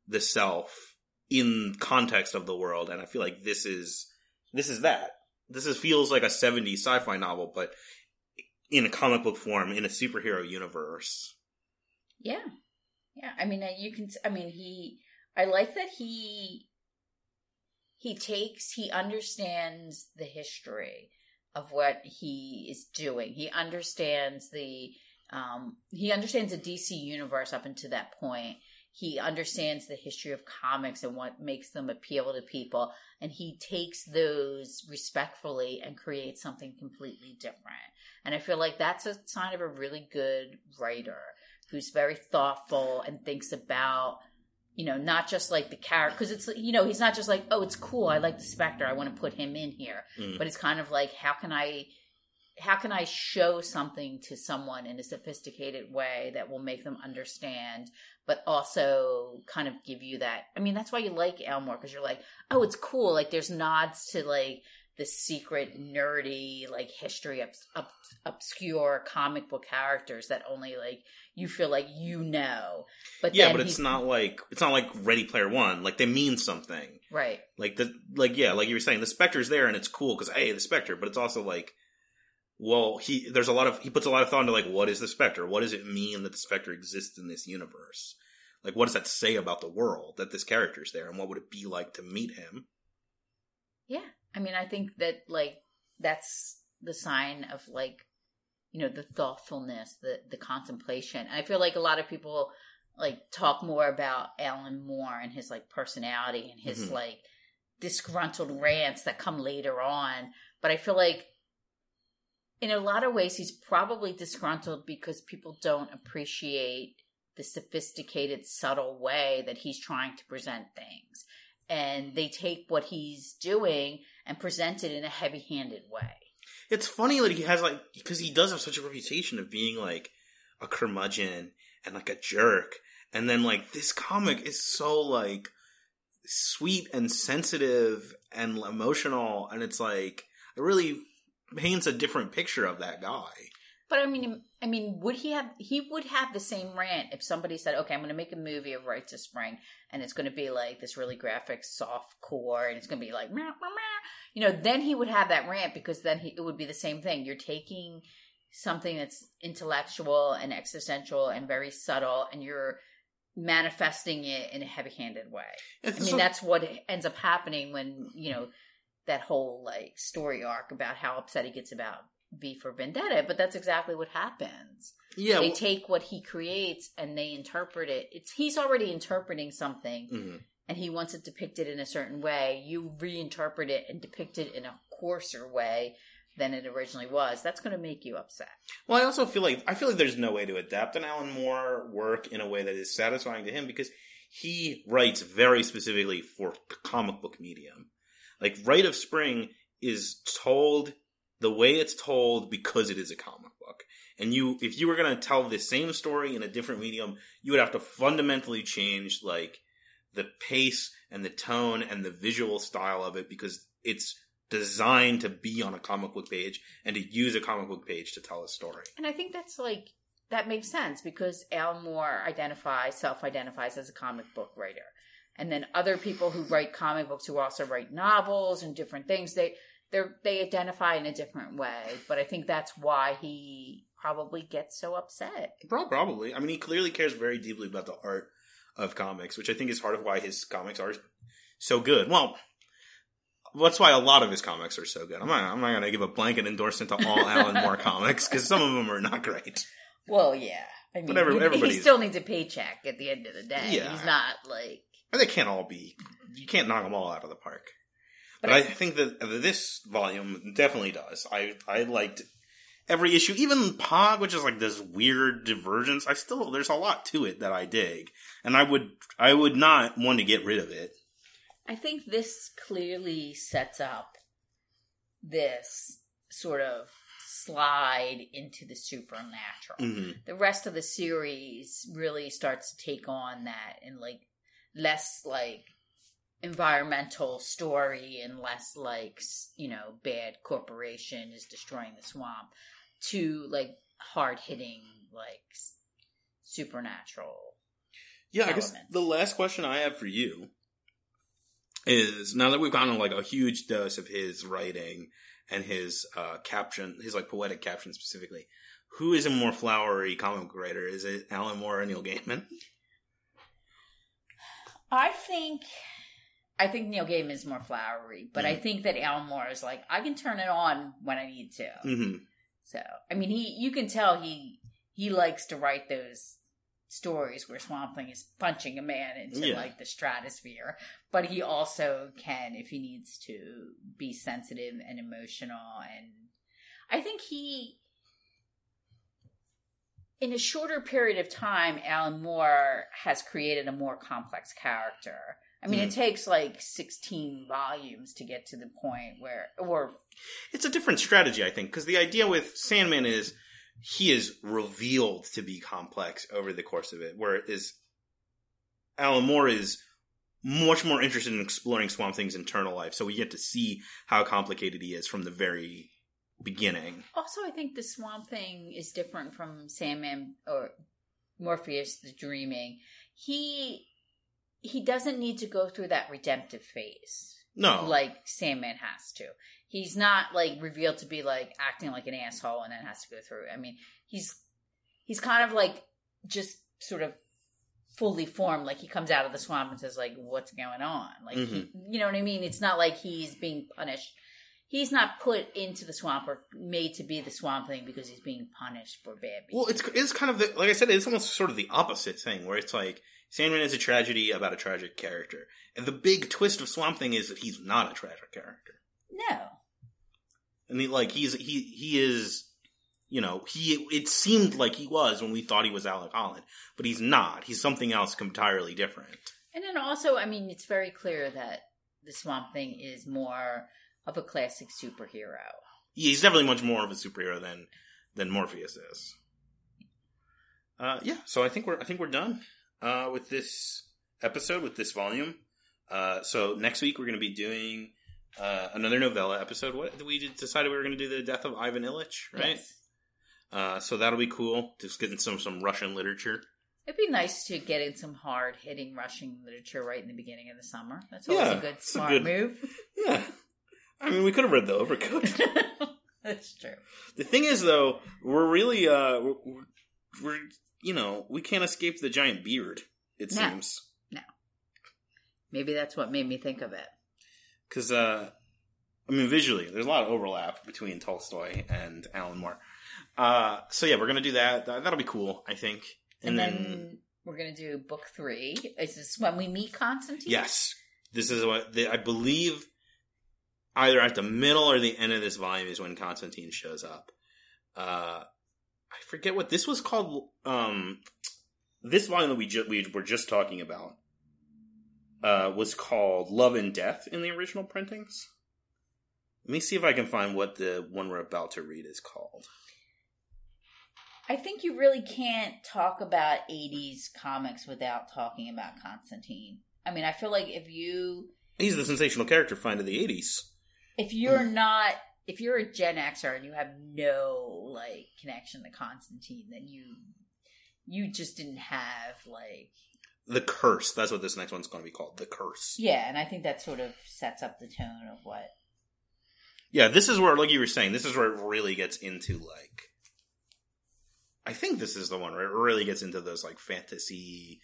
Speaker 1: the self in context of the world, and I feel like this is this is that. This is feels like a 70s sci-fi novel, but in a comic book form in a superhero universe.
Speaker 2: Yeah. Yeah. I mean, uh, you can, I mean, he, I like that he, he takes, he understands the history of what he is doing. He understands the, um, he understands the DC universe up until that point. He understands the history of comics and what makes them appeal to people. And he takes those respectfully and creates something completely different. And I feel like that's a sign of a really good writer who's very thoughtful and thinks about, you know, not just like the character, because it's, you know, he's not just like, oh, it's cool. I like the Spectre. I want to put him in here.
Speaker 1: Mm.
Speaker 2: But it's kind of like, how can I, how can I show something to someone in a sophisticated way that will make them understand, but also kind of give you that? I mean, that's why you like Alan Moore because you're like, oh, it's cool. Like there's nods to like the secret nerdy like history of ob- obscure comic book characters that only like you feel like you know. But
Speaker 1: yeah, but it's
Speaker 2: he-
Speaker 1: not like it's not like Ready Player One. Like they mean something.
Speaker 2: right.
Speaker 1: Like the like yeah, like you were saying, the Spectre's there and it's cool because hey, the Spectre. But it's also like, well, he there's a lot of he puts a lot of thought into like what is the Spectre? What does it mean that the Spectre exists in this universe? Like what does that say about the world that this character's there, and what would it be like to meet him?
Speaker 2: Yeah. I mean, I think that like that's the sign of like you know the thoughtfulness, the the contemplation. I feel like a lot of people like talk more about Alan Moore and his like personality and his
Speaker 1: Mhm.
Speaker 2: like disgruntled rants that come later on, but I feel like in a lot of ways he's probably disgruntled because people don't appreciate the sophisticated subtle way that he's trying to present things. And they take what he's doing and present it in a heavy-handed way.
Speaker 1: It's funny that he has like because he does have such a reputation of being like a curmudgeon and like a jerk, and then like this comic is so like sweet and sensitive and emotional, and it's like I really paints a different picture of that guy.
Speaker 2: But I mean, I mean, would he have? He would have the same rant if somebody said, "Okay, I'm going to make a movie of Rites of Spring, and it's going to be like this really graphic, soft core, and it's going to be like, meh, meh, meh." you know." Then he would have that rant because then he, it would be the same thing. You're taking something that's intellectual and existential and very subtle, and you're manifesting it in a heavy-handed way. I mean,
Speaker 1: so-
Speaker 2: that's what ends up happening when you know that whole like story arc about how upset he gets about V for Vendetta. But that's exactly what happens.
Speaker 1: yeah.
Speaker 2: they
Speaker 1: well-
Speaker 2: take what he creates and they interpret it. It's he's already interpreting something,
Speaker 1: Mhm.
Speaker 2: and he wants it depicted in a certain way. You reinterpret it and depict it in a coarser way than it originally was. That's going to make you upset.
Speaker 1: Well, I also feel like I feel like there's no way to adapt an Alan Moore work in a way that is satisfying to him because he writes very specifically for the comic book medium. Like Rite of Spring is told the way it's told because it is a comic book. And you if you were going to tell the same story in a different medium, you would have to fundamentally change like the pace and the tone and the visual style of it because it's designed to be on a comic book page and to use a comic book page to tell a story.
Speaker 2: And I think that's like that makes sense because Alan Moore identifies, self-identifies as a comic book writer. And then other people who write comic books who also write novels and different things, they they they identify in a different way. But I think that's why he probably gets so upset.
Speaker 1: Prob- Probably. I mean, he clearly cares very deeply about the art of comics, which I think is part of why his comics are so good. Well, that's why a lot of his comics are so good. I'm not, I'm not going to give a blanket endorsement to all Alan Moore comics because some of them are not great.
Speaker 2: Well, yeah. I mean, he- he, still needs a paycheck at the end of the day.
Speaker 1: Yeah.
Speaker 2: He's not like.
Speaker 1: They can't all be. You can't knock them all out of the park. But,
Speaker 2: But
Speaker 1: I
Speaker 2: I-
Speaker 1: think that this volume definitely does. I I liked every issue, even Pog, which is like this weird divergence. I still there's a lot to it that I dig, and I would I would not want to get rid of it.
Speaker 2: I think this clearly sets up this sort of slide into the supernatural.
Speaker 1: hmm
Speaker 2: The rest of the series really starts to take on that and like less like environmental story and less like you know bad corporation is destroying the swamp to like hard hitting like supernatural
Speaker 1: Yeah, I guess the last question I have for you is now that we've gotten like a huge dose of his writing and his uh, caption, his like poetic caption specifically, who is a more flowery comic book writer? Is it Alan Moore or Neil Gaiman?
Speaker 2: I think I think Neil Gaiman is more flowery, but I
Speaker 1: Mhm.
Speaker 2: think that Alan Moore is like I can turn it on when I need to.
Speaker 1: hmm
Speaker 2: So I mean, he you can tell he he likes to write those stories where Swamp Thing is punching a man into
Speaker 1: Yeah.
Speaker 2: like the stratosphere, but he also can, if he needs to, be sensitive and emotional. And I think he, in a shorter period of time, Alan Moore has created a more complex character. I mean, it mm. takes like 16 volumes to get to the point where, or
Speaker 1: It's a different strategy, I think, because the idea with Sandman is he is revealed to be complex over the course of it, whereas Alan Moore is much more interested in exploring Swamp Thing's internal life, so we get to see how complicated he is from the very beginning.
Speaker 2: Also, I think the Swamp Thing is different from Sandman or Morpheus the Dreaming. He he doesn't need to go through that redemptive phase
Speaker 1: No,
Speaker 2: like Sandman has to. He's not like revealed to be like acting like an asshole and then has to go through. I mean, he's he's kind of like just sort of fully formed. Like he comes out of the swamp and says like, "What's going on?" Like he, mm-hmm. you know what I mean? It's not like he's being punished. He's not put into the swamp or made to be the swamp thing because he's being punished for bad.
Speaker 1: Well, it's it's kind of the, like I said, it's almost sort of the opposite thing, where it's like Sandman is a tragedy about a tragic character, and the big twist of Swamp Thing is that he's not a tragic character,
Speaker 2: no.
Speaker 1: and he like he's he he is, you know, he it seemed like he was when we thought he was Alec Holland, but he's not. He's something else entirely different.
Speaker 2: And then also, I mean, it's very clear that the swamp thing is more of a classic superhero.
Speaker 1: He's definitely much more of a superhero than than Morpheus is. Uh, yeah, so I think we're I think we're done uh, with this episode with this volume. Uh, so next week we're going to be doing uh, another novella episode. What we decided we were going to do the death of Ivan Ilyich, right?
Speaker 2: Yes.
Speaker 1: Uh, so that'll be cool. Just getting some some Russian literature.
Speaker 2: It'd be nice to get in some hard hitting Russian literature right in the beginning of the summer. That's always
Speaker 1: Yeah,
Speaker 2: a good
Speaker 1: it's a
Speaker 2: smart
Speaker 1: good-
Speaker 2: move.
Speaker 1: Yeah, I mean we could have read the Overcoat.
Speaker 2: That's true.
Speaker 1: the thing is, though, we're really uh, we're, we're, we're you know we can't escape the giant beard. It seems.
Speaker 2: No.
Speaker 1: seems.
Speaker 2: Maybe that's what made me think of it.
Speaker 1: because uh, I mean, visually, there's a lot of overlap between Tolstoy and Alan Moore. Uh, so yeah, we're gonna do that. that that'll be cool, I think.
Speaker 2: And,
Speaker 1: And,
Speaker 2: then,
Speaker 1: then,
Speaker 2: we're going to do book three. Is this when we meet Constantine?
Speaker 1: yes, this is what the, I believe. Either at the middle or the end of this volume is when Constantine shows up. Uh, I forget what this was called. Um, this volume that we ju- we were just talking about uh, was called Love and Death in the original printings. Let me see if I can find what the one we're about to read is called.
Speaker 2: I think you really can't talk about 80s comics without talking about Constantine. I mean, I feel like if you
Speaker 1: He's the sensational character find of the 80s.
Speaker 2: If you're not if you're a Gen Xer and you have no like connection to Constantine, then you you just didn't have like
Speaker 1: The Curse. That's what this next one's going to be called. The Curse.
Speaker 2: yeah, and I think that sort of sets up the tone of what
Speaker 1: Yeah, this is where, like you were saying, this is where it really gets into like. I think this is the one where it really gets into those like fantasy,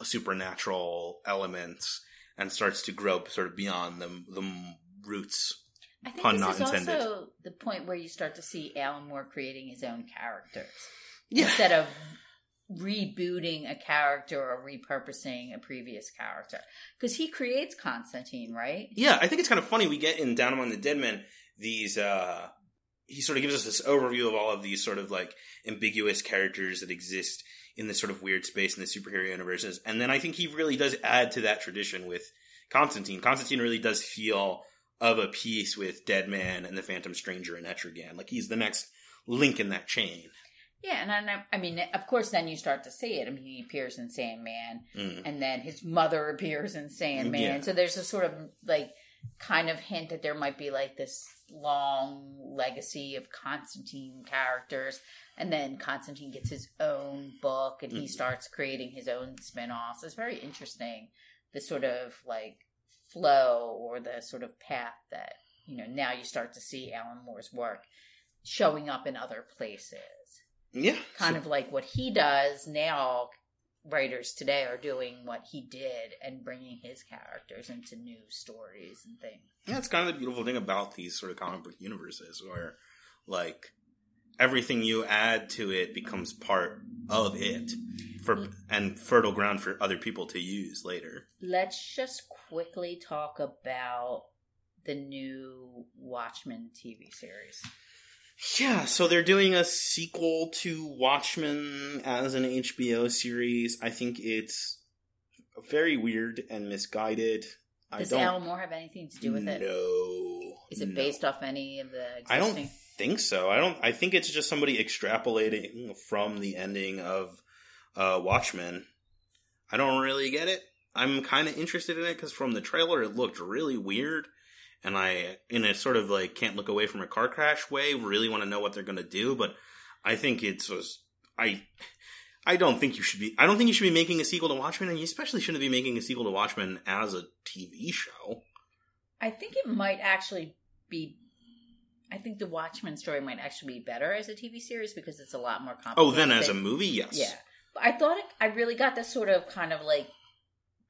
Speaker 1: supernatural elements and starts to grow sort of beyond the the roots.
Speaker 2: I think
Speaker 1: Pun
Speaker 2: this
Speaker 1: not
Speaker 2: is
Speaker 1: intended.
Speaker 2: also the point where you start to see Alan Moore creating his own characters
Speaker 1: Yeah,
Speaker 2: instead of rebooting a character or repurposing a previous character because he creates Constantine, right?
Speaker 1: yeah. I think it's kind of funny. We get in Down Among the Dead Men these. uh He sort of gives us this overview of all of these sort of like ambiguous characters that exist in this sort of weird space in the superhero universes, and then I think he really does add to that tradition with Constantine. Constantine really does feel of a piece with Deadman and the Phantom Stranger and Etrigan. Like he's the next link in that chain.
Speaker 2: Yeah, and I, I mean, of course, then you start to see it. I mean, he appears in Sandman,
Speaker 1: Mm.
Speaker 2: and then his mother appears in Sandman.
Speaker 1: Yeah.
Speaker 2: So there's a sort of like kind of hint that there might be like this long legacy of Constantine characters, and then Constantine gets his own book, and he
Speaker 1: Mhm.
Speaker 2: starts creating his own spin-offs. It's very interesting, the sort of like flow or the sort of path that you know now you start to see Alan Moore's work showing up in other places.
Speaker 1: Yeah,
Speaker 2: kind
Speaker 1: So-
Speaker 2: of like what he does now writers today are doing what he did and bringing his characters into new stories and things.
Speaker 1: Yeah, it's kind of the beautiful thing about these sort of comic book universes where, like, everything you add to it becomes part of it for mm-hmm. and fertile ground for other people to use later.
Speaker 2: let's just quickly talk about the new watchmen tv series
Speaker 1: Yeah, so they're doing a sequel to Watchmen as an HBO series. I think it's very weird and misguided. I
Speaker 2: does
Speaker 1: don't
Speaker 2: alan moore have anything to do with it
Speaker 1: No,
Speaker 2: is it
Speaker 1: no.
Speaker 2: based off any of the
Speaker 1: I don't think so. I don't. I think it's just somebody extrapolating from the ending of uh, Watchmen. I don't really get it. I'm kind of interested in it because from the trailer it looked really weird, and I, in a sort of like can't look away from a car crash way, really want to know what they're going to do. But I think it's just I. I don't think you should be. I don't think you should be making a sequel to Watchmen, and you especially shouldn't be making a sequel to Watchmen as a TV show.
Speaker 2: I think it might actually be. I think the Watchmen story might actually be better as a TV series because it's a lot more complicated.
Speaker 1: Oh, then as a movie, yes.
Speaker 2: Yeah. I thought it, I really got this sort of kind of like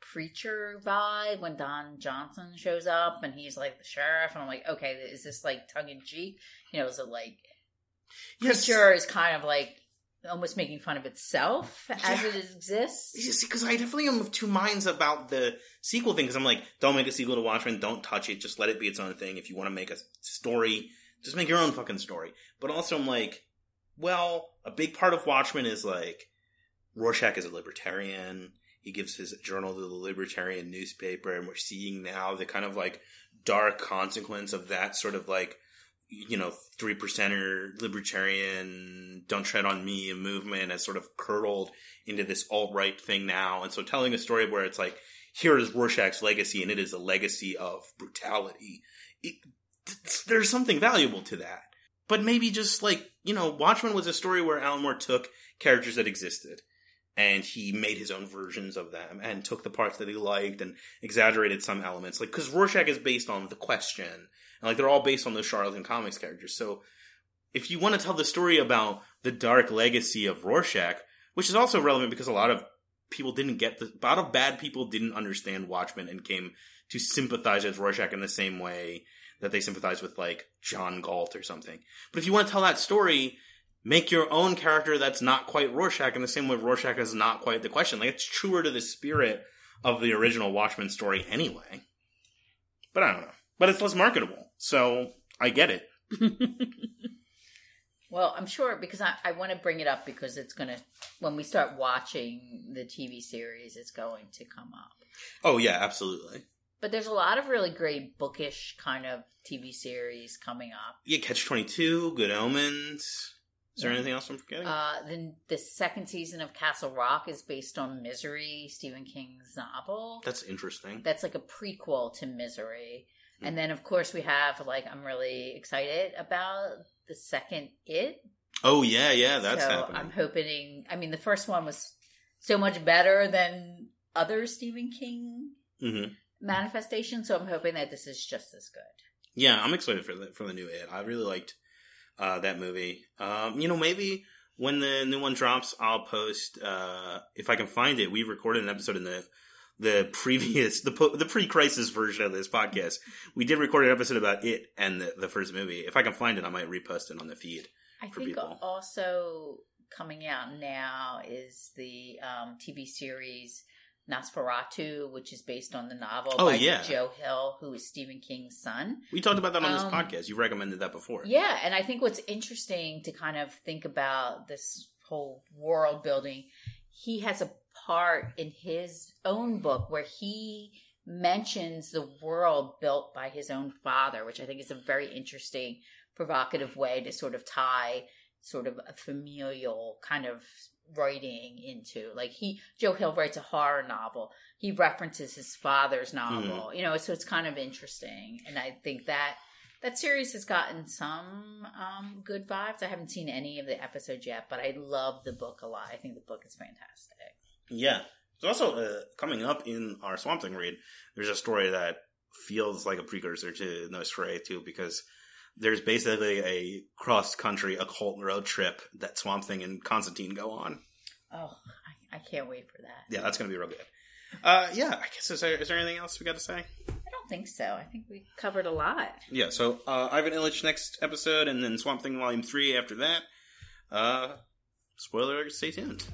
Speaker 2: preacher vibe when Don Johnson shows up and he's like the sheriff, and I'm like, okay, is this like tongue in cheek? You know, is it like
Speaker 1: Yes.
Speaker 2: preacher is kind of like almost making fun of itself as
Speaker 1: Yeah.
Speaker 2: it exists?
Speaker 1: because I definitely am of two minds about the sequel thing. Because I'm like, don't make a sequel to Watchmen. Don't touch it. Just let it be its own thing. If you want to make a story, just make your own fucking story. But also, I'm like, well, a big part of Watchmen is like Rorschach is a libertarian. He gives his journal to the libertarian newspaper, and we're seeing now the kind of like dark consequence of that sort of like you know, three percenter libertarian, don't tread on me movement has sort of curdled into this alt right thing now. And so telling a story where it's like, here is Rorschach's legacy and it is a legacy of brutality. It, there's something valuable to that. But maybe just like, you know, Watchmen was a story where Alan Moore took characters that existed and he made his own versions of them and took the parts that he liked and exaggerated some elements. Like, cause Rorschach is based on The Question and like they're all based on those Charlton Comics characters. So if you want to tell the story about the dark legacy of Rorschach, which is also relevant because a lot of people didn't get the a lot of bad people didn't understand Watchmen and came to sympathize with Rorschach in the same way that they sympathize with like John Galt or something. But if you want to tell that story, make your own character that's not quite Rorschach in the same way Rorschach is not quite the question. Like it's truer to the spirit of the original Watchmen story anyway. But I don't know. But it's less marketable. So I get it.
Speaker 2: Well, I'm sure because I, I want to bring it up because it's going to, when we start watching the TV series, it's going to come up.
Speaker 1: Oh yeah, absolutely.
Speaker 2: But there's a lot of really great bookish kind of TV series coming up.
Speaker 1: Yeah, Catch Twenty Two, Good Omens. Is there anything else I'm forgetting?
Speaker 2: Uh, then the second season of Castle Rock is based on Misery, Stephen King's novel.
Speaker 1: That's interesting.
Speaker 2: That's like a prequel to Misery.
Speaker 1: Hmm.
Speaker 2: And then, of course, we have like I'm really excited about the second It.
Speaker 1: Oh yeah, yeah, that's
Speaker 2: so
Speaker 1: happening.
Speaker 2: I'm hoping. I mean, the first one was so much better than other Stephen King
Speaker 1: hmm
Speaker 2: manifestations. So I'm hoping that this is just as good.
Speaker 1: Yeah, I'm excited for the for the new It. I really liked uh, that movie. Um, you know, maybe when the new one drops, I'll post uh, if I can find it. We recorded an episode in the the previous the po- the pre crisis version of this podcast. We did record an episode about it and the, the first movie. If I can find it, I might repost it on the feed.
Speaker 2: I think
Speaker 1: people.
Speaker 2: also coming out now is the um, TV series NOS4A2, which is based on the novel
Speaker 1: Oh,
Speaker 2: by
Speaker 1: yeah.
Speaker 2: Joe Hill, who is Stephen King's son.
Speaker 1: We talked about that on this
Speaker 2: Um,
Speaker 1: podcast. You recommended that before.
Speaker 2: Yeah, and I think what's interesting to kind of think about this whole world building, he has a part in his own book where he mentions the world built by his own father, which I think is a very interesting, provocative way to sort of tie sort of a familial kind of writing into like he Joe Hill writes a horror novel. He references his father's novel. You know, so it's kind of interesting. And I think that that series has gotten some um, good vibes. I haven't seen any of the episodes yet, but I love the book a lot. I think the book is fantastic.
Speaker 1: Yeah. There's also uh, coming up in our Swamp Thing read. There's a story that feels like a precursor to NOS4A2 because there's basically a cross country occult road trip that Swamp Thing and Constantine go on.
Speaker 2: Oh, I, I can't wait for that.
Speaker 1: Yeah, that's going to be real good. Uh, yeah, I guess is there, is there anything else we got to say?
Speaker 2: I don't think so. I think we covered a lot.
Speaker 1: Yeah, so uh, Ivan Ilyich next episode, and then Swamp Thing Volume Three after that. Uh, spoiler: Stay tuned.